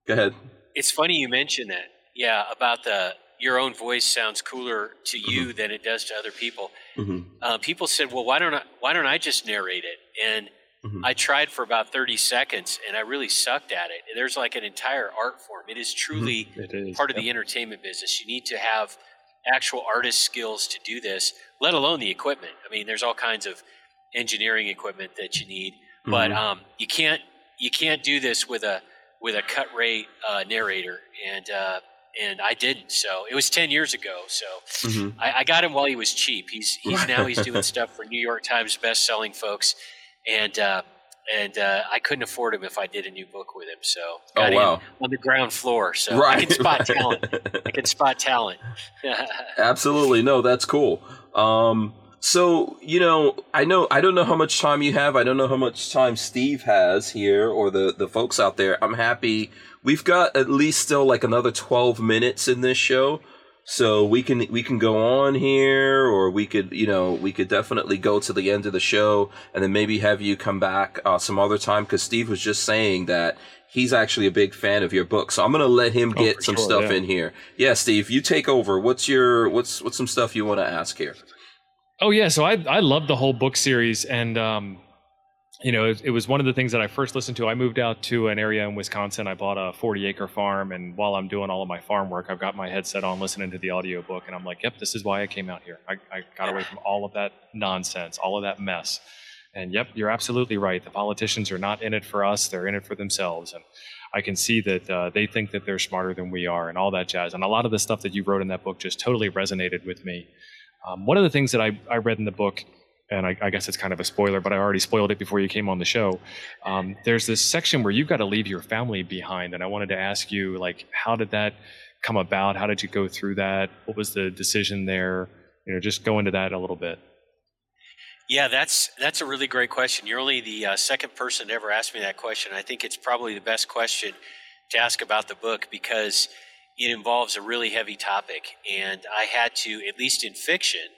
Go ahead. It's funny you mentioned that. Yeah, about the your own voice sounds cooler to you mm-hmm. than it does to other people. Mm-hmm. Uh, people said, "Well, why don't I? Why don't I just narrate it?" And mm-hmm. I tried for about thirty seconds, and I really sucked at it. There's like an entire art form. It is truly mm-hmm. it is. part of the entertainment business. You need to have actual artist skills to do this, let alone the equipment. I mean, there's all kinds of engineering equipment that you need. mm-hmm. but um, you can't you can't do this with a with a cut rate uh, narrator, and uh, and I didn't. So it was ten years ago. So mm-hmm. I, I, got him while he was cheap. He's he's now he's doing stuff for New York Times best selling folks, and uh, and uh, I couldn't afford him if I did a new book with him. So oh, got wow. on the ground floor. So right. I can spot talent. I can spot talent. Absolutely, no, that's cool. Um, so you know, I know I don't know how much time you have. I don't know how much time Steve has here, or the the folks out there. I'm happy. We've got at least still like another 12 minutes in this show so we can we can go on here or we could you know we could definitely go to the end of the show and then maybe have you come back uh, some other time because steve was just saying that he's actually a big fan of your book. So i'm gonna let him oh, get oh, some sure, stuff yeah. in here. Yeah steve you take over. What's your what's what's some stuff you want to ask here? Oh yeah so i i love the whole book series and um you know, it, it, was one of the things that I first listened to. I moved out to an area in Wisconsin. I bought a 40 acre farm. And while I'm doing all of my farm work, I've got my headset on listening to the audiobook. And I'm like, yep, this is why I came out here. I, I got away from all of that nonsense, all of that mess. And yep, you're absolutely right. The politicians are not in it for us, they're in it for themselves. And I can see that uh, they think that they're smarter than we are and all that jazz. And a lot of the stuff that you wrote in that book just totally resonated with me. Um, one of the things that I, I read in the book and I, I, guess it's kind of a spoiler, but I already spoiled it before you came on the show. Um, there's this section where you've got to leave your family behind, and I wanted to ask you, like, how did that come about? How did you go through that? What was the decision there? You know, just go into that a little bit. Yeah, that's that's a really great question. You're only the uh, second person to ever ask me that question. I think it's probably the best question to ask about the book because it involves a really heavy topic, and I had to, at least in fiction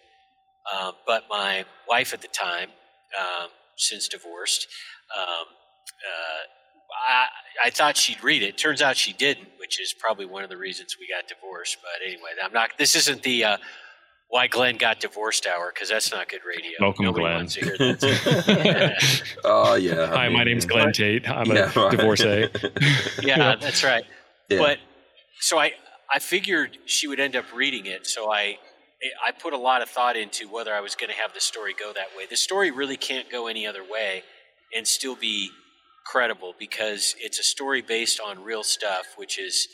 uh, but my wife at the time, um, since divorced, um, uh, I, I, thought she'd read it. Turns out she didn't, which is probably one of the reasons we got divorced. But anyway, I'm not. This isn't the uh, why Glenn got divorced hour because that's not good radio. Welcome, Nobody Glenn. Wants to hear that. oh yeah. Hi, my name's Glenn Tate. I'm yeah, a right. divorcee. yeah, that's right. Yeah. But so I I figured she would end up reading it, so I I put a lot of thought into whether I was going to have the story go that way. The story really can't go any other way and still be credible because it's a story based on real stuff, which is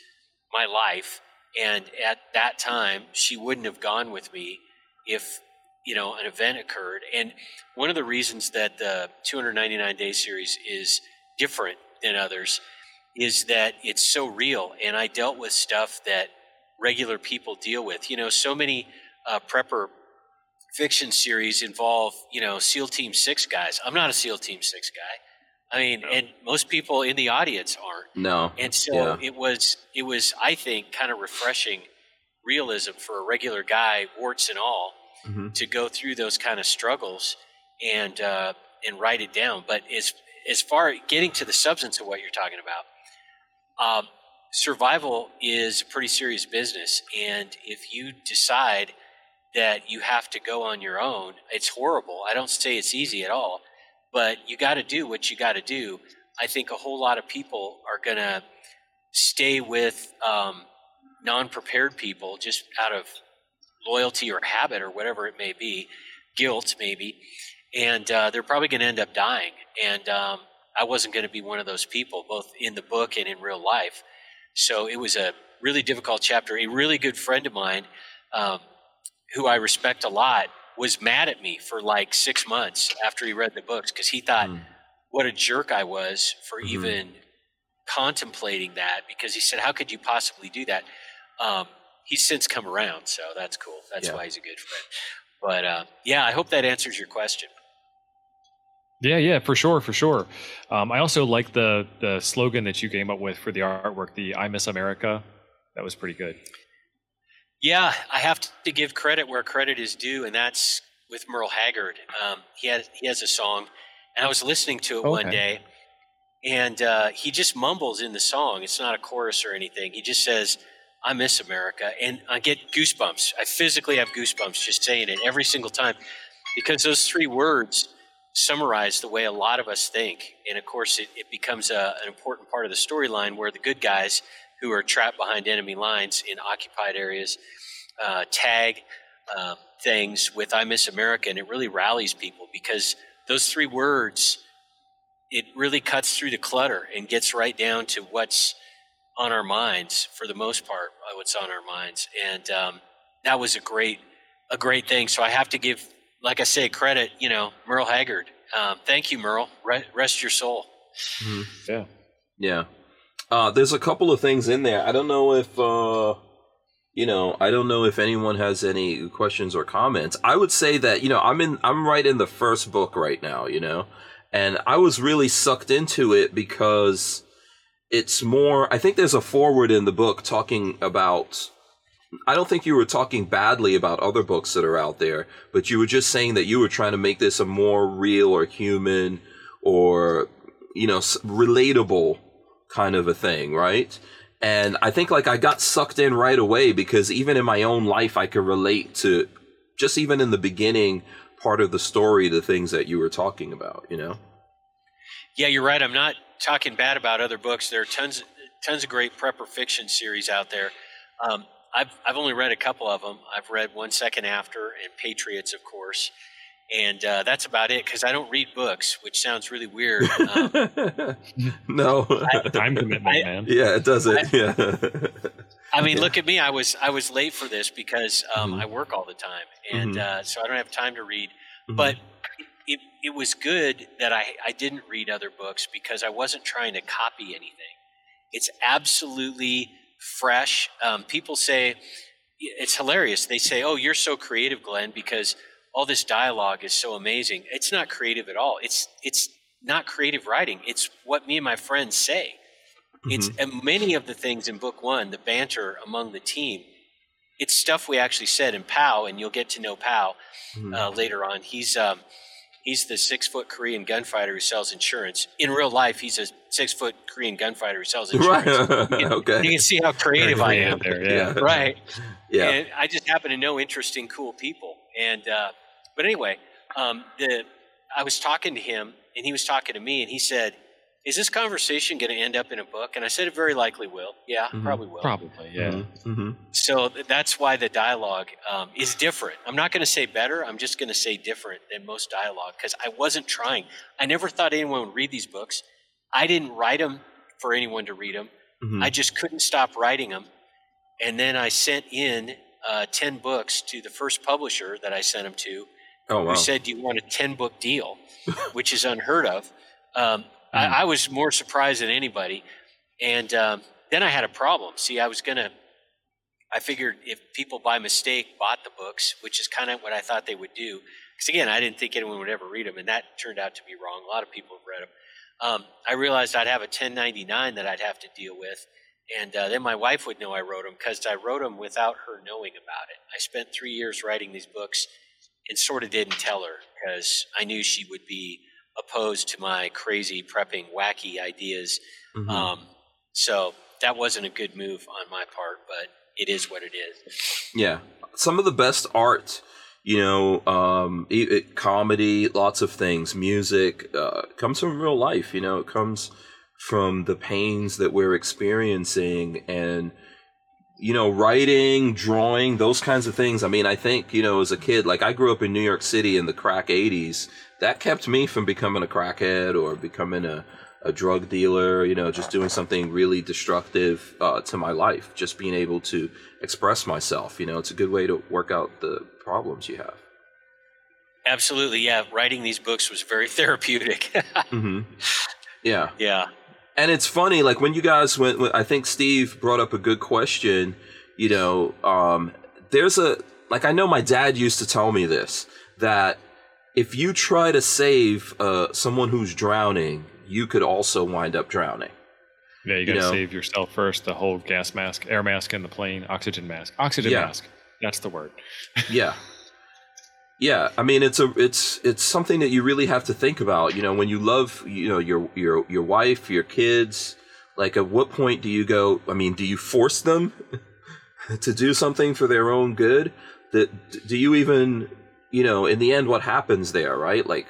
my life. And at that time, she wouldn't have gone with me if you know an event occurred. And one of the reasons that the 299 day series is different than others is that it's so real. And I dealt with stuff that regular people deal with. You know, so many uh, prepper fiction series involve you know SEAL Team Six guys. I'm not a SEAL Team Six guy. I mean, no. and most people in the audience aren't. No. And so yeah. it was it was I think kind of refreshing realism for a regular guy, warts and all, mm-hmm. to go through those kind of struggles and uh, and write it down. But as as far getting to the substance of what you're talking about, um, survival is a pretty serious business, and if you decide that you have to go on your own. It's horrible. I don't say it's easy at all, but you got to do what you got to do. I think a whole lot of people are going to stay with um, non prepared people just out of loyalty or habit or whatever it may be, guilt maybe, and uh, they're probably going to end up dying. And um, I wasn't going to be one of those people, both in the book and in real life. So it was a really difficult chapter. A really good friend of mine. Um, who I respect a lot, was mad at me for like six months after he read the books because he thought mm. what a jerk I was for mm-hmm. even contemplating that because he said, How could you possibly do that? Um, he's since come around, so that's cool. That's yeah. why he's a good friend. But uh, yeah, I hope that answers your question. Yeah, yeah, for sure, for sure. Um, I also like the the slogan that you came up with for the artwork, the "I Miss America." That was pretty good. Yeah, I have to give credit where credit is due, and that's with Merle Haggard. Um, he has he has a song, and I was listening to it okay. one day, and uh, he just mumbles in the song. It's not a chorus or anything. He just says, "I miss America," and I get goosebumps. I physically have goosebumps just saying it every single time, because those three words summarize the way a lot of us think, and of course, it, it becomes a, an important part of the storyline where the good guys who are trapped behind enemy lines in occupied areas uh, tag uh, things with I Miss America, and it really rallies people because those three words it really cuts through the clutter and gets right down to what's on our minds for the most part. Uh, what's on our minds, and um, that was a great a great thing. So I have to give, like I say, credit. You know, Merle Haggard. Um, thank you, Merle. Rest your soul. Mm-hmm. Yeah. Yeah. Uh, there's a couple of things in there. I don't know if uh, you know. I don't know if anyone has any questions or comments. I would say that you know I'm in. I'm right in the first book right now. You know, and I was really sucked into it because it's more. I think there's a foreword in the book talking about. I don't think you were talking badly about other books that are out there, but you were just saying that you were trying to make this a more real or human or you know relatable kind of a thing, right? And I think like I got sucked in right away because even in my own life, I could relate to just even in the beginning part of the story, the things that you were talking about, you know? Yeah, you're right. I'm not talking bad about other books. There are tons, tons of great prepper fiction series out there. Um, I've, I've only read a couple of them. I've read One Second After and Patriots, of course and uh, that's about it because I don't read books, which sounds really weird. Um, no, I, time commitment, I, man. Yeah, it does it. I, yeah. I mean, yeah. look at me. I was I was late for this because um, mm-hmm. I work all the time, and mm-hmm. uh, so I don't have time to read. Mm-hmm. But it it was good that I I didn't read other books because I wasn't trying to copy anything. It's absolutely fresh. Um, people say it's hilarious. They say, "Oh, you're so creative, Glenn," because all this dialogue is so amazing. It's not creative at all. It's it's not creative writing. It's what me and my friends say. Mm-hmm. It's and many of the things in book one, the banter among the team. It's stuff we actually said in Pow, and you'll get to know Pow mm-hmm. uh, later on. He's um, he's the six foot Korean gunfighter who sells insurance. In real life, he's a six foot Korean gunfighter who sells insurance. Right. you, can, okay. you can see how creative I am. There, yeah. Right. Yeah. And I just happen to know interesting, cool people. And uh, but anyway, um, the I was talking to him, and he was talking to me, and he said, "Is this conversation going to end up in a book?" And I said, "It very likely will. Yeah, mm-hmm. probably will. Probably, yeah." Mm-hmm. mm-hmm. So that's why the dialogue um, is different. I'm not going to say better. I'm just going to say different than most dialogue because I wasn't trying. I never thought anyone would read these books. I didn't write them for anyone to read them. Mm-hmm. I just couldn't stop writing them. And then I sent in uh, 10 books to the first publisher that I sent them to oh, wow. who said you want a 10 book deal, which is unheard of. Um, mm. I, I, was more surprised than anybody. And um, then I had a problem. See, I was going to, I figured if people by mistake bought the books, which is kind of what I thought they would do, because again, I didn't think anyone would ever read them, and that turned out to be wrong. A lot of people have read them. Um, I realized I'd have a 1099 that I'd have to deal with, and uh, then my wife would know I wrote them because I wrote them without her knowing about it. I spent three years writing these books and sort of didn't tell her because I knew she would be opposed to my crazy prepping, wacky ideas. Mm-hmm. Um, so that wasn't a good move on my part, but it is what it is. Yeah, some of the best art, you know, um, it, it, comedy, lots of things, music uh, comes from real life. You know, it comes from the pains that we're experiencing and you know, writing, drawing, those kinds of things. I mean, I think, you know, as a kid, like I grew up in New York City in the crack 80s. That kept me from becoming a crackhead or becoming a, a drug dealer, you know, just doing something really destructive uh, to my life. Just being able to express myself, you know, it's a good way to work out the problems you have. Absolutely. Yeah. Writing these books was very therapeutic. mm-hmm. Yeah. Yeah and it's funny like when you guys went i think steve brought up a good question you know um, there's a like i know my dad used to tell me this that if you try to save uh, someone who's drowning you could also wind up drowning yeah you gotta you know? save yourself first the whole gas mask air mask in the plane oxygen mask oxygen yeah. mask that's the word yeah yeah, I mean it's a it's it's something that you really have to think about. You know, when you love you know your your your wife, your kids, like at what point do you go? I mean, do you force them to do something for their own good? That do you even you know in the end what happens there? Right, like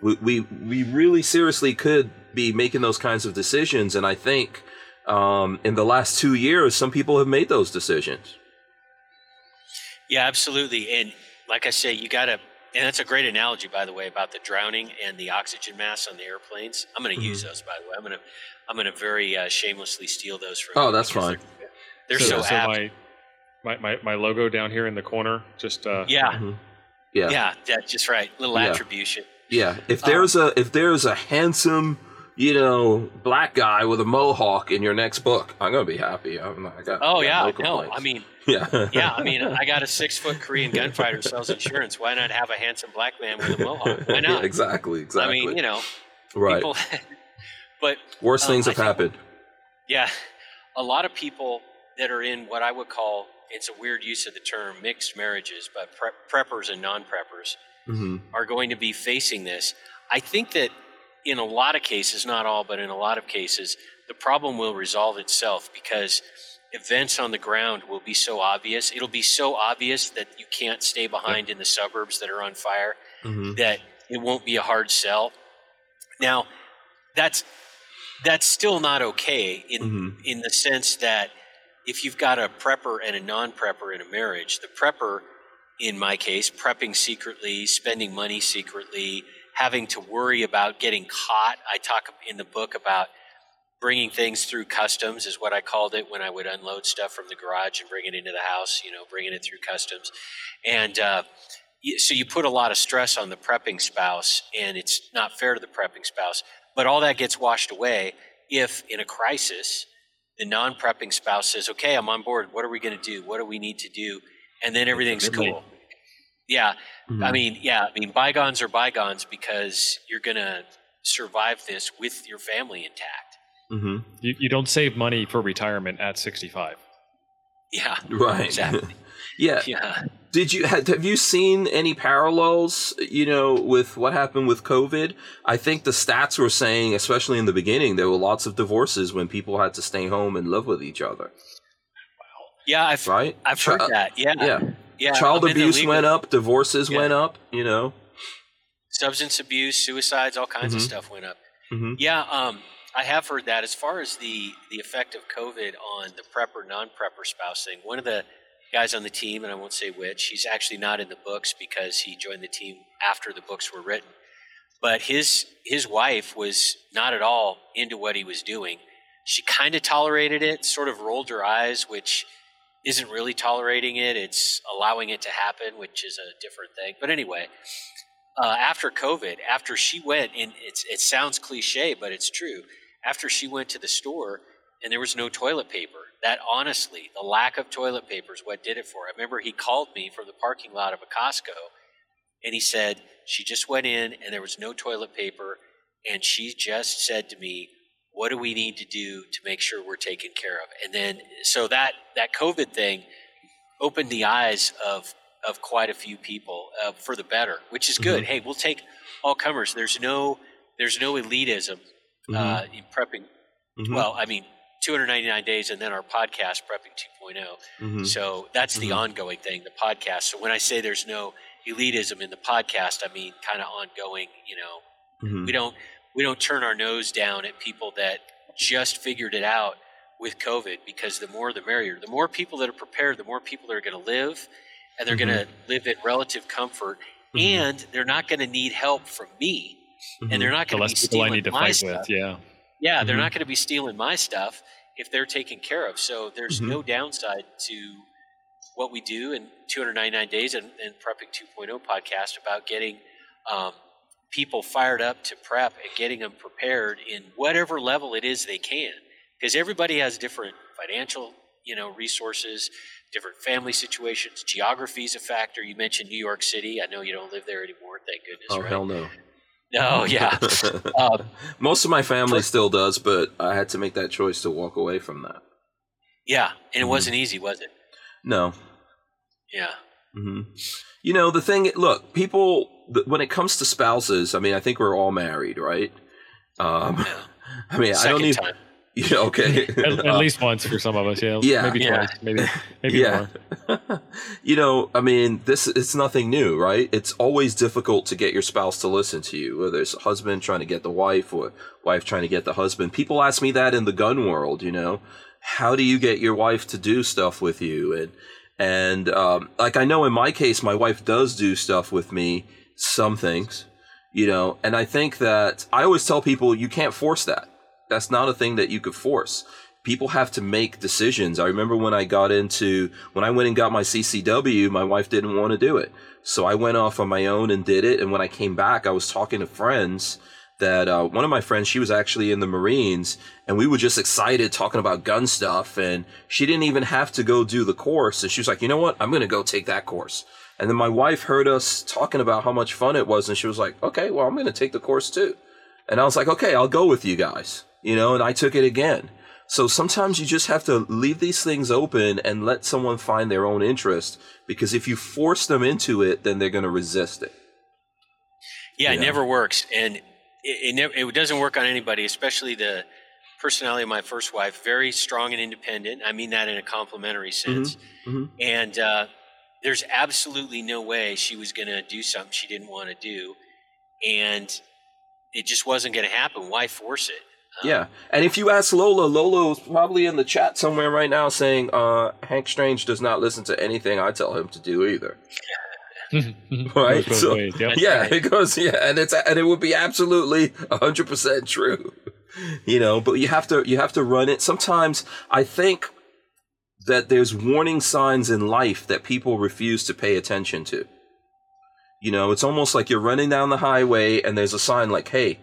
we we we really seriously could be making those kinds of decisions, and I think um, in the last two years, some people have made those decisions. Yeah, absolutely, and like I say, you got to And that's a great analogy, by the way, about the drowning and the oxygen masks on the airplanes. I'm going to mm-hmm. use those, by the way. I'm going to I'm going to very uh, shamelessly steal those from. Oh, that's fine. They're, they're so, so, so apt. My, my, my, my logo down here in the corner, just uh, yeah, mm-hmm. yeah, yeah, that's just right. Little yeah. attribution. Yeah, if um, there's um, a if there's a handsome you know, black guy with a mohawk in your next book. I'm gonna be happy. I'm, I got. Oh I got yeah, no, no. I mean, yeah, yeah. I mean, I got a six foot Korean gunfighter sells insurance. Why not have a handsome black man with a mohawk? Why not? Yeah, exactly, exactly. I mean, you know, right. People, but worse um, things have happened. Yeah, a lot of people that are in what I would call it's a weird use of the term mixed marriages, but preppers and non-preppers mm-hmm. are going to be facing this. I think that in a lot of cases, not all, but in a lot of cases, the problem will resolve itself because events on the ground will be so obvious. It'll be so obvious that you can't stay behind in the suburbs that are on fire mm-hmm. that it won't be a hard sell. Now, that's that's still not okay in mm-hmm. in the sense that if you've got a prepper and a non-prepper in a marriage, the prepper in my case, prepping secretly, spending money secretly, having to worry about getting caught. I talk in the book about bringing things through customs is what I called it when I would unload stuff from the garage and bring it into the house, you know, bringing it through customs. And uh, so you put a lot of stress on the prepping spouse, and it's not fair to the prepping spouse. But all that gets washed away if, in a crisis, the non prepping spouse says, Okay, I'm on board. What are we going to do? What do we need to do? And then everything's cool. Yeah. Mm-hmm. I mean, yeah, I mean, bygones are bygones because you're going to survive this with your family intact. Mm-hmm. You, you don't save money for retirement at 65. Yeah. Right. Exactly. yeah. Yeah. Did you have you seen any parallels, you know, with what happened with COVID? I think the stats were saying, especially in the beginning, there were lots of divorces when people had to stay home and live with each other. Wow. Yeah, I've right? I've heard that. Yeah. Yeah. Yeah, child abuse went up, divorces yeah. went up. You know, substance abuse, suicides, all kinds mm-hmm. of stuff went up. Mm-hmm. Yeah, um, I have heard that. As far as the the effect of COVID on the prepper non prepper spouse thing, one of the guys on the team, and I won't say which, he's actually not in the books because he joined the team after the books were written. But his his wife was not at all into what he was doing. She kind of tolerated it, sort of rolled her eyes, which isn't really tolerating it. It's allowing it to happen, which is a different thing. But anyway, uh, after COVID, after she went, and it sounds cliche, but it's true. After she went to the store and there was no toilet paper, that honestly, the lack of toilet paper is what did it for. I remember he called me from the parking lot of a Costco and he said she just went in and there was no toilet paper. And she just said to me, what do we need to do to make sure we're taken care of? And then, so that that COVID thing opened the eyes of of quite a few people uh, for the better, which is good. Mm-hmm. Hey, we'll take all comers. There's no there's no elitism mm-hmm. uh, in prepping. Mm-hmm. Well, I mean, 299 days, and then our podcast prepping 2.0. Mm-hmm. So that's the mm-hmm. ongoing thing, the podcast. So when I say there's no elitism in the podcast, I mean kind of ongoing. You know, mm-hmm. we don't we don't turn our nose down at people that just figured it out with COVID because the more the merrier. The more people that are prepared, the more people that are going to live and they're mm-hmm. going to live in relative comfort mm-hmm. and they're not going to need help from me. Mm-hmm. And they're not going to be stealing my stuff. With, yeah. Yeah, they're mm-hmm. not going to be stealing my stuff if they're taken care of. So there's mm-hmm. no downside to what we do in 299 days and, and prepping 2.0 podcast about getting um, people fired up to prep and getting them prepared in whatever level it is they can because everybody has different financial you know resources different family situations geography is a factor you mentioned new york city i know you don't live there anymore thank goodness oh right? hell no no yeah um, most of my family for, still does but i had to make that choice to walk away from that yeah and it mm-hmm. wasn't easy was it no yeah mm-hmm. you know the thing look people when it comes to spouses, I mean, I think we're all married, right? Um, I mean, Second I don't need. Time. Yeah, okay. at, at uh, least once for some of us, yeah. Yeah. Maybe yeah. twice, maybe, maybe yeah. more. you know, I mean, this it's nothing new, right? It's always difficult to get your spouse to listen to you, whether it's husband trying to get the wife or wife trying to get the husband. People ask me that in the gun world, you know. How do you get your wife to do stuff with you? And and um, like I know in my case, my wife does do stuff with me some things, you know, and I think that I always tell people you can't force that. That's not a thing that you could force. People have to make decisions. I remember when I got into, when I went and got my CCW, my wife didn't want to do it. So I went off on my own and did it. And when I came back, I was talking to friends that uh, one of my friends, she was actually in the Marines, and we were just excited talking about gun stuff. And she didn't even have to go do the course. And she was like, you know what? I'm going to go take that course. And then my wife heard us talking about how much fun it was, and she was like, okay, well, I'm going to take the course too. And I was like, okay, I'll go with you guys, you know, and I took it again. So sometimes you just have to leave these things open and let someone find their own interest because if you force them into it, then they're going to resist it. Yeah, it never works. And it, it, never, it doesn't work on anybody, especially the personality of my first wife, very strong and independent. I mean that in a complimentary Mm-hmm. sense. And uh, there's absolutely no way she was going to do something she didn't want to do. And it just wasn't going to happen. Why force it? Yeah. And if you ask Lola, Lola's probably in the chat somewhere right now saying, uh, Hank Strange does not listen to anything I tell him to do either. Right? So- ways, yep. yeah, it goes, yeah, and it's, and it would be absolutely hundred percent true, you know, but you have to, you have to run it. Sometimes I think that there's warning signs in life that people refuse to pay attention to. You know, it's almost like you're running down the highway and there's a sign like, hey,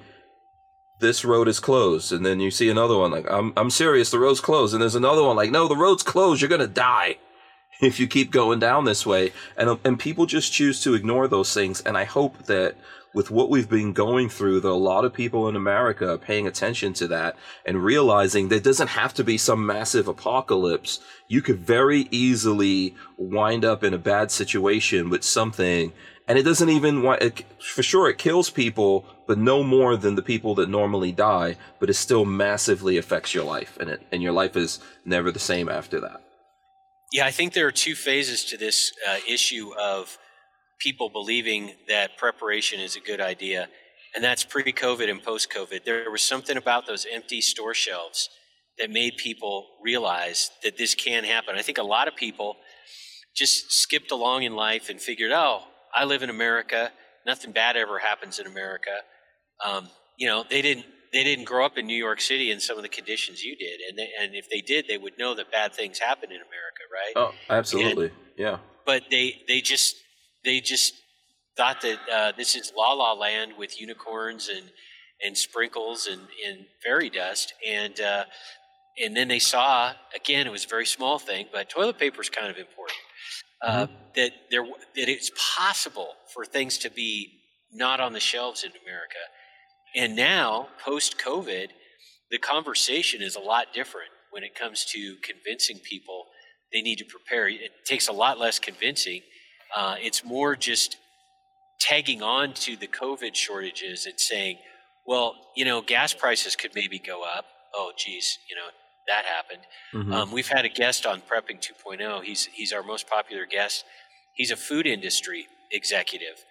this road is closed. And then you see another one like, I'm, I'm serious, the road's closed. And there's another one like, no, the road's closed, you're going to die if you keep going down this way. And, um, and people just choose to ignore those things. And I hope that with what we've been going through, that a lot of people in America are paying attention to that and realizing there doesn't have to be some massive apocalypse. You could very easily wind up in a bad situation with something. And it doesn't even, for sure, it kills people, but no more than the people that normally die, but it still massively affects your life. And, it, and your life is never the same after that. Yeah, I think there are two phases to this uh, issue of people believing that preparation is a good idea, and that's pre COVID and post COVID. There was something about those empty store shelves that made people realize that this can happen. I think a lot of people just skipped along in life and figured, oh, I live in America. Nothing bad ever happens in America. Um, you know, they didn't they didn't grow up in New York City in some of the conditions you did, and they, and if they did, they would know that bad things happen in America, right? Oh, absolutely. yeah. But they they just they just thought that uh, this is la la land with unicorns and and sprinkles and, and fairy dust, and uh, and then they saw again it was a very small thing, but toilet paper is kind of important. Uh, that there that it's possible for things to be not on the shelves in America. And now, post COVID, the conversation is a lot different when it comes to convincing people they need to prepare. It takes a lot less convincing. Uh, it's more just tagging on to the COVID shortages and saying, well, you know, gas prices could maybe go up. Oh, geez, you know, that happened. Mhm. Um, we've had a guest on Prepping 2.0. He's he's our most popular guest. He's a food industry executive,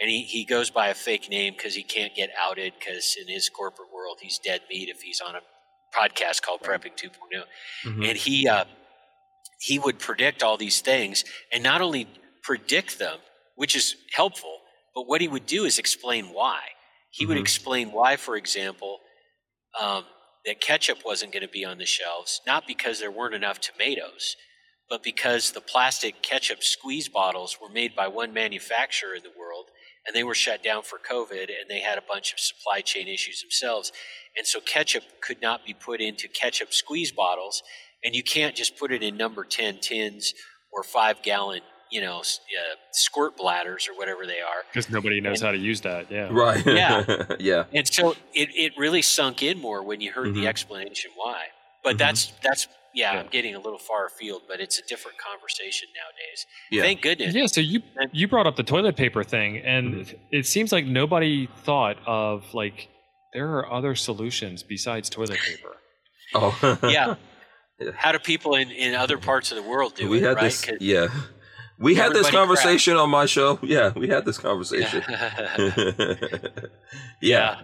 and he, he goes by a fake name because he can't get outed because in his corporate world he's dead meat if he's on a podcast called Prepping 2 Mhm. And he uh, he would predict all these things, and not only predict them, which is helpful, but what he would do is explain why. He would Mhm. explain why, for example, um, that ketchup wasn't going to be on the shelves, not because there weren't enough tomatoes, but because the plastic ketchup squeeze bottles were made by one manufacturer in the world and they were shut down for COVID and they had a bunch of supply chain issues themselves. And so ketchup could not be put into ketchup squeeze bottles and you can't just put it in number 10 tins or five gallon, you know, uh, squirt bladders or whatever they are. because nobody knows how to use that. Yeah. Right. Yeah. yeah. And so it, it really sunk in more when you heard Mhm. the explanation why. But Mhm. that's that's yeah, Yeah. I'm getting a little far afield, but it's a different conversation nowadays. Yeah. Thank goodness. Yeah, so you you brought up the toilet paper thing, and it seems like nobody thought of like there are other solutions besides toilet paper. Oh. Yeah. Yeah. How do people in, in other parts of the world do we it? had right? this. 'Cause- Yeah. We had this Everybody conversation on my show. Yeah, we had this conversation. yeah. yeah.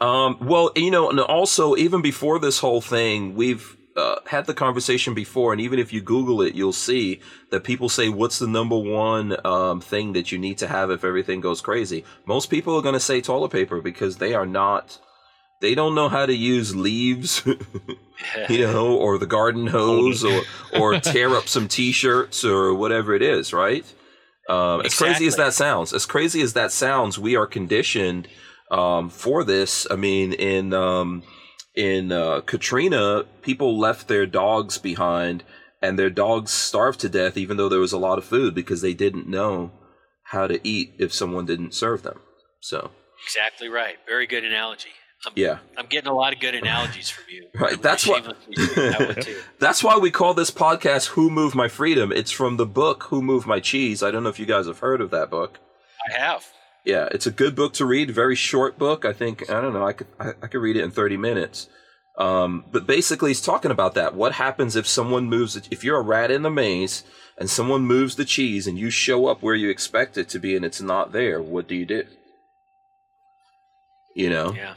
Um, well, you know, and also even before this whole thing, we've uh, had the conversation before, and even if you Google it, you'll see that people say, "What's the number one um, thing that you need to have if everything goes crazy?" Most people are going to say toilet paper because they are not. They don't know how to use leaves, you know, or the garden hose, or or tear up some t-shirts or whatever it is, right? Um, exactly. As crazy as that sounds, as crazy as that sounds, we are conditioned um, for this. I mean, in um, in uh, Katrina, people left their dogs behind, and their dogs starved to death, even though there was a lot of food because they didn't know how to eat if someone didn't serve them. So exactly right. Very good analogy. I'm, yeah, I'm getting a lot of good analogies from you. Right, that's what. That that's why we call this podcast "Who Moved My Freedom." It's from the book "Who Moved My Cheese." I don't know if you guys have heard of that book. I have. Yeah, it's a good book to read. Very short book. I think I don't know. I could I, I could read it in thirty minutes. Um, but basically, he's talking about that. What happens if someone moves? If you're a rat in the maze and someone moves the cheese and you show up where you expect it to be and it's not there, what do you do? You know. Yeah.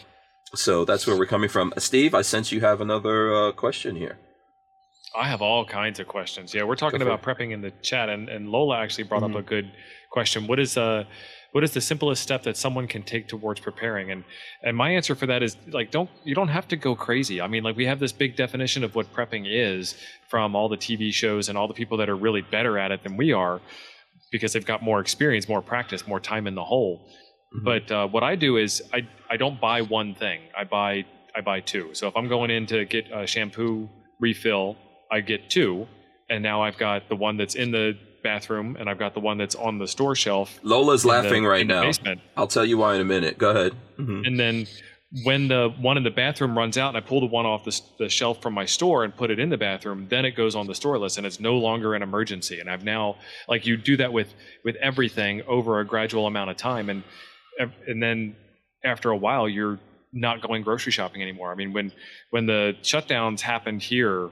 So that's where we're coming from. Steve, I sense you have another uh, question here. I have all kinds of questions. Yeah, we're talking about prepping in the chat, and, and Lola actually brought mm-hmm. up a good question. What is uh what is the simplest step that someone can take towards preparing? And and my answer for that is like don't you don't have to go crazy. I mean like we have this big definition of what prepping is from all the tv shows and all the people that are really better at it than we are because they've got more experience more practice more time in the hole. Mm-hmm. but uh, what i do is i i don't buy one thing. I buy i buy two. So if i'm going in to get a shampoo refill i get two. And now i've got the one that's in the bathroom, and I've got the one that's on the store shelf. Lola's laughing the, right now. Basement. I'll tell you why in a minute. Go ahead. Mm-hmm. And then when the one in the bathroom runs out and I pull the one off the, the, shelf from my store and put it in the bathroom, then it goes on the store list and it's no longer an emergency. And I've now like you do that with with everything over a gradual amount of time, and and then after a while you're not going grocery shopping anymore. I mean, when when the shutdowns happened here,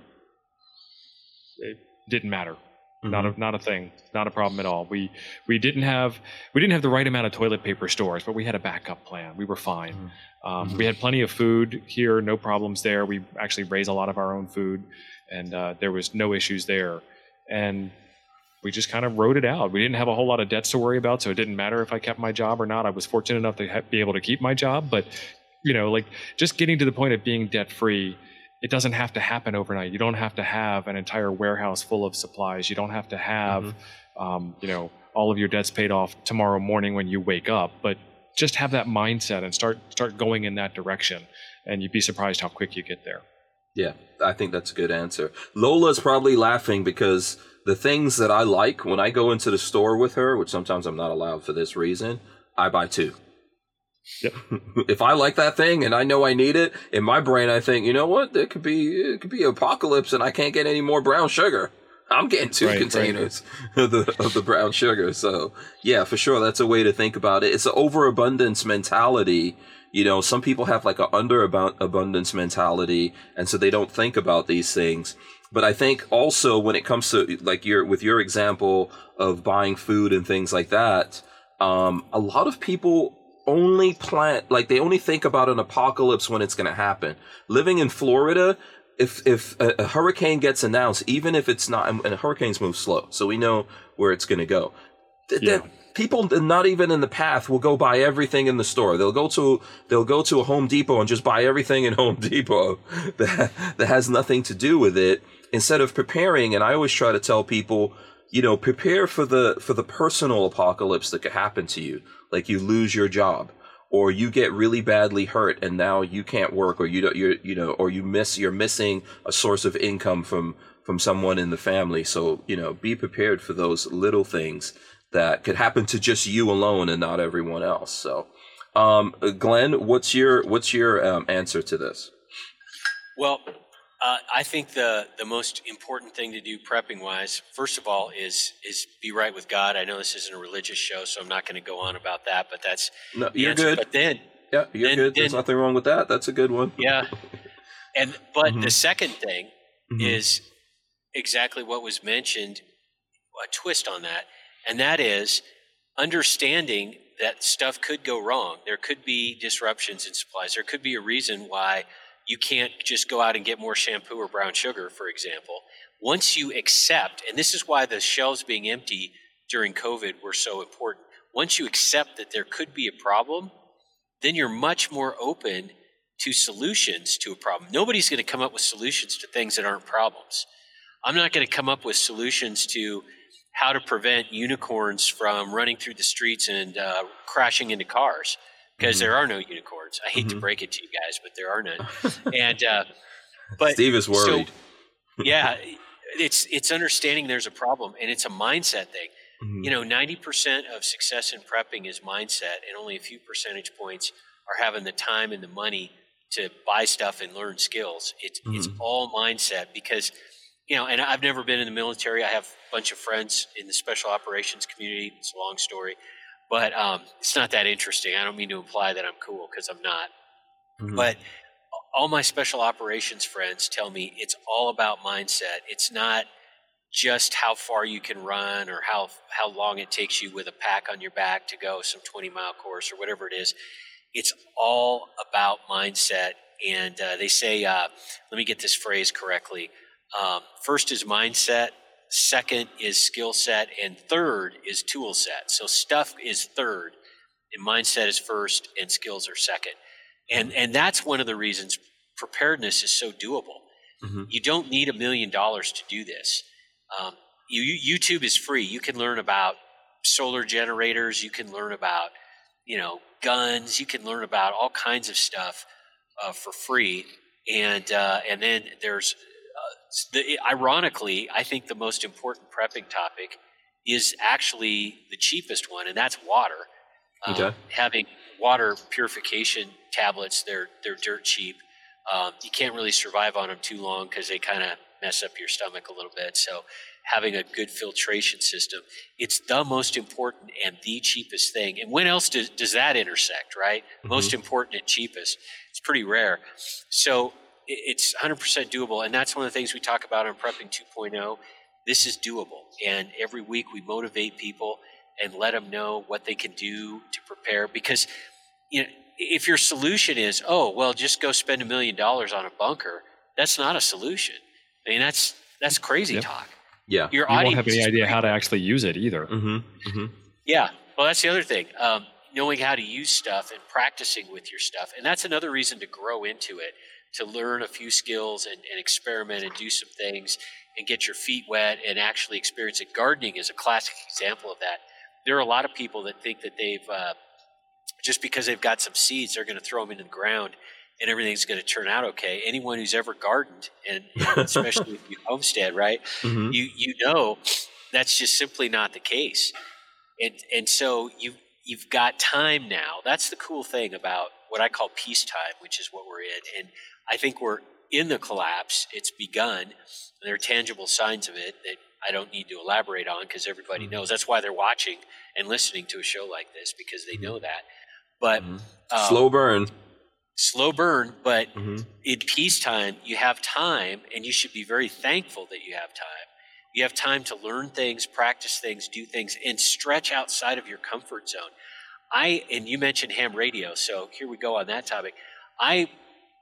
it didn't matter. Mm-hmm. Not a not a thing. Not a problem at all. We we didn't have we didn't have the right amount of toilet paper stores, but we had a backup plan. We were fine. Mm-hmm. Um, mm-hmm. We had plenty of food here, no problems there. We actually raise a lot of our own food, and uh, there was no issues there. And we just kind of wrote it out. We didn't have a whole lot of debts to worry about, so it didn't matter if I kept my job or not. I was fortunate enough to ha- be able to keep my job, but you know, like just getting to the point of being debt free it doesn't have to happen overnight. You don't have to have an entire warehouse full of supplies. You don't have to have, mm-hmm. um, you know, all of your debts paid off tomorrow morning when you wake up. But just have that mindset and start start going in that direction, and you'd be surprised how quick you get there. Yeah, I think that's a good answer. Lola's probably laughing because the things that I like when I go into the store with her, which sometimes I'm not allowed for this reason, I buy two. Yep. if I like that thing and I know I need it, in my brain I think, you know what, there could be it could be apocalypse and I can't get any more brown sugar. I'm getting two right, containers right. of the of the brown sugar. So yeah, for sure, that's a way to think about it. It's an overabundance mentality. You know, some people have like an underabundance mentality, and so they don't think about these things. But I think also when it comes to like your with your example of buying food and things like that, um, a lot of people only plan like they only think about an apocalypse when it's going to happen. Living in Florida, if if a, a, hurricane gets announced, even if it's not, and, hurricanes move slow, so we know where it's going to go. Th- yeah. people not even in the path will go buy everything in the store. They'll go to they'll go to a Home Depot and just buy everything in Home Depot that that has nothing to do with it instead of preparing. And I always try to tell people, you know, prepare for the for the personal apocalypse that could happen to you like you lose your job or you get really badly hurt and now you can't work or you don't you you know or you miss you're missing a source of income from from someone in the family. So you know be prepared for those little things that could happen to just you alone and not everyone else. So um, glenn what's your what's your um, answer to this? Well uh, I think the the most important thing to do prepping wise, first of all, is is be right with God. I know this isn't a religious show, so I'm not going to go on about that. But that's no, you're answer. good. But then, yeah, you're then, good. There's then, nothing wrong with that. That's a good one. Yeah, and but mm-hmm. the second thing mm-hmm. is exactly what was mentioned. A twist on that, and that is understanding that stuff could go wrong. There could be disruptions in supplies. There could be a reason why you can't just go out and get more shampoo or brown sugar, for example. Once you accept, and this is why the shelves being empty during COVID were so important. Once you accept that there could be a problem, then you're much more open to solutions to a problem. Nobody's going to come up with solutions to things that aren't problems. I'm not going to come up with solutions to how to prevent unicorns from running through the streets and uh, crashing into cars because mm-hmm. there are no unicorns. I hate mm-hmm. to break it to you guys, but there are none. and uh, but Steve is worried. So, yeah, it's it's understanding there's a problem, and it's a mindset thing. Mm-hmm. You know, ninety percent of success in prepping is mindset, and only a few percentage points are having the time and the money to buy stuff and learn skills. It's it's mm-hmm. all mindset because you know, and I've never been in the military. I have a bunch of friends in the special operations community. It's a long story, but um, it's not that interesting. I don't mean to imply that I'm cool because I'm not. Mm-hmm. But all my special operations friends tell me it's all about mindset. It's not just how far you can run or how how long it takes you with a pack on your back to go some 20 mile course or whatever it is. It's all about mindset. And uh, they say, uh, let me get this phrase correctly um, first is mindset, second is skill set, and third is tool set. So stuff is third, and mindset is first, and skills are second. And and that's one of the reasons preparedness is so doable. Mm-hmm. You don't need a million dollars to do this. Um, you, YouTube is free. You can learn about solar generators. You can learn about you know guns. You can learn about all kinds of stuff uh, for free. And uh, and then there's the, ironically, I think the most important prepping topic is actually the cheapest one, and that's water. Um, okay. Having water purification tablets, they're they're dirt cheap. Um, you can't really survive on them too long because they kind of mess up your stomach a little bit. So having a good filtration system, it's the most important and the cheapest thing. And when else does, does that intersect, right? Mm-hmm. Most important and cheapest. It's pretty rare. So it's 100% doable. And that's one of the things we talk about on Prepping 2.0. This is doable. And every week we motivate people and let them know what they can do to prepare. Because you know, if your solution is, oh, well, just go spend a million dollars on a bunker, that's not a solution. I mean, that's that's crazy yep. talk. Yeah, your you won't have any idea how to actually use it either. Mm-hmm. Mm-hmm. Yeah, well, that's the other thing. Um, knowing how to use stuff and practicing with your stuff, and that's another reason to grow into it to learn a few skills and, and, experiment and do some things and get your feet wet and actually experience it. Gardening is a classic example of that. There are a lot of people that think that they've, uh, just because they've got some seeds, they're going to throw them into the ground and everything's going to turn out okay. Anyone who's ever gardened, and, and especially if you homestead, right, mm-hmm. you, you know that's just simply not the case. And, and so you, you've got time now. That's the cool thing about what I call peacetime, which is what we're in. And I think we're in the collapse. It's begun. There are tangible signs of it that I don't need to elaborate on because everybody mm-hmm. knows. That's why they're watching and listening to a show like this because they know that. But mm-hmm. um, slow burn. Slow burn, but mm-hmm. in peacetime, you have time, and you should be very thankful that you have time. You have time to learn things, practice things, do things, and stretch outside of your comfort zone. I and you mentioned ham radio, so here we go on that topic. I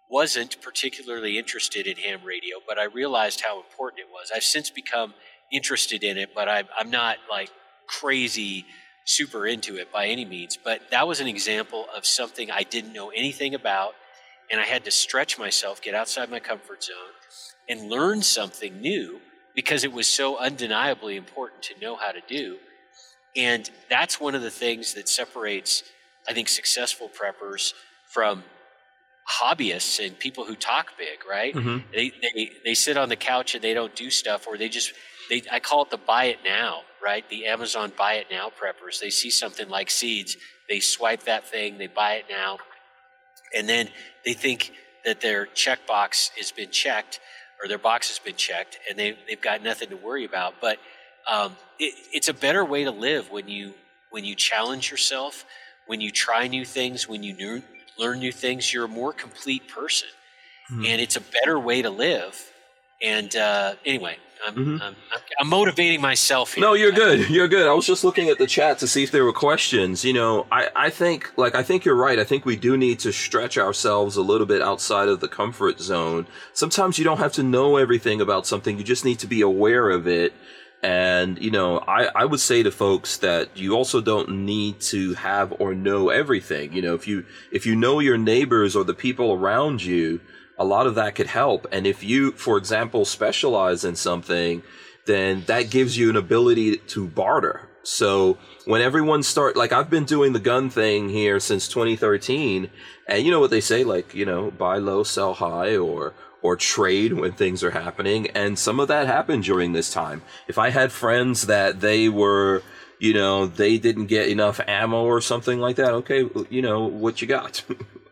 wasn't particularly interested in ham radio, but I realized how important it was. I've since become interested in it, but I'm, I'm not like crazy super into it by any means. But that was an example of something I didn't know anything about, and I had to stretch myself, get outside my comfort zone, and learn something new because it was so undeniably important to know how to do. And that's one of the things that separates, I think, successful preppers from hobbyists and people who talk big, right? Mm-hmm. They, they they sit on the couch and they don't do stuff, or they just they I call it the buy it now, right? The Amazon buy it now preppers. They see something like seeds, they swipe that thing, they buy it now, and then they think that their checkbox has been checked or their box has been checked, and they they've got nothing to worry about. But um, it, it's a better way to live when you when you challenge yourself, when you try new things, when you learn new things, you're a more complete person. Mm-hmm. And it's a better way to live. And uh, anyway, I'm, mm-hmm. I'm, I'm, motivating myself here. No, you're good. You're good. I was just looking at the chat to see if there were questions. You know, I, I think, like, I think you're right. I think we do need to stretch ourselves a little bit outside of the comfort zone. Sometimes you don't have to know everything about something. You just need to be aware of it. And, you know, I, I would say to folks that you also don't need to have or know everything. You know, if you, if you know your neighbors or the people around you, a lot of that could help. And if you, for example, specialize in something, then that gives you an ability to barter. So when everyone start, like I've been doing the gun thing here since 2013, and you know what they say, like, you know, buy low, sell high, or, or trade when things are happening. And some of that happened during this time. If I had friends that they were, you know, they didn't get enough ammo or something like that, okay, you know, what you got?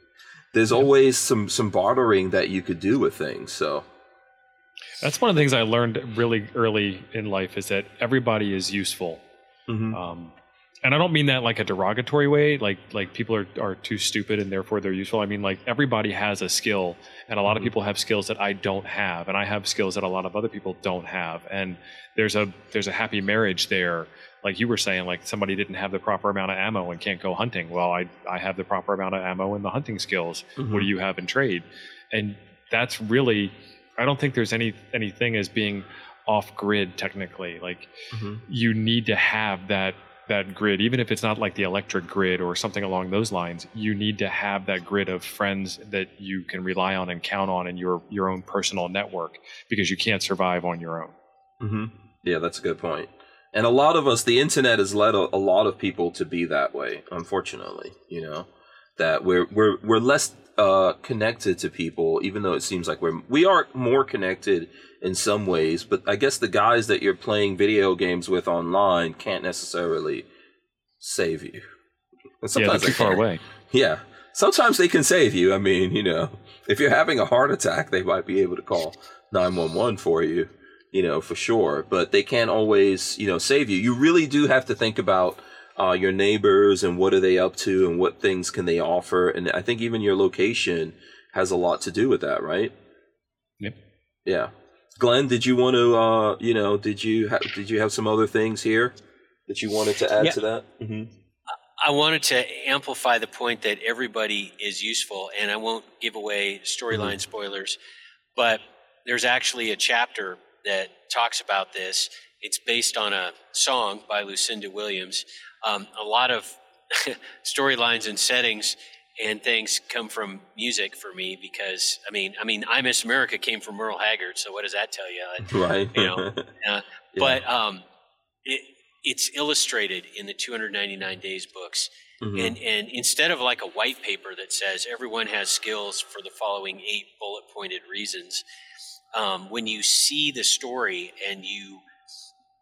there's always some some bartering that you could do with things. So that's one of the things I learned really early in life is that everybody is useful. Mm-hmm. Um, and I don't mean that like a derogatory way, like like people are, are too stupid and therefore they're useful. I mean like everybody has a skill, and a lot mm-hmm. of people have skills that I don't have, and I have skills that a lot of other people don't have. And there's a there's a happy marriage there like you were saying, like somebody didn't have the proper amount of ammo and can't go hunting. Well, I I have the proper amount of ammo and the hunting skills. Mm-hmm. What do you have in trade? And that's really, I don't think there's any anything as being off grid technically. Like mm-hmm. you need to have that that grid, even if it's not like the electric grid or something along those lines. You need to have that grid of friends that you can rely on and count on in your your own personal network because you can't survive on your own. Mm-hmm. Yeah, that's a good point. And a lot of us, the internet has led a, a lot of people to be that way. Unfortunately, you know, that we're we're we're less uh, connected to people, even though it seems like we're we are more connected in some ways. But I guess the guys that you're playing video games with online can't necessarily save you. And sometimes yeah, too far away. Yeah, sometimes they can save you. I mean, you know, if you're having a heart attack, they might be able to call nine one one for you you know, for sure. But they can't always, you know, save you. You really do have to think about uh, your neighbors and what are they up to and what things can they offer. And I think even your location has a lot to do with that, right? Yep. Yeah. Glenn, did you want to, uh, you know, did you ha- did you have some other things here that you wanted to add yeah. to that? Mm-hmm. I wanted to amplify the point that everybody is useful, and I won't give away storyline mm-hmm. spoilers, but there's actually a chapter that talks about this. It's based on a song by Lucinda Williams. Um, a lot of storylines and settings and things come from music for me because I mean, I mean, I Miss America came from Merle Haggard, so what does that tell you? Right. You know, uh, yeah. but um, it, it's illustrated in the 299 Days books. Mm-hmm. And, and instead of like a white paper that says everyone has skills for the following eight bullet pointed reasons, um, when you see the story and you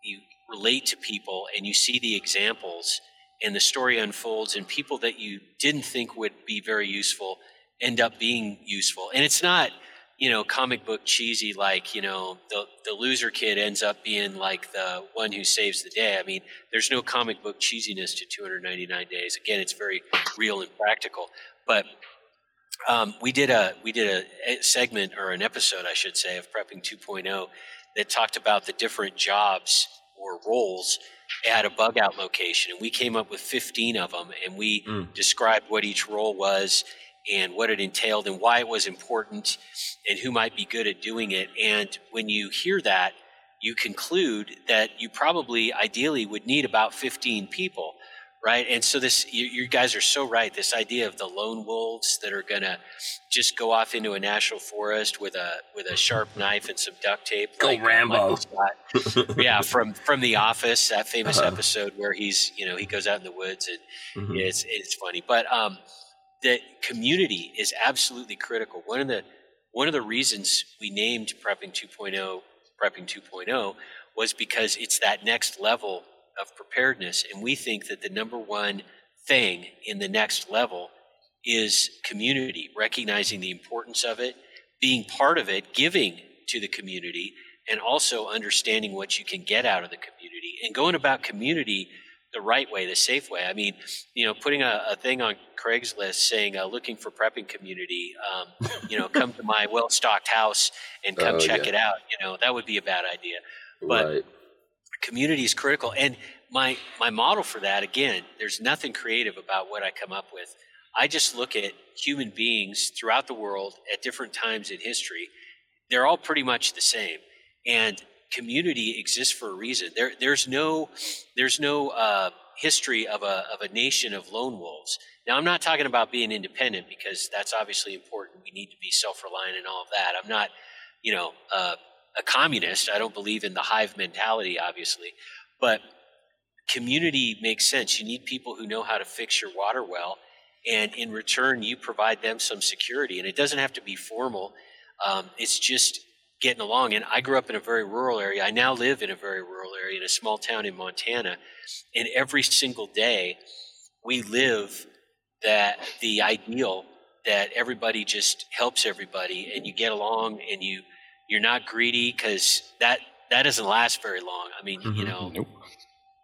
you relate to people and you see the examples and the story unfolds and people that you didn't think would be very useful end up being useful. And it's not you know comic book cheesy like you know the the loser kid ends up being like the one who saves the day. I mean there's no comic book cheesiness to 299 days. Again it's very real and practical. But um, we did a we did a segment or an episode, I should say, of Prepping 2.0 that talked about the different jobs or roles at a bug out location, and we came up with 15 of them, and we mm. described what each role was and what it entailed and why it was important and who might be good at doing it. And when you hear that, you conclude that you probably ideally would need about 15 people right? And so this, you, you, guys are so right. This idea of the lone wolves that are going to just go off into a national forest with a with a sharp knife and some duct tape. Go like Rambo! yeah, from from The Office, that famous uh-huh. episode where he's you know he goes out in the woods and mm-hmm. it's it's funny, but um, the community is absolutely critical. One of the one of the reasons we named Prepping 2.0 Prepping 2.0 was because it's that next level of preparedness. And we think that the number one thing in the next level is community, recognizing the importance of it, being part of it, giving to the community, and also understanding what you can get out of the community and going about community the right way, the safe way. I mean, you know, putting a, a thing on Craigslist saying, uh, looking for prepping community, um, you know, come to my well stocked house and come oh, check yeah. it out, you know, that would be a bad idea. But right. Community is critical. And my my model for that, again, there's nothing creative about what I come up with. I just look at human beings throughout the world at different times in history. They're all pretty much the same. And community exists for a reason. There, there's no, there's no uh, history of a, of a nation of lone wolves. Now, I'm not talking about being independent because that's obviously important. We need to be self-reliant and all of that. I'm not, you know, uh, a communist. I don't believe in the hive mentality, obviously, but community makes sense. You need people who know how to fix your water well, and in return, you provide them some security. And it doesn't have to be formal. Um, it's just getting along. And I grew up in a very rural area. I now live in a very rural area in a small town in Montana. And every single day, we live that the ideal that everybody just helps everybody and you get along and you you're not greedy because that that doesn't last very long. I mean, mm-hmm. you know, nope.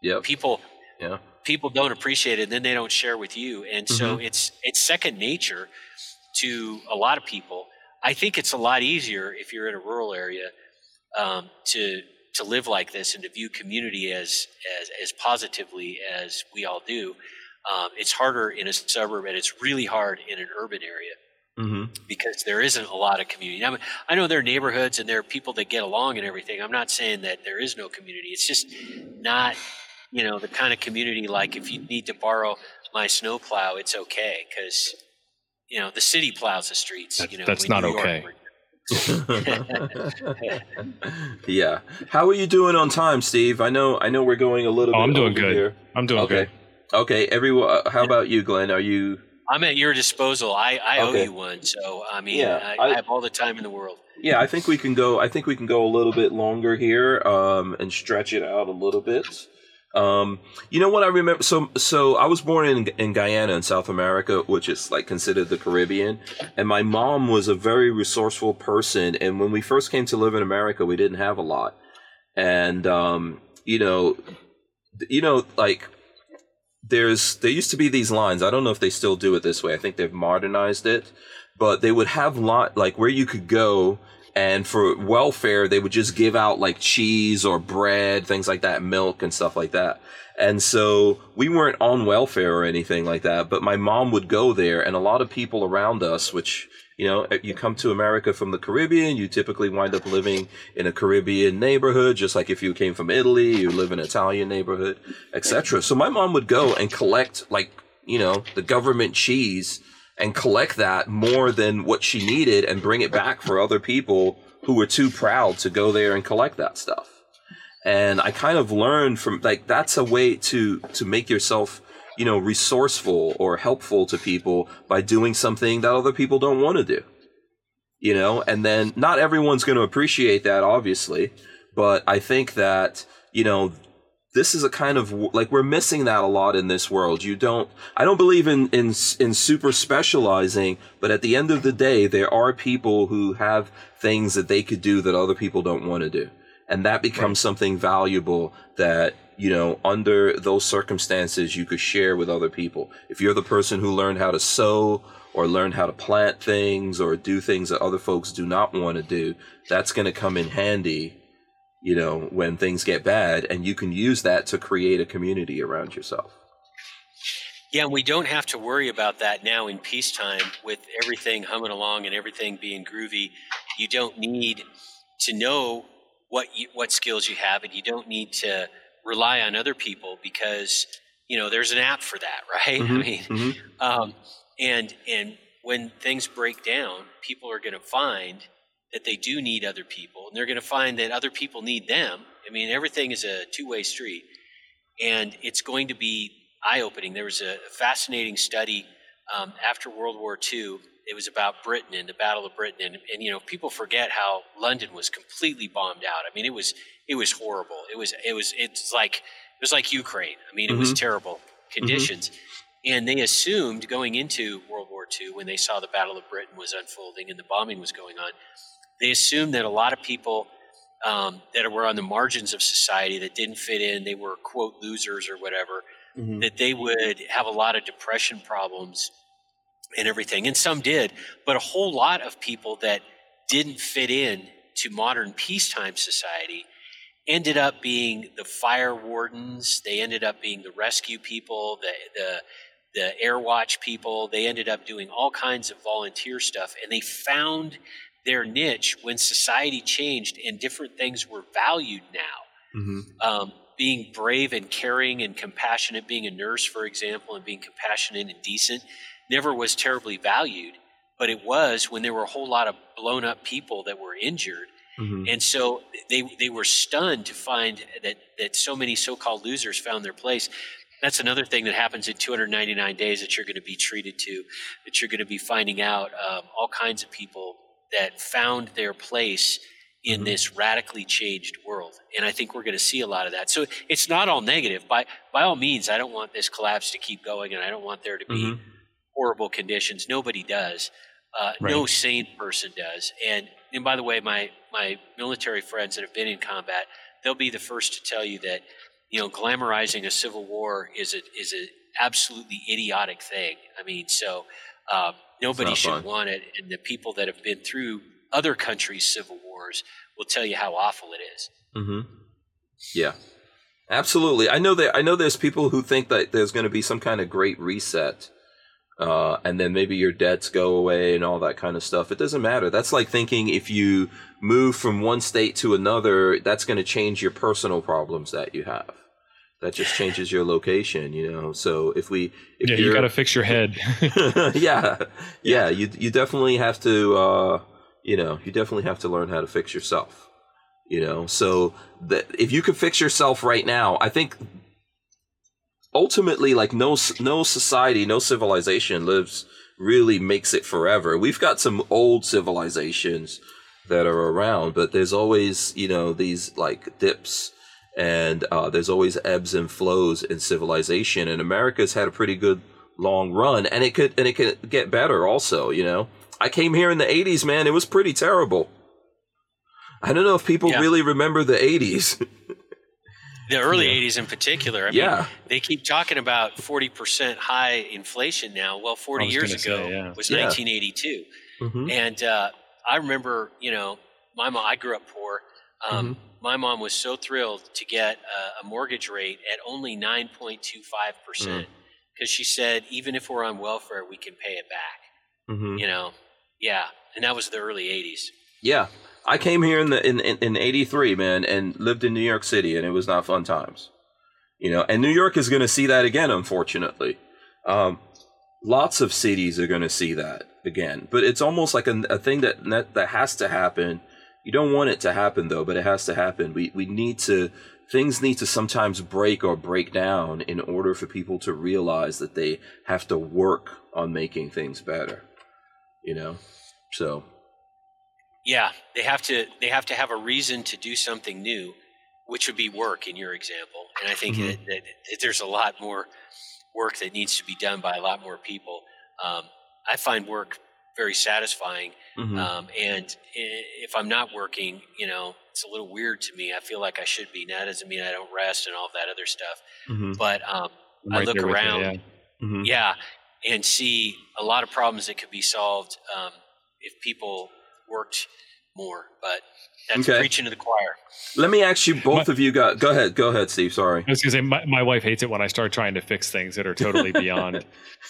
yep. people yeah. people don't appreciate it and then they don't share with you. And so mm-hmm. it's it's second nature to a lot of people. I think it's a lot easier if you're in a rural area um, to to live like this and to view community as as as positively as we all do. Um, it's harder in a suburb and it's really hard in an urban area. Mm-hmm. Because there isn't a lot of community. I, mean, I know there are neighborhoods and there are people that get along and everything. I'm not saying that there is no community. It's just not, you know, the kind of community like if you need to borrow my snowplow, it's okay because, you know, the city plows the streets. That, you know, that's not okay. yeah. How are you doing on time, Steve? I know I know we're going a little oh, bit I'm doing good. Here. I'm doing okay. good. Okay, everyone. Uh, how about you, Glenn? Are you? I'm at your disposal. I, I Okay. owe you one, so I mean, Yeah, I, I- I have all the time in the world. Yeah, I think we can go. I think we can go a little bit longer here, um, and stretch it out a little bit. Um, you know what I remember? So, so I was born in in Guyana in South America, which is like considered the Caribbean. And my mom was a very resourceful person. And when we first came to live in America, we didn't have a lot. And um, you know, you know, like there's there used to be these lines. I don't know if they still do it this way. I think they've modernized it, but they would have lot like where you could go and for welfare they would just give out like cheese or bread, things like that, milk and stuff like that. And so we weren't on welfare or anything like that, but my mom would go there and a lot of people around us, which you know, eh, you come to America from the Caribbean, you typically wind up living in a Caribbean neighborhood, just like if you came from Italy, you live in an Italian neighborhood, etc. So my mom would go and collect like, you know, the government cheese and collect that more than what she needed and bring it back for other people who were too proud to go there and collect that stuff. And I kind of learned from like that's a way to to make yourself you know, resourceful or helpful to people by doing something that other people don't want to do. You know, and then not everyone's going to appreciate that, obviously, but I think that, you know, this is a kind of like we're missing that a lot in this world. You don't, I don't believe in, in, in super specializing, but at the end of the day, there are people who have things that they could do that other people don't want to do. And that becomes right. something valuable that you know, under those circumstances, you could share with other people. If you're the person who learned how to sew or learned how to plant things or do things that other folks do not want to do, that's going to come in handy, you know, when things get bad. And you can use that to create a community around yourself. Yeah, we don't have to worry about that now in peacetime with everything humming along and everything being groovy. You don't need to know what you, what skills you have, and you don't need to rely on other people because you know there's an app for that, right? Mm-hmm, I mean, mm-hmm. um, and and when things break down, people are going to find that they do need other people, and they're going to find that other people need them. I mean, everything is a two-way street, and it's going to be eye-opening. There was a fascinating study um, after World War II. It was about Britain and the Battle of Britain, and, and you know people forget how London was completely bombed out. I mean, it was it was horrible. It was it was it's like it was like Ukraine. I mean, it mm-hmm. was terrible conditions. Mm-hmm. And they assumed going into World War II, when they saw the Battle of Britain was unfolding and the bombing was going on, they assumed that a lot of people um, that were on the margins of society that didn't fit in, they were quote losers or whatever, mm-hmm. that they would have a lot of depression problems and everything. And some did, but a whole lot of people that didn't fit in to modern peacetime society ended up being the fire wardens. They ended up being the rescue people, the the the air watch people. They ended up doing all kinds of volunteer stuff, and they found their niche when society changed and different things were valued now. Mm-hmm. Um, being brave and caring and compassionate, being a nurse, for example, and being compassionate and decent, never was terribly valued. But it was when there were a whole lot of blown up people that were injured. Mm-hmm. And so they, they were stunned to find that, that so many so called losers found their place. That's another thing that happens in 299 days that you're going to be treated to, that you're going to be finding out um, all kinds of people that found their place in mm-hmm. this radically changed world. And I think we're going to see a lot of that. So it's not all negative. By by all means, I don't want this collapse to keep going, and I don't want there to be mm-hmm. Horrible conditions. Nobody does. Uh, right. No sane person does. And and by the way, my my military friends that have been in combat, they'll be the first to tell you that you know glamorizing a civil war is a is a absolutely idiotic thing. I mean, so. Um, Nobody should fun. want it. And the people that have been through other countries' civil wars will tell you how awful it is. Mm-hmm. Yeah, absolutely. I know that. I know there's people who think that there's going to be some kind of great reset, uh, and then maybe your debts go away and all that kind of stuff. It doesn't matter. That's like thinking if you move from one state to another, that's going to change your personal problems that you have. That just changes your location you know? So if we if yeah you got to fix your head. Yeah. Yeah. You you definitely have to uh you know you definitely have to learn how to fix yourself you know? So that if you could fix yourself right now i think ultimately like no no society no civilization lives really makes it forever we've got some old civilizations that are around but there's always you know these like dips and uh, there's always ebbs and flows in civilization. And America's had a pretty good long run, and it could and it could get better also. You know, I came here in the '80s, man. It was pretty terrible. I don't know if people yeah. really remember the '80s. the early yeah. 80s in particular. I yeah. Mean, they keep talking about 40% high inflation now. Well, 40 years ago say, yeah. was 1982. Mm-hmm. And uh, I remember, you know, my mom, I grew up poor. Um, mm-hmm my mom was so thrilled to get a, a mortgage rate at only 9.25% because mm. she said, even if we're on welfare, we can pay it back. Mm-hmm. You know, yeah. And that was the early 80s. Yeah. I came here in the in, in, in 83, man, and lived in New York City, and it was not fun times. You know, and New York is going to see that again, unfortunately. Um, lots of cities are going to see that again, but it's almost like a, a thing that, that that has to happen you don't want it to happen though, but it has to happen. We we need to things need to sometimes break or break down in order for people to realize that they have to work on making things better. You know? So yeah, they have to they have to have a reason to do something new, which would be work in your example. And I think mm-hmm. that, that, that, there's a lot more work that needs to be done by a lot more people. Um, I find work very satisfying. Mm-hmm. Um, and if I'm not working, you know, it's a little weird to me. I feel like I should be. Now, that doesn't mean I don't rest and all that other stuff. Mm-hmm. But um, right I look around, you, yeah. Mm-hmm. yeah. and see a lot of problems that could be solved um, if people worked more. But that's okay. preaching to the choir. Let me ask you, both my, of you, got go ahead, go ahead, Steve. Sorry. I was going to say my, my wife hates it when I start trying to fix things that are totally beyond.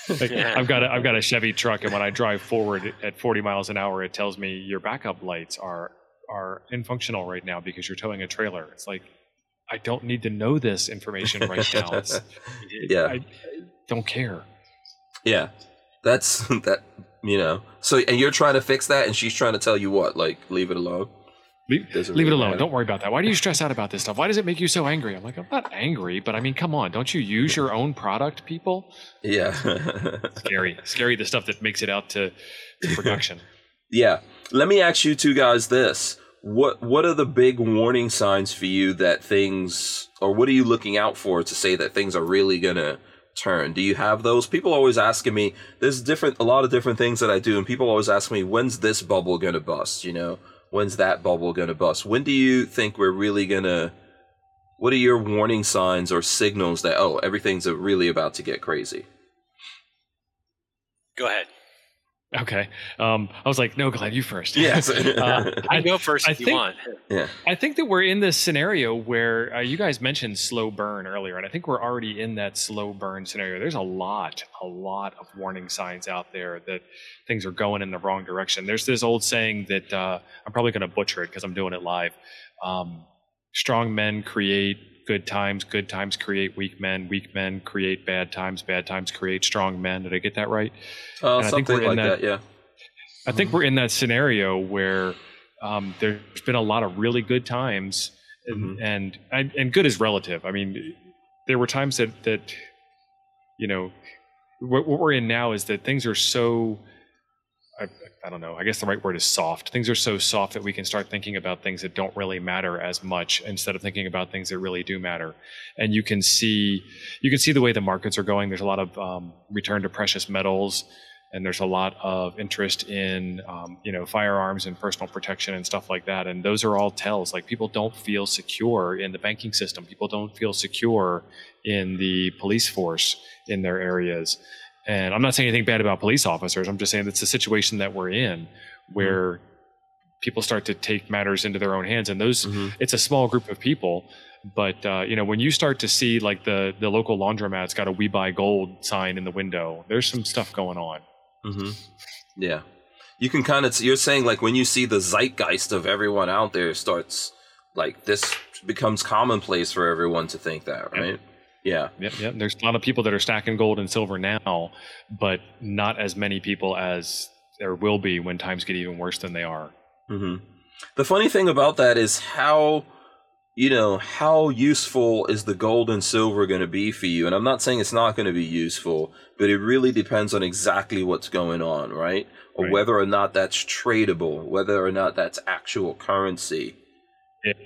like, yeah. I've got a, I've got a Chevy truck, and when I drive forward at 40 miles an hour, it tells me your backup lights are are infunctional right now because you're towing a trailer. It's like I don't need to know this information right now. It's, yeah, I, I don't care. Yeah, that's that. You know, so and you're trying to fix that, and she's trying to tell you what, like, leave it alone. Leave, leave really it alone. Matter. Don't worry about that. Why do you stress out about this stuff? Why does it make you so angry? I'm like, I'm not angry, but I mean, come on. Don't you use your own product, people? Yeah. scary. Scary the stuff that makes it out to, to production. yeah. Let me ask you two guys this. What what are the big warning signs for you that things or what are you looking out for to say that things are really gonna turn? Do you have those? People always asking me, there's different a lot of different things that I do, and people always ask me, when's this bubble gonna bust, you know? when's that bubble to bust? When do you think we're really to what are your warning signs or signals that oh, everything's really about to get crazy? Go ahead. Okay. Um, I was like, no, Glenn, you first. Yes. uh, I go first I if you think, want. Yeah. I think that we're in this scenario where uh, you guys mentioned slow burn earlier, and I think we're already in that slow burn scenario. There's a lot, a lot of warning signs out there that things are going in the wrong direction. There's this old saying that uh, I'm probably going to butcher it because I'm doing it live. Um, strong men create good times, good times create weak men, weak men create bad times, bad times create strong men. Did I get that right? Uh, something like that, that, yeah. I think we're in that scenario where um, there's been a lot of really good times, and, mm-hmm. and and good is relative. I mean, there were times that that you know what, what we're in now is that things are so I, don't know. I guess the right word is soft. Things are so soft that we can start thinking about things that don't really matter as much instead of thinking about things that really do matter. And you can see you can see the way the markets are going. There's a lot of um, return to precious metals, and there's a lot of interest in um, you know firearms and personal protection and stuff like that. And those are all tells. Like people don't feel secure in the banking system. People don't feel secure in the police force in their areas and I'm not saying anything bad about police officers. I'm just saying it's a situation that we're in where mm-hmm. people start to take matters into their own hands. And those, mm-hmm. it's a small group of people. But uh, you know, when you start to see like the the local laundromat's got a "We Buy Gold" sign in the window, there's some stuff going on. Mm-hmm. Yeah, you can kind of. You're saying like when you see the zeitgeist of everyone out there starts like this becomes commonplace for everyone to think that, right? Yeah. Yep, yep. There's a lot of people that are stacking gold and silver now, but not as many people as there will be when times get even worse than they are. Mm-hmm. The funny thing about that is how, you know, how useful is the gold and silver going to be for you? And I'm not saying it's not going to be useful, but it really depends on exactly what's going on, right? Or right. whether or not that's tradable, whether or not that's actual currency. It,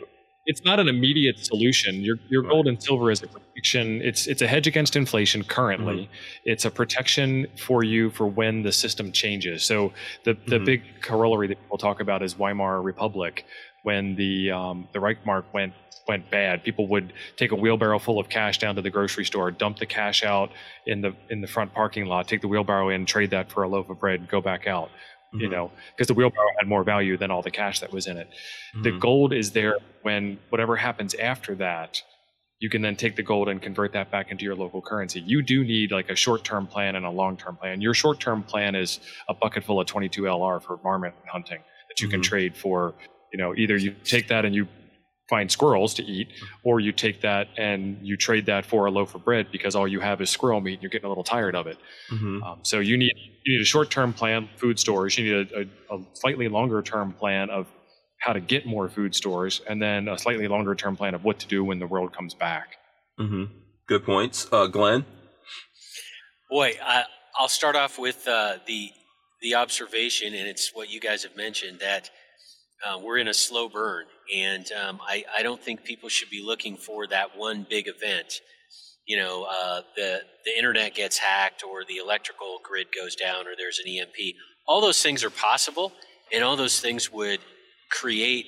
it's not an immediate solution. Your your gold and silver is a protection. It's it's a hedge against inflation currently. Mm-hmm. It's a protection for you for when the system changes. So the the mm-hmm. big corollary that people talk about is Weimar Republic. When the um, the Reichsmark went went bad, people would take a wheelbarrow full of cash down to the grocery store, dump the cash out in the in the front parking lot, take the wheelbarrow in, trade that for a loaf of bread, and go back out mm-hmm. you know, because the wheelbarrow had more value than all the cash that was in it. Mm-hmm. The gold is there when whatever happens after that, you can then take the gold and convert that back into your local currency. You do need like a short term plan and a long term plan. Your short term plan is a bucket full of 22 LR for varmint hunting that you mm-hmm. can trade for. You know, either you take that and you find squirrels to eat, or you take that and you trade that for a loaf of bread because all you have is squirrel meat and you're getting a little tired of it. Mm-hmm. Um, so you need you need a short term plan, food stores. You need a, a, a slightly longer term plan of how to get more food stores, and then a slightly longer term plan of what to do when the world comes back. Mm-hmm. Good points, uh, Glenn. Boy, I, will start off with uh, the the observation, and it's what you guys have mentioned that uh, we're in a slow burn, and um, I, I, don't think people should be looking for that one big event. You know, uh, the the internet gets hacked, or the electrical grid goes down, or there's an EMP. All those things are possible, and all those things would create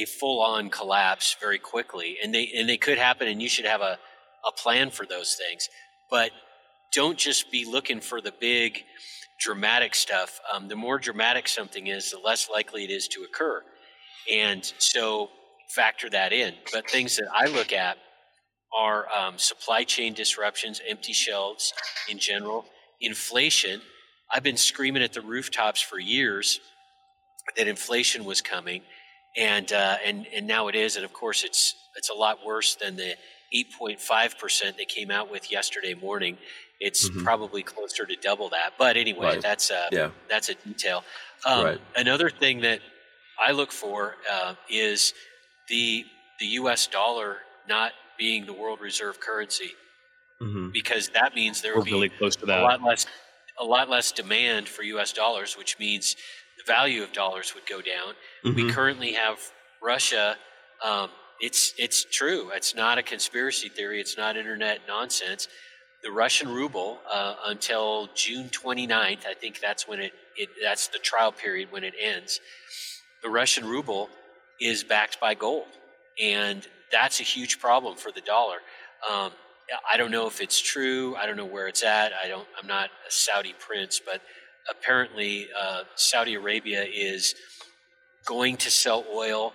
a full-on collapse very quickly, and they and they could happen. And you should have a a plan for those things, but don't just be looking for the big dramatic stuff, um, the more dramatic something is, the less likely it is to occur. And so factor that in. But things that I look at are um, supply chain disruptions, empty shelves in general, inflation. I've been screaming at the rooftops for years that inflation was coming, and uh, and and now it is. And of course, it's it's a lot worse than the 8.5 percent they came out with yesterday morning. It's mm-hmm. probably closer to double that. But anyway, right. that's a yeah. that's a detail. Um, right. Another thing that I look for uh, is the the U.S. dollar not being the world reserve currency, mm-hmm. because that means there will be really close to that. a lot less a lot less demand for U.S. dollars, which means the value of dollars would go down. Mm-hmm. We currently have Russia. Um, it's it's true. It's not a conspiracy theory. It's not internet nonsense the Russian ruble uh, until June 29th. I think that's when it, it, that's the trial period when it ends. The Russian ruble is backed by gold, and that's a huge problem for the dollar. Um, I don't know if it's true. I don't know where it's at. I don't. I'm not a Saudi prince, but apparently uh, Saudi Arabia is going to sell oil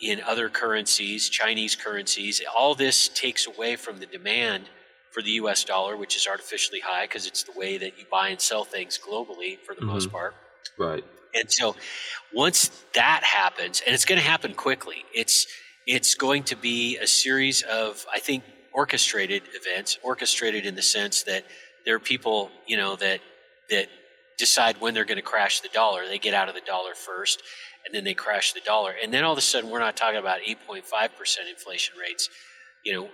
in other currencies, Chinese currencies. All this takes away from the demand for the US dollar, which is artificially high because it's the way that you buy and sell things globally for the mm-hmm. most part. Right. And so once that happens, and it's going to happen quickly, it's it's going to be a series of, I think, orchestrated events, orchestrated in the sense that there are people, you know, that that decide when they're going to crash the dollar. They get out of the dollar first, and then they crash the dollar. And then all of a sudden, we're not talking about 8.5% inflation rates, you know,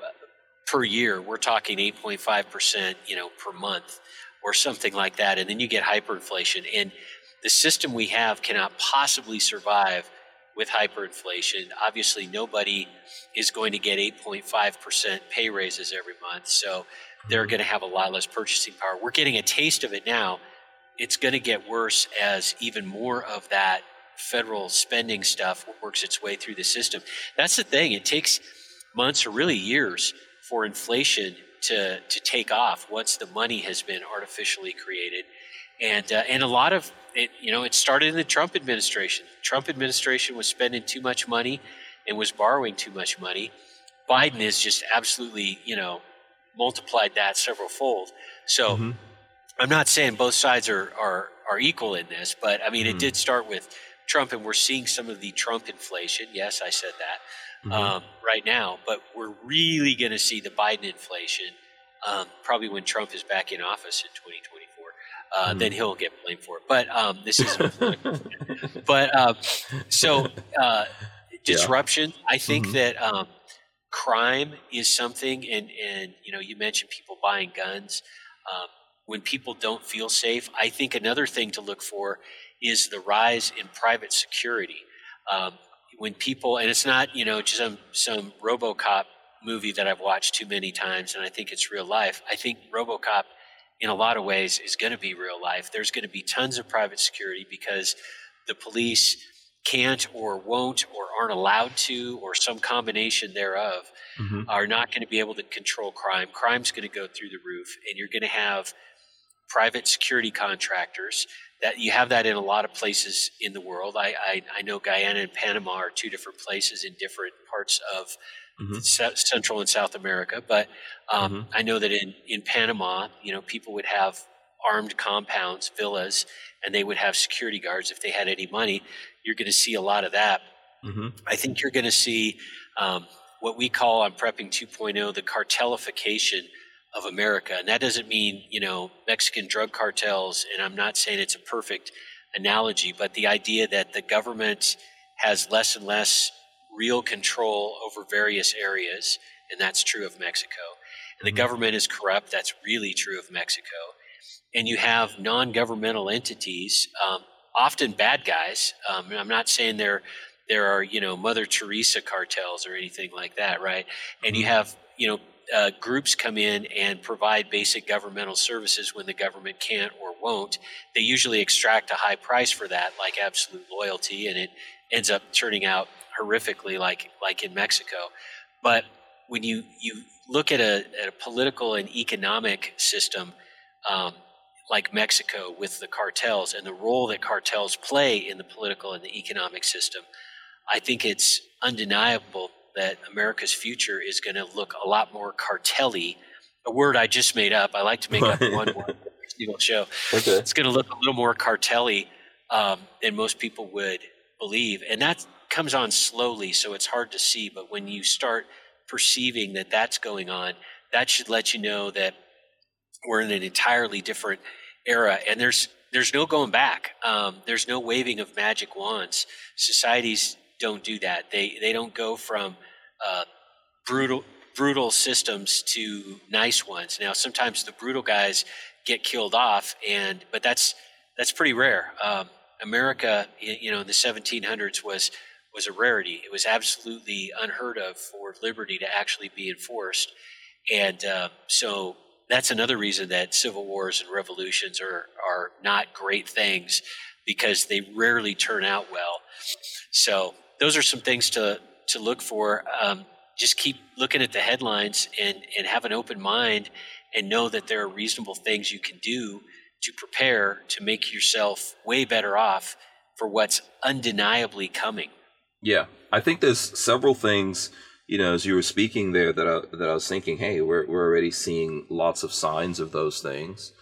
per year. We're talking 8.5%, you know, per month or something like that. And then you get hyperinflation. And the system we have cannot possibly survive with hyperinflation. Obviously, nobody is going to get 8.5% pay raises every month. So they're going to have a lot less purchasing power. We're getting a taste of it now. It's going to get worse as even more of that federal spending stuff works its way through the system. That's the thing. It takes months or really years for inflation to, to take off once the money has been artificially created. And, uh, and a lot of it, you know, it started in the Trump administration. Trump administration was spending too much money and was borrowing too much money. Biden has just absolutely, you know, multiplied that several fold. So mm-hmm. I'm not saying both sides are, are, are equal in this, but I mean, mm-hmm. it did start with Trump, and we're seeing some of the Trump inflation. Yes, I said that mm-hmm. um, right now, but we're really going to see the Biden inflation um, probably when Trump is back in office in 2024 uh, mm. then he'll get blamed for it. But um, this is, but uh, so uh, disruption. Yeah. I think mm-hmm. that um, crime is something, and and you know, you mentioned people buying guns. Um, when people don't feel safe, I think another thing to look for is the rise in private security. Um, when people, and it's not you know just some some RoboCop movie that I've watched too many times, and I think it's real life. I think RoboCop in a lot of ways is going to be real life. There's going to be tons of private security because the police can't or won't or aren't allowed to or some combination thereof mm-hmm. are not going to be able to control crime. Crime's going to go through the roof and you're going to have private security contractors that you have that in a lot of places in the world. I, I, I know Guyana and Panama are two different places in different parts of mm-hmm. Central and South America. But um, mm-hmm. I know that in, in Panama, you know, people would have armed compounds, villas, and they would have security guards if they had any money. You're going to see a lot of that. Mm-hmm. I think you're going to see um, what we call on Prepping 2.0 the cartelification of America. And that doesn't mean, you know, Mexican drug cartels, and I'm not saying it's a perfect analogy, but the idea that the government has less and less real control over various areas, and that's true of Mexico. And the mm-hmm. government is corrupt, that's really true of Mexico. And you have non governmental entities, um, often bad guys. Um, I'm not saying there, there are, you know, Mother Teresa cartels or anything like that, right? And you mm-hmm. have, you know, uh, groups come in and provide basic governmental services when the government can't or won't. They usually extract a high price for that, like absolute loyalty, and it ends up turning out horrifically like like in Mexico. But when you you look at a, at a political and economic system um, like Mexico with the cartels and the role that cartels play in the political and the economic system, I think it's undeniable that America's future is going to look a lot more cartelly. A word I just made up. I like to make up one word single show. Okay. It's going to look a little more cartelly um, than most people would believe, and that comes on slowly, so it's hard to see. But when you start perceiving that that's going on, that should let you know that we're in an entirely different era, and there's there's no going back. Um, there's no waving of magic wands. Societies don't do that. They they don't go from uh, brutal brutal systems to nice ones. Now sometimes the brutal guys get killed off, and but that's that's pretty rare. Um, America, you know, in the 1700s was was a rarity. It was absolutely unheard of for liberty to actually be enforced. And uh, so that's another reason that civil wars and revolutions are, are not great things because they rarely turn out well. So those are some things to, to look for. Um, just keep looking at the headlines and, and have an open mind and know that there are reasonable things you can do to prepare to make yourself way better off for what's undeniably coming. Yeah, I think there's several things. You know, as you were speaking there, that I, that I was thinking, hey, we're we're already seeing lots of signs of those things.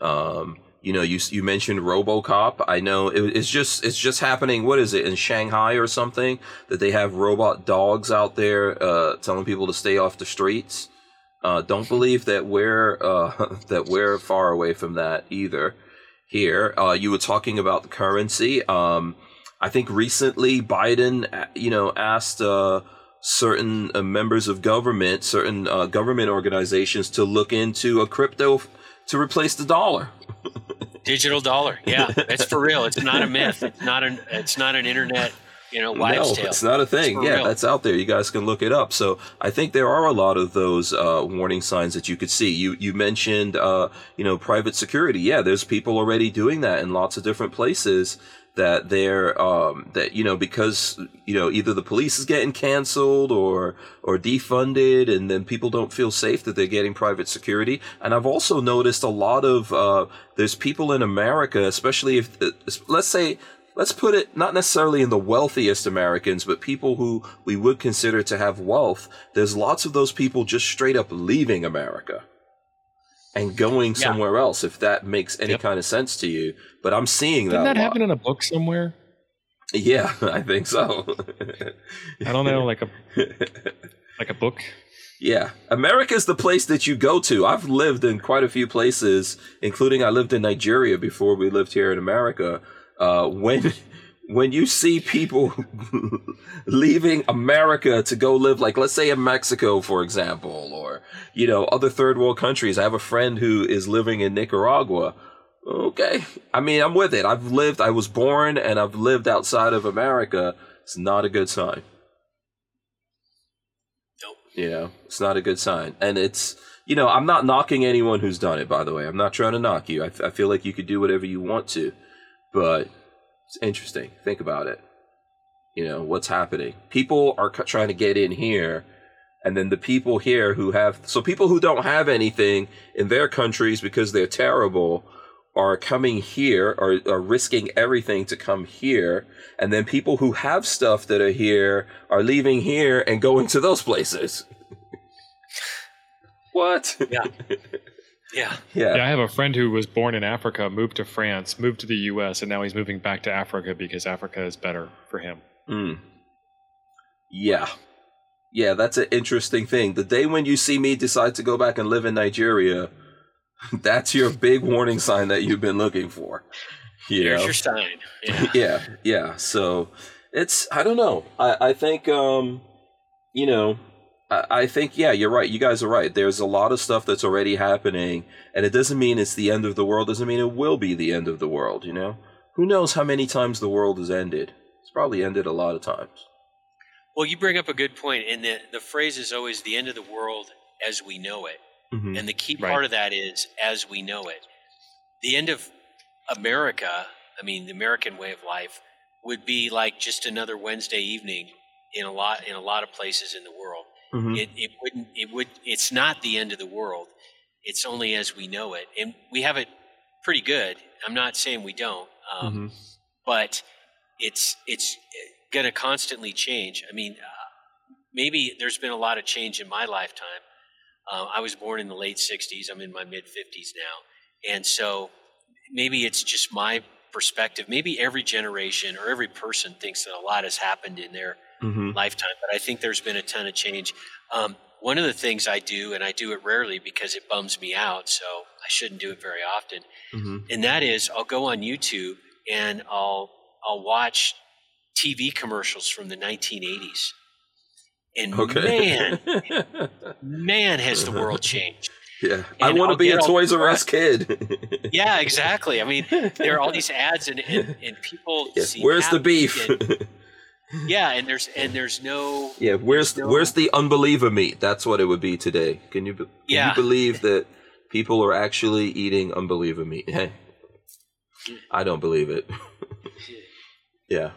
Um, you know, you you mentioned RoboCop. I know it, it's just it's just happening. What is it in Shanghai or something that they have robot dogs out there uh, telling people to stay off the streets. Uh, don't believe that we're uh, that we're far away from that either. Here, uh, you were talking about the currency. Um, I think recently Biden, uh, you know, asked uh, certain members of government, certain government organizations to look into a crypto to replace the dollar. Digital dollar, yeah, it's for real. It's not a myth. It's not an. It's not an internet. You know, wives' no, tale. it's not a thing. Yeah, real. that's out there. You guys can look it up. So I think there are a lot of those uh, warning signs that you could see. You you mentioned uh, you know private security. Yeah, there's people already doing that in lots of different places that they're um, that you know because you know either the police is getting canceled or or defunded and then people don't feel safe that they're getting private security. And i've also noticed a lot of uh, there's people in america especially if uh, let's say let's put it not necessarily in the wealthiest americans but people who we would consider to have wealth there's lots of those people just straight up leaving america and going yeah. somewhere else if that makes any yep. kind of sense to you. But i'm seeing Didn't that that happen in a book somewhere? Yeah i think so. I don't know like a like a book? Yeah. America's the place that you go to. I've lived in quite a few places including i lived in nigeria before we lived here in america uh, when when you see people leaving America to go live, like let's say in Mexico, for example, or you know other third world countries. I have a friend who is living in Nicaragua. Okay, I mean I'm with it. I've lived, I was born, and I've lived outside of America. It's not a good sign. Nope. You know, it's not a good sign, and it's you know I'm not knocking anyone who's done it. By the way, I'm not trying to knock you. I, I feel like you could do whatever you want to, but it's interesting. Think about it. You know, what's happening? People are trying to get in here, and then the people here who have, so people who don't have anything in their countries because they're terrible are coming here or are risking everything to come here. And then people who have stuff that are here are leaving here and going to those places. what? Yeah. Yeah. yeah. Yeah. I have a friend who was born in Africa, moved to France, moved to the US, and now he's moving back to Africa because Africa is better for him. Mm. Yeah. Yeah, that's an interesting thing. The day when you see me decide to go back and live in Nigeria, that's your big warning sign that you've been looking for. You Here's know? your sign. Yeah. yeah, yeah. So it's I don't know. I, I think um, you know, I think, yeah, you're right. You guys are right. There's a lot of stuff that's already happening, and it doesn't mean it's the end of the world. Doesn't mean it will be the end of the world. You know, who knows how many times the world has ended? It's probably ended a lot of times. Well, you bring up a good point, and the the phrase is always the end of the world as we know it, mm-hmm. and the key part right. of that is as we know it. The end of America, I mean, the American way of life, would be like just another Wednesday evening in a lot in a lot of places in the world Mm-hmm. It, it wouldn't. It would. It's not the end of the world. It's only as we know it, and we have it pretty good. I'm not saying we don't, um, mm-hmm. but it's it's going to constantly change. I mean, uh, maybe there's been a lot of change in my lifetime. Uh, I was born in the late '60s. I'm in my mid 50s now, and so maybe it's just my perspective. Maybe every generation or every person thinks that a lot has happened in their mm-hmm. lifetime, but I think there's been a ton of change. Um, one of the things I do, and I do it rarely because it bums me out, so I shouldn't do it very often, mm-hmm. and that is I'll go on YouTube and I'll I'll watch TV commercials from the 1980s. And okay. man, man, has the world changed. Yeah, and I want to be a Toys R Us kid. yeah, exactly. I mean, there are all these ads, and, and, and people. Where's the beef? And, yeah, and there's and there's no. Yeah, where's no, where's the unbeliever meat? That's what it would be today. Can you can yeah. you believe that people are actually eating unbeliever meat? Hey, I don't believe it. yeah.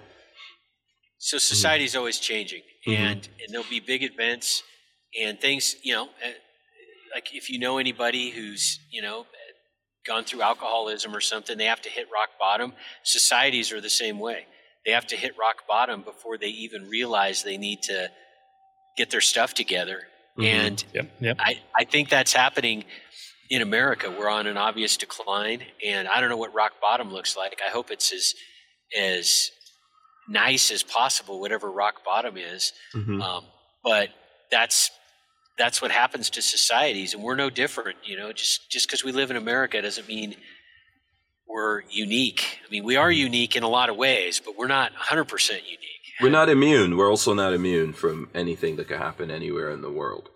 So society's mm-hmm. always changing, mm-hmm. and and there'll be big events and things. You know, eh, like if you know anybody who's you know gone through alcoholism or something, they have to hit rock bottom. Societies are the same way. They have to hit rock bottom before they even realize they need to get their stuff together. Mm-hmm. And yep, yep. I, I think that's happening in America. We're on an obvious decline, and I don't know what rock bottom looks like. I hope it's as as nice as possible, whatever rock bottom is. Mm-hmm. Um, but that's that's what happens to societies, and we're no different. You know, just just because we live in America doesn't mean we're unique. I mean, we are unique in a lot of ways, but we're not 100% unique. We're not immune. We're also not immune from anything that could happen anywhere in the world.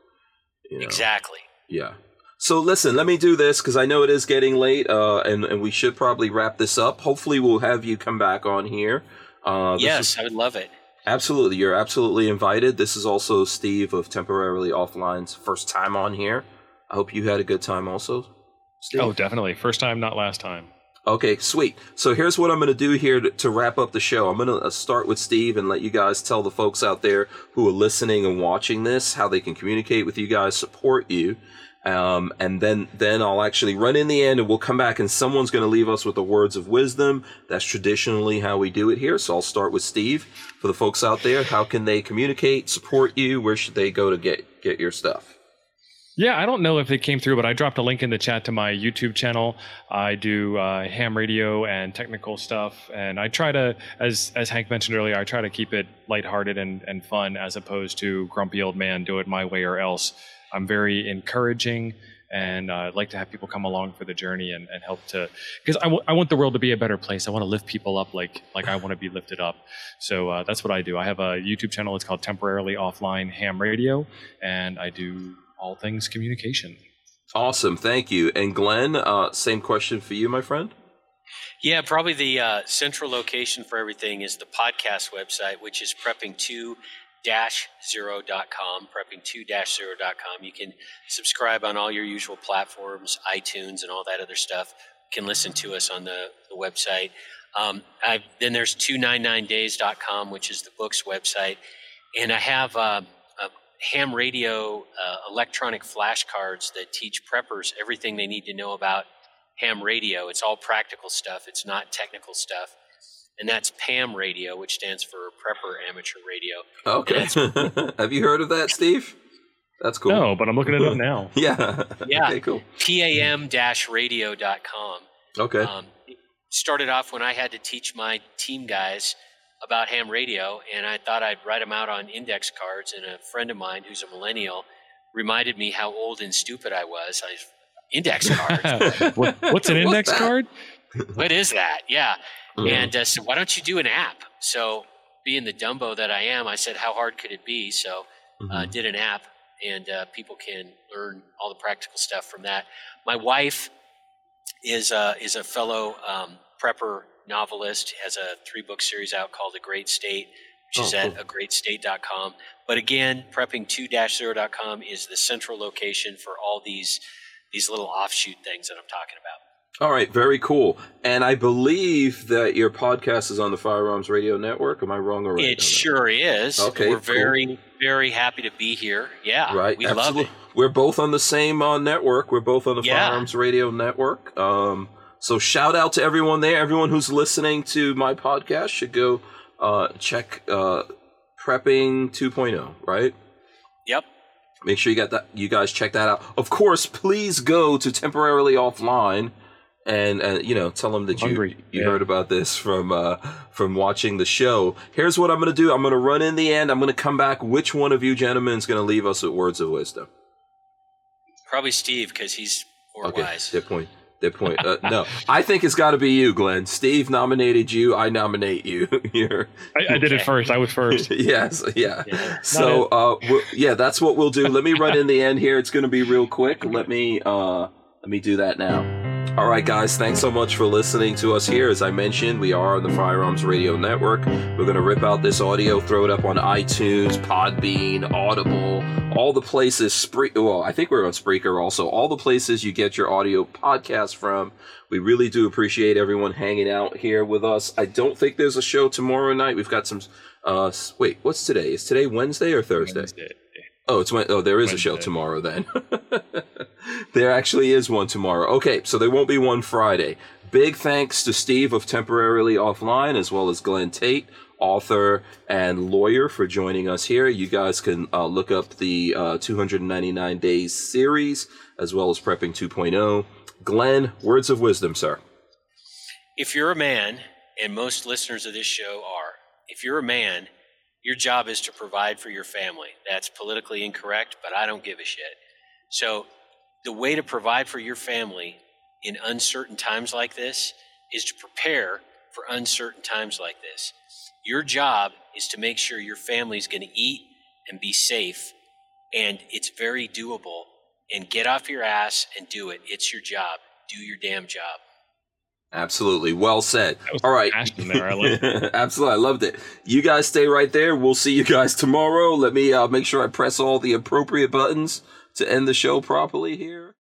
You know? Exactly. Yeah. So listen, let me do this because I know it is getting late, uh, and and we should probably wrap this up. Hopefully, we'll have you come back on here. Uh, yes, is, I would love it. Absolutely, you're absolutely invited. This is also Steve of Temporarily Offline's first time on here. I hope you had a good time, also. Steve. Oh, definitely, first time, not last time. Okay, sweet. So here's what I'm going to do here to, to, wrap up the show. I'm going to uh, start with Steve and let you guys tell the folks out there who are listening and watching this how they can communicate with you guys, support you, um, and then then I'll actually run in the end, and we'll come back, and someone's going to leave us with the words of wisdom. That's traditionally how we do it here. So I'll start with Steve. For the folks out there, how can they communicate, support you? Where should they go to get get your stuff? Yeah, I don't know if it came through, but I dropped a link in the chat to my YouTube channel. I do uh, ham radio and technical stuff, and I try to, as as Hank mentioned earlier, I try to keep it lighthearted and, and fun as opposed to grumpy old man, do it my way or else. I'm very encouraging and uh, I'd like to have people come along for the journey and, and help to because I, w- I want the world to be a better place. I want to lift people up like like I want to be lifted up. So uh, that's what I do. I have a YouTube channel. It's called Temporarily Offline Ham Radio, and I do all things communication. Awesome, thank you. And Glenn, uh, same question for you, my friend. Yeah, probably the uh, central location for everything is the podcast website, which is prepping2 zero.com, prepping2 zero.com. You can subscribe on all your usual platforms, iTunes, and all that other stuff. You can listen to us on the, the website. Um, then there's 299days.com, which is the book's website. And I have uh, ham radio uh, electronic flashcards that teach preppers everything they need to know about ham radio. It's all practical stuff, it's not technical stuff and that's PAM radio, which stands for Prepper Amateur Radio. Okay. Have you heard of that, Steve? That's cool. No, but I'm looking it up now. yeah. Yeah. Okay, cool. PAM-radio.com. Okay. Um, started off when I had to teach my team guys about ham radio, and I thought I'd write them out on index cards. And a friend of mine who's a millennial reminded me how old and stupid I was. I index cards. what, what's an index what's card? what is that? Yeah. Mm-hmm. And uh, so, why don't you do an app? So, being the Dumbo that I am, I said, how hard could it be? So, uh, mm-hmm. uh, did an app, and uh, people can learn all the practical stuff from that. My wife is uh, is a fellow um, prepper novelist. Has a three book series out called A Great State, which oh, is at cool. agreatstate.com. But again, prepping2-0.com is the central location for all these these little offshoot things that I'm talking about. All right, very cool. And I believe that your podcast is on the Firearms Radio Network. Am I wrong or right? It sure is. Okay, we're cool. very, very happy to be here. Yeah, right. We Absolutely. love it. We're both on the same uh, network. We're both on the yeah. Firearms Radio Network. Um, so shout out to everyone there. Everyone who's listening to my podcast should go uh, check uh, Prepping 2.0. Right. Yep. Make sure you got that. You guys check that out. Of course, please go to temporarily offline and uh, you know tell them that Hungry. you you yeah. heard about this from uh, from watching the show. Here's what I'm going to do. I'm going to run in the end. I'm going to come back. Which one of you gentlemen is going to leave us with words of wisdom? Probably Steve because he's more okay, wise. Good point. Good point. Uh, no, I think it's got to be you, Glenn. Steve nominated you. I nominate you. Here. I, I did it first. I was first. yes. Yeah. yeah. So, uh, yeah, that's what we'll do. Let me run in the end here. It's going to be real quick. Let me uh, let me do that now. All right, guys, thanks so much for listening to us here. As I mentioned, we are on the Firearms Radio Network. We're going to rip out this audio, throw it up on iTunes, Podbean, Audible, all the places. Spree- well, I think we're on Spreaker also. All the places you get your audio podcast from. We really do appreciate everyone hanging out here with us. I don't think there's a show tomorrow night. We've got some. Uh, wait, what's today? Is today Wednesday or Thursday? Wednesday. Oh, it's when, oh, there is Wednesday. a show tomorrow then. there actually is one tomorrow. Okay, so there won't be one Friday. Big thanks to Steve of Temporarily Offline, as well as Glenn Tate, author and lawyer, for joining us here. You guys can uh, look up the uh, 299 Days series, as well as Prepping 2.0. Glenn, words of wisdom, sir. If you're a man, and most listeners of this show are, if you're a man, your job is to provide for your family. That's politically incorrect, but I don't give a shit. So, the way to provide for your family in uncertain times like this is to prepare for uncertain times like this. Your job is to make sure your family is going to eat and be safe, and it's very doable. And get off your ass and do it. It's your job. Do your damn job. Absolutely. Well said. All right. There. I Absolutely. I loved it. You guys stay right there. We'll see you guys tomorrow. Let me uh, make sure I press all the appropriate buttons to end the show properly here.